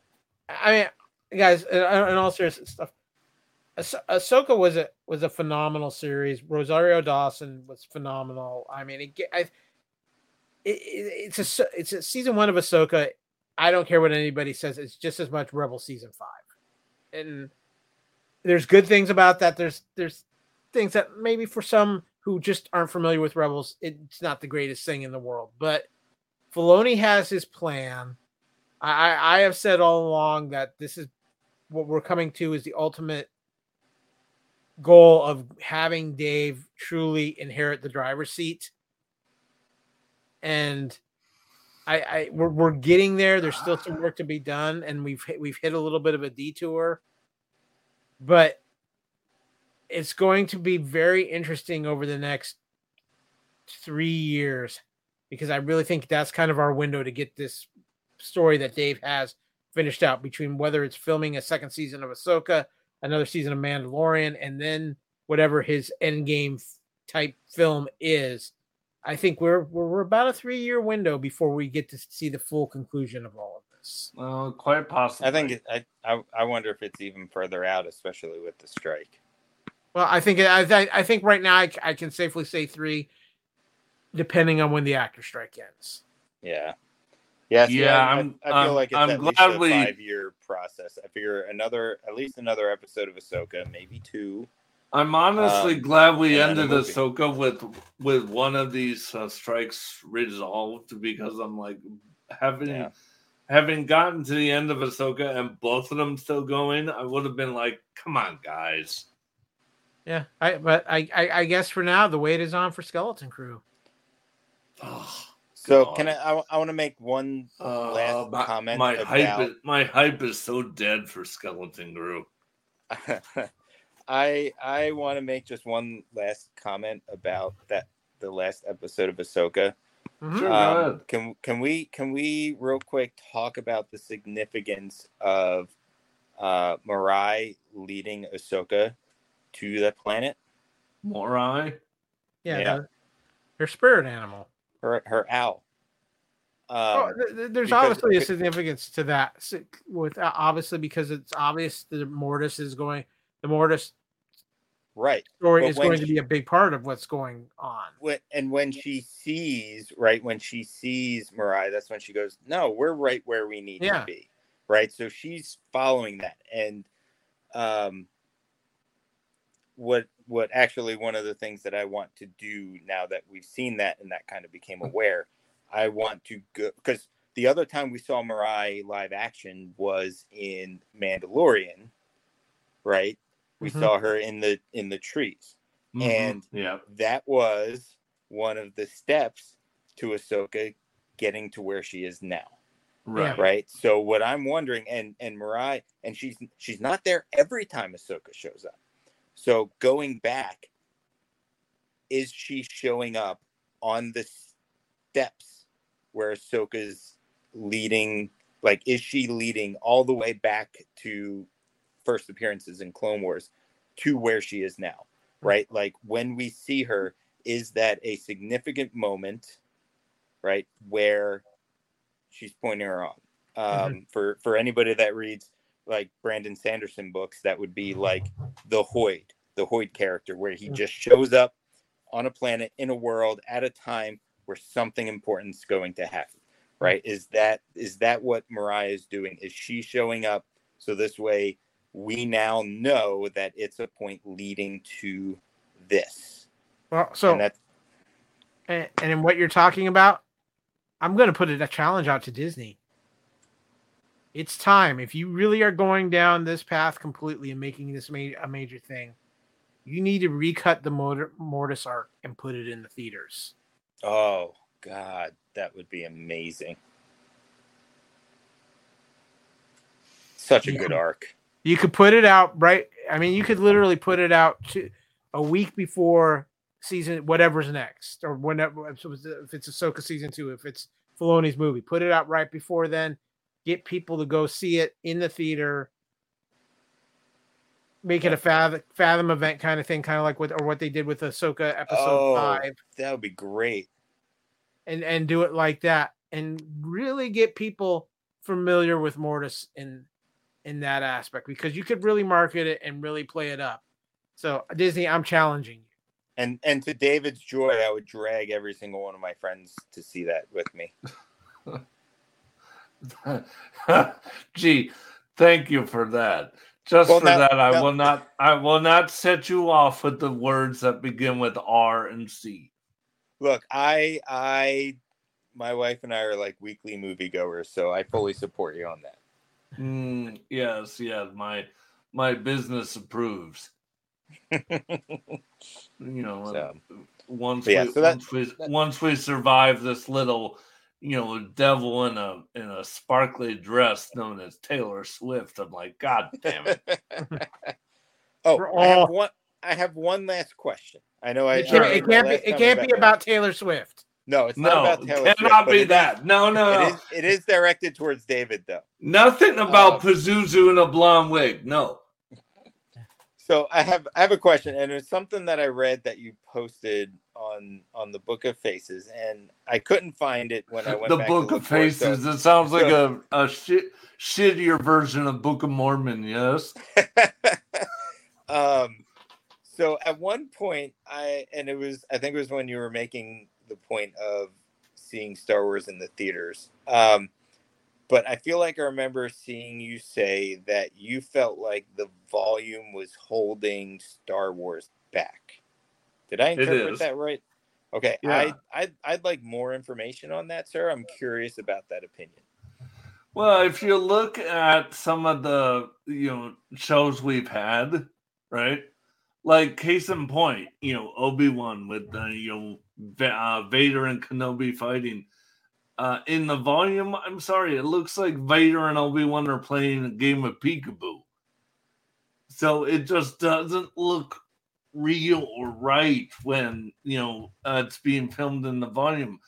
I mean, guys, in, all seriousness stuff, Ah- Ahsoka was a was a phenomenal series. Rosario Dawson was phenomenal. I mean, it, I, it, it it's a it's a season one of Ahsoka. I don't care what anybody says. It's just as much Rebel season five, and there's good things about that. There's there's things that maybe for some who just aren't familiar with Rebels, it's not the greatest thing in the world. But Filoni has his plan. I I have said all along that this is what we're coming to is the ultimate goal of having Dave truly inherit the driver's seat. And I, I we're, we're getting there. There's still some work to be done, and we've hit, we've hit a little bit of a detour, but it's going to be very interesting over the next three years because I really think that's kind of our window to get this story that Dave has finished out between whether it's filming a second season of Ahsoka, another season of Mandalorian, and then whatever his endgame f- type film is. I think we're we're, we're about a three year window before we get to see the full conclusion of all of this. Well, quite possibly. I think it, I, I I wonder if it's even further out, especially with the strike. Well, I think I I, I think right now I, I can safely say three, depending on when the actor strike ends. Yeah. Yeah, see, Yeah, I, I- I'm- I, feel I'm- like it's I'm at least glad a we- five year process. I figure another at least another episode of Ahsoka, maybe two. I'm honestly Um, glad we and ended a movie. Ahsoka with with one of these uh, strikes resolved because I'm like having Yeah. having gotten to the end of Ahsoka and both of them still going, I would have been like, "Come on, guys." Yeah, I but I, I I guess for now the wait is on for Skeleton Crew. Oh, So God. can I? I, I want to make one uh, last my, comment my hype about- is, my hype is so dead for Skeleton Crew. I I want to make just one last comment about that the last episode of Ahsoka. Mhm. Sure, go Um, can can we can we real quick talk about the significance of uh Morai leading Ahsoka to the planet? Morai. Yeah, Yeah. Her, her spirit animal. Her her owl. oh, Um, th- there's obviously a significance to that. With uh, obviously because it's obvious the Mortis is going. The Mortis right. story But is going to be a big part of what's going on. When, and when she sees right when she sees Morai, that's when she goes, "No, we're right where we need Yeah. to be." Right. So she's following that, and um, what what actually one of the things that I want to do now that we've seen that and that kind of became aware, I want to go because the other time we saw Morai live action was in Mandalorian, right? We Mhm. saw her in the in the trees Mhm. And- yeah, that was one of the steps to Ahsoka getting to where she is now, right. right? So what I'm wondering, and and Morai, and she's she's not there every time Ahsoka shows up. So going back, is she showing up on the steps where Ahsoka's leading? Like, is she leading all the way back to first appearances in Clone Wars to where she is now? Right? Like when we see her, is that a significant moment, right, where she's pointing her on? Um, For for anybody that reads like Brandon Sanderson books, that would be mm-hmm. like the Hoid, the Hoid character, where he just shows up on a planet in a world at a time where something important is going to happen. Right? Is that is that what Morai is doing? Is she showing up so this way we now know that it's a point leading to this? Well, so and that and, and in what you're talking about, I'm going to put it a challenge out to Disney. It's time. If you really are going down this path completely and making this ma- a major thing, you need to recut the motor, Mortis arc and put it in the theaters. oh God, that would be amazing. Such a good arc. You could put it out right. I mean, you could literally put it out to a week before season whatever's next, or whenever if it's Ahsoka season two, if it's Filoni's movie, put it out right before then. Get people to go see it in the theater. Make it a fathom, fathom event kind of thing, kind of like what or what they did with Ahsoka episode Oh, five, that would be great. and and do it like that, and really get people familiar with Mortis in in that aspect because you could really market it and really play it up. So Disney, I'm challenging you. And and to David's joy, I would drag every single one of my friends to see that with me. Gee, thank you for that. Just Well, for now- that, I now- will not. I will not set you off with the words that begin with R and C. Look, I I my wife and I are like weekly moviegoers, so I fully support you on that. Mm, yes, yes. My my business approves. You know, So, once yeah, we so that- once we that- once we survive this little, you know, a devil in a in a sparkly dress known as Taylor Swift, I'm like, God damn it. oh, We're I have one. I have one last question. I know I. It can't, it can't be. It can't was be about Taylor Swift. No, it's not No, about Taylor Swift, cannot but be it is- that. No, no, It no. is, it is directed towards David, though. Nothing about Um, Pazuzu in a blonde wig. No. So I have I have a question, and it's something that I read that you posted on on the Book of Faces, and I couldn't find it when I went. The Book of Faces. it sounds like so- a, a shit, shittier version of Book of Mormon, yes? um, so at one point, I and it was I think it was when you were making the point of seeing Star Wars in the theaters. Um, but I feel like I remember seeing you say that you felt like the volume was holding Star Wars back. Did I interpret that right? Okay, Yeah. I I'd, I'd like more information on that, sir. I'm curious about that opinion. Well, if you look at some of the you know shows we've had, right? Like case in point, you know Obi Wan with the you know uh, Vader and Kenobi fighting. Uh, in the volume, I'm sorry, it looks like Vader and Obi Wan are playing a game of peekaboo. So it just doesn't look real or right when you know uh, it's being filmed in the volume.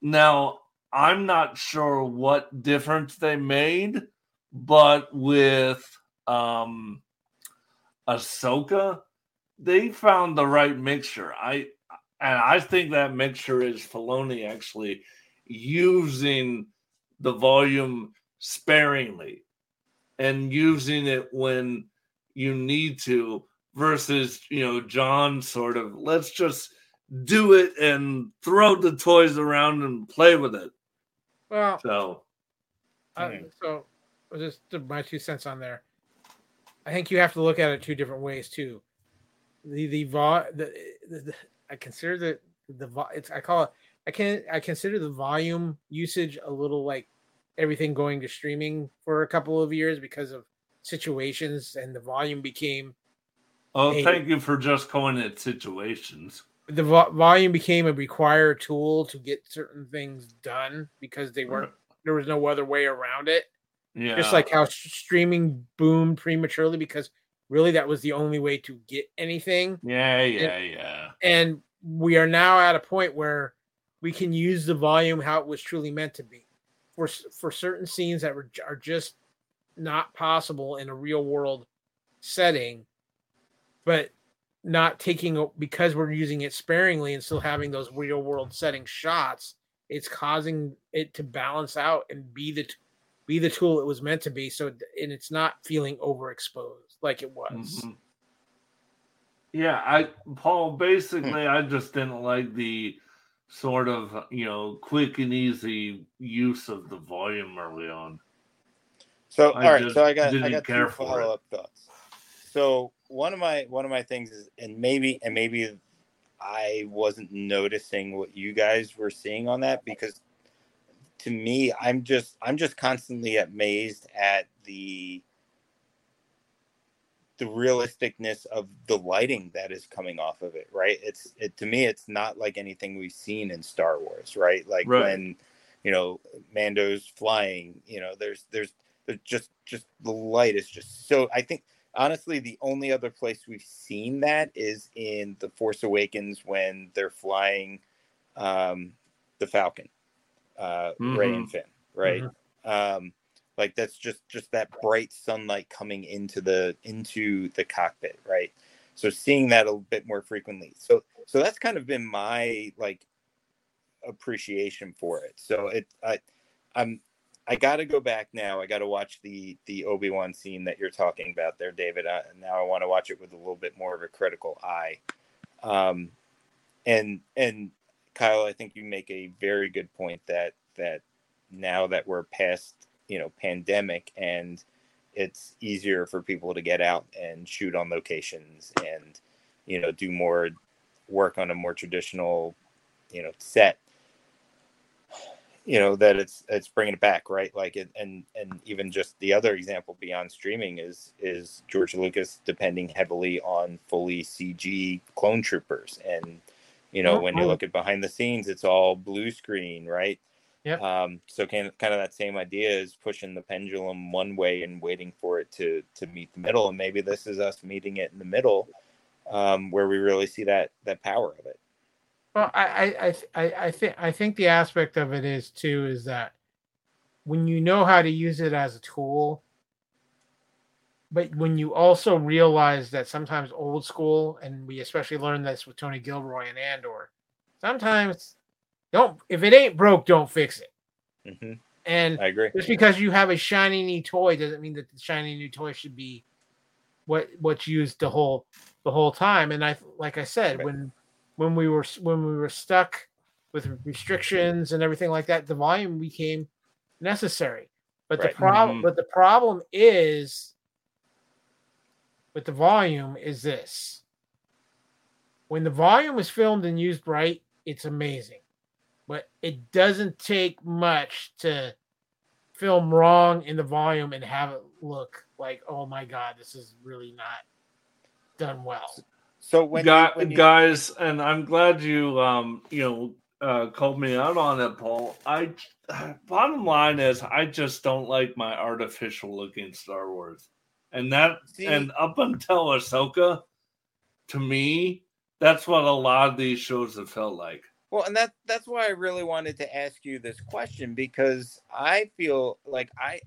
Now, I'm not sure what difference they made, but with um Ahsoka, they found the right mixture. I and I think that mixture is Filoni actually using the volume sparingly and using it when you need to versus you know John sort of let's just do it and throw the toys around and play with it. Well, So Uh, Hmm. so just my two cents on there. I think you have to look at it two different ways too. The the vo the, the, the I consider the the vo- it's I call it I can I consider the volume usage a little like everything going to streaming for a couple of years because of situations and the volume became Oh, Hey. thank you for just calling it situations. the vo- volume became a required tool to get certain things done because they weren't there was no other way around it. Yeah. just like how streaming boomed prematurely because really that was the only way to get anything Yeah, yeah, yeah. and we are now at a point where we can use the volume how it was truly meant to be for for certain scenes that were, are just not possible in a real world setting but not taking because we're using it sparingly and still having those real world setting shots it's causing it to balance out and be the be the tool it was meant to be so and it's not feeling overexposed like it was Mhm. Yeah, I Paul Hmm. basically I just didn't like the sort of, you know, quick and easy use of the volume early on. So I all right, so I got I got care two follow up thoughts. So one of my one of my things is, and maybe and maybe I wasn't noticing what you guys were seeing on that because to me, I'm just I'm just constantly amazed at the the realisticness of the lighting that is coming off of it, right? It's it to me, it's not like anything we've seen in Star Wars, right? Like Right. when you know Mando's flying, you know, there's there's there's just just the light is just so. I think honestly, the only other place we've seen that is in the Force Awakens when they're flying um, the Falcon, uh, Rey and Finn, right? Um, like that's just just that bright sunlight coming into the into the cockpit, right? So seeing that a bit more frequently. So so that's kind of been my like appreciation for it. So it I I'm I got to go back now. I got to watch the the Obi Wan scene that you're talking about there, David. Uh, now I want to watch it with a little bit more of a critical eye. Um, and and Kyle, I think you make a very good point that that now that we're past you know pandemic and it's easier for people to get out and shoot on locations and you know do more work on a more traditional you know set you know that it's it's bringing it back right? Like it and and even just the other example beyond streaming is is george lucas depending heavily on fully cg clone troopers. And you know when you look at behind the scenes it's all blue screen right? Yep. um so kind kind of that same idea is pushing the pendulum one way and waiting for it to to meet the middle. And maybe this is us meeting it in the middle um where we really see that that power of it Well, I, I, I, I, think, I think the aspect of it is too is that when you know how to use it as a tool, but when you also realize that sometimes old school, and we especially learned this with Tony Gilroy and Andor, sometimes don't if it ain't broke, don't fix it. hmm And i agree just because you have a shiny new toy doesn't mean that the shiny new toy should be what what's used the whole the whole time. And I like I said Right. when when we were when we were stuck with restrictions and everything like that, the volume became necessary. But Right. the problem Mhm. but the problem is with the volume is this. When the volume is filmed and used right, it's amazing. But it doesn't take much to film wrong in the volume and have it look like, oh my god, this is really not done well. So when, Guy- you, when you, guys, and I'm glad you um you know uh called me out on it, Paul. I bottom line is I just don't like my artificial looking Star Wars, and that See- and up until Ahsoka, to me, that's what a lot of these shows have felt like. Well, and that that's why I really wanted to ask you this question because I feel like I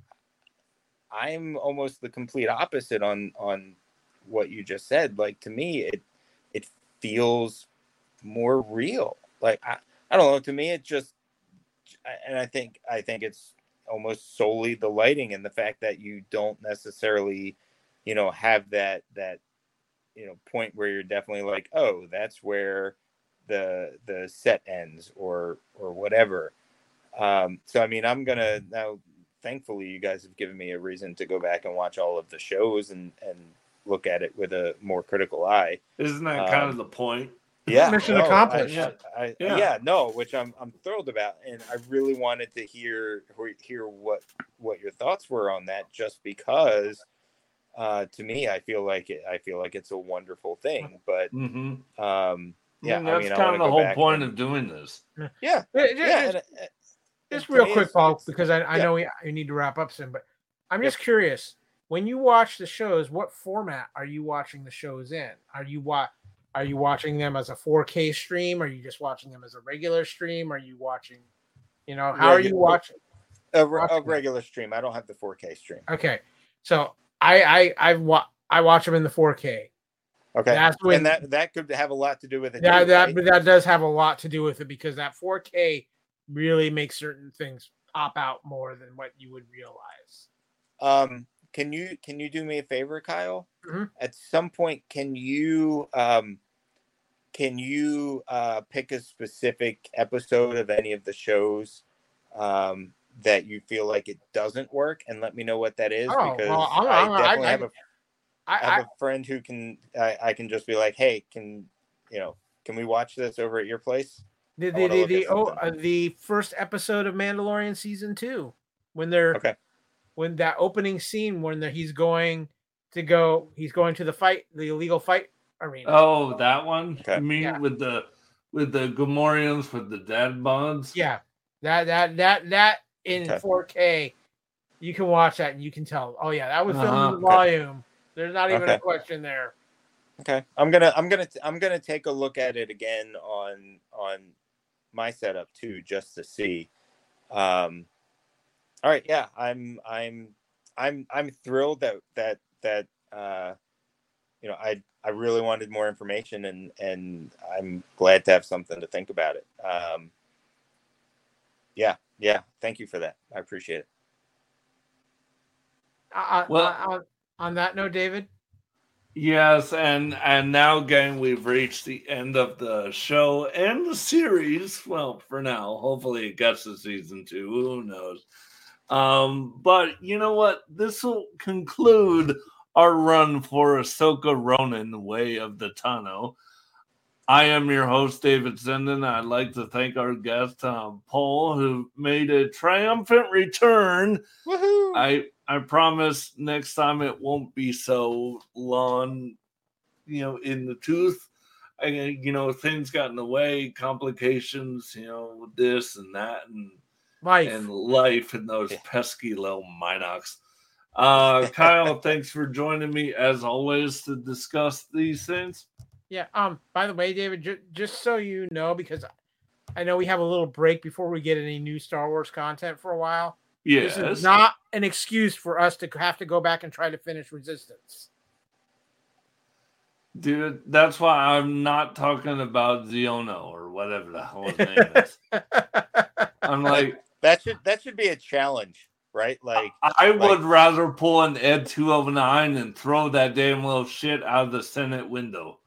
I'm almost the complete opposite on on what you just said. Like to me it it feels more real. Like I, I don't know, to me it just and I think I think it's almost solely the lighting and the fact that you don't necessarily, you know, have that that you know point where you're definitely like, oh, that's where the the set ends or or whatever. Um, so I mean, I'm gonna now. Thankfully, you guys have given me a reason to go back and watch all of the shows and and look at it with a more critical eye. Isn't that kind Um, of the point? Yeah, Mission no, accomplished. I, I- Yeah. yeah. no, which I'm I'm thrilled about, and I really wanted to hear hear what what your thoughts were on that, just because. Uh, to me, I feel like it. I feel like it's a wonderful thing, but Mm-hmm. um, yeah, I that's mean, kind wanna of the whole back point and- of doing this. yeah, Yeah, just, yeah, just- and, uh, just real quick, it's- Paul, because I, I yeah. know we, we need to wrap up soon, but I'm just curious. When you watch the shows, what format are you watching the shows in? Are you wa- Are you watching them as a 4K stream? Are you just watching them as a regular stream? Are you watching, you know, how are you watching? a, re- a watching it. regular stream. I don't have the 4K stream. Okay, so I I I wa- I watch them in the 4K. Okay, That's when- and that that could have a lot to do with it. Yeah, that but that does have a lot to do with it because that 4K really makes certain things pop out more than what you would realize. Um, can you can you do me a favor, Kyle? Mhm. At some point, can you um, can you uh, pick a specific episode of any of the shows um, that you feel like it doesn't work, and let me know what that is? Oh, because well, I I'm- definitely I- have a I, I I, have a friend who can I, I can just be like, hey, can you know, can we watch this over at your place? the the the, the, oh, uh, the first episode of Mandalorian season two when they're Okay. When that opening scene when they're, he's going to go. He's going to the fight, the illegal fight arena. Oh, that one. Okay. You mean Yeah. with the with the Gamorreans with the dead bonds. Yeah, that that that that in Okay. 4K, you can watch that and you can tell. Oh yeah, that was filmed Uh-huh. in volume. There's not even a question there. Okay, I'm gonna I'm gonna I'm gonna take a look at it again on on my setup too, just to see. Um, all right, yeah, I'm I'm I'm I'm thrilled that that that uh, you know I I really wanted more information and and I'm glad to have something to think about it. Um, yeah, yeah, thank you for that. I appreciate it. Uh, Well- uh, on, on that note, David, Yes, and and now again we've reached the end of the show and the series. Well, for now, hopefully it gets to season two. Who knows? Um, but you know what? This will conclude our run for Ahsoka Ronin Way of the Tano. I am your host, David Zenden. I'd like to thank our guest, Tom Paul, who made a triumphant return Woohoo! I I promise next time it won't be so long, you know, in the tooth. I, you know, things got in the way, complications, you know, this and that, and life. and life and those pesky little Minox. Uh, Kyle, thanks for joining me as always to discuss these things. Yeah. Um. By the way, David, ju- just so you know, because I know we have a little break before we get any new Star Wars content for a while. Yes, This is not an excuse for us to have to go back and try to finish Resistance. dude. That's why I'm not talking about Xiono or whatever the hell his name is. I'm like. That should that should be a challenge, right? Like I Like- would rather pull an Ed 209 and throw that damn little shit out of the Senate window.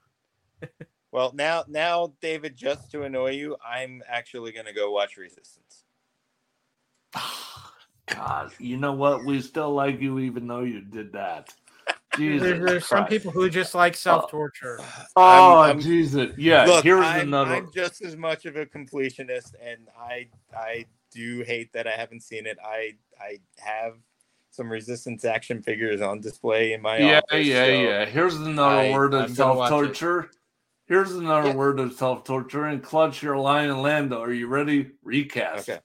Well, now, now, David, just to annoy you, I'm actually going to go watch Resistance. God, you know what? We still like you even though you did that. Jesus. There's, there's some people who just like uh, self torture. Oh, I'm- I'm- Jesus. Yeah, Look, here's I'm, another. I'm just as much of a completionist, and I, I do hate that I haven't seen it. I, I have some Resistance action figures on display in my yeah, office. yeah, so yeah. Here's another I- word of self torture. Here's another Yeah. word of self torture. And clutch your lion Lando. Are you ready? Recast. Okay.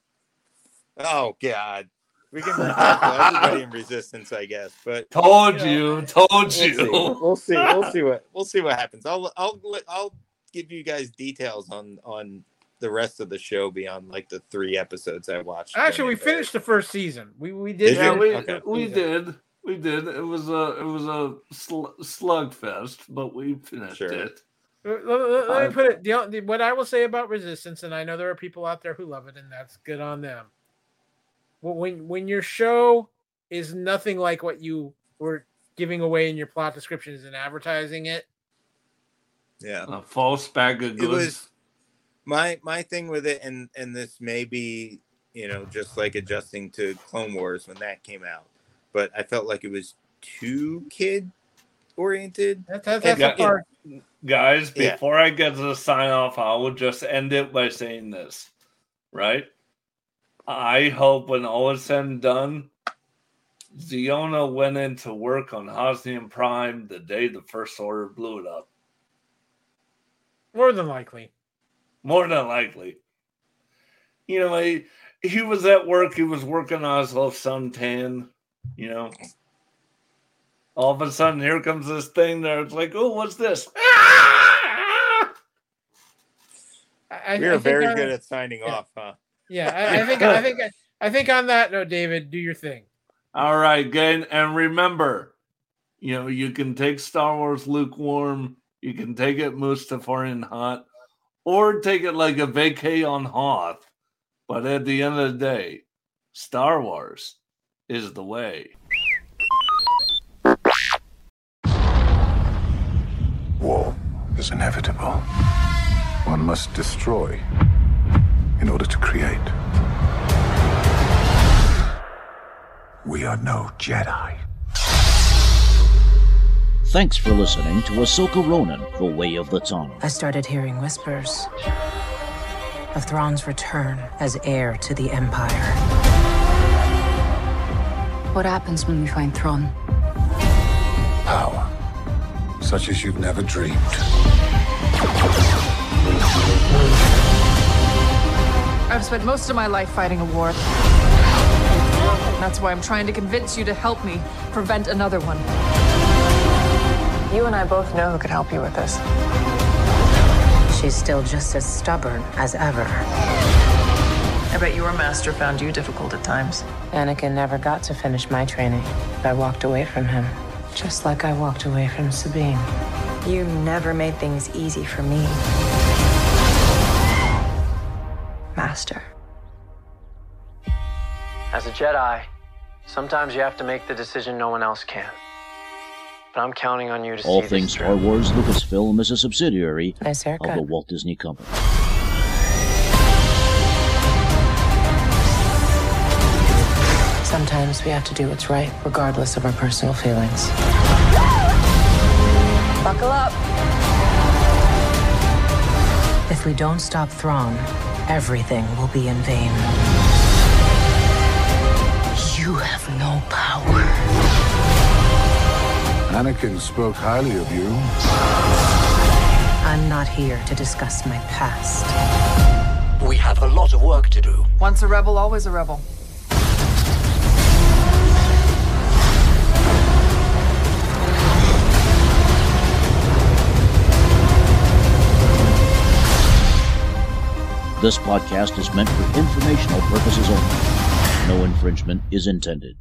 Oh God, we can everybody in Resistance, I guess, but Told You you. Told We'll see. you. We'll see. We'll see what we'll see what happens. I'll I'll I'll give you guys details on on the rest of the show beyond like the three episodes I watched. Actually, we finished the first season. We we did. Did yeah, we, Okay. we season. did. We did. It was a it was a sl- slugfest, but we finished Sure. it. Let, let- let I- me put it. The, the, what I will say about Resistance, and I know there are people out there who love it, and that's good on them. When when, when your show is nothing like what you were giving away in your plot descriptions and advertising it, Yeah. A false bag of It goods. was my my thing with it, and and this may be you know just like adjusting to Clone Wars when that came out, but I felt like it was too kid oriented. that, that, that's Yeah. the part. Guys, Yeah. before I get to the sign off, I will just end it by saying this. Right? I hope when all is said and done, Xiono went into work on Hosnian Prime the day the First Order blew it up. More than likely. More than likely. You know, he, he was at work, he was working on his little suntan, you know. All of a sudden, here comes this thing there. It's like, oh, what's this? I, I- We I are think very I- good at signing yeah. off, huh? Yeah, I, I think I think I think on that note, David, do your thing. All right, good. And remember, you know, you can take Star Wars lukewarm, you can take it Mustafarian hot, or take it like a vacay on Hoth. But at the end of the day, Star Wars is the way. War is inevitable. One must destroy in order to create. We are no Jedi. Thanks for listening to Ahsoka Ronin, The Way of the Tano. I started hearing whispers of Thrawn's return as heir to the Empire. What happens when we find Thrawn? Power such as you've never dreamed. I've spent most of my life fighting a war. That's why I'm trying to convince you to help me prevent another one. You and I both know who could help you with this. She's still just as stubborn as ever. I bet your master found you difficult at times. Anakin never got to finish my training. I walked away from him, just like I walked away from Sabine. You never made things easy for me. Master. As a Jedi, sometimes you have to make the decision no one else can. But I'm counting on you to All see things this Star through. Wars Lucasfilm is a subsidiary Nice of the Walt Disney Company. Sometimes we have to do what's right, regardless of our personal feelings. Buckle up. If we don't stop Thrawn, everything will be in vain. You have no power. Anakin spoke highly of you. I'm not here to discuss my past. We have a lot of work to do. Once a rebel, always a rebel. This podcast is meant for informational purposes only. No infringement is intended.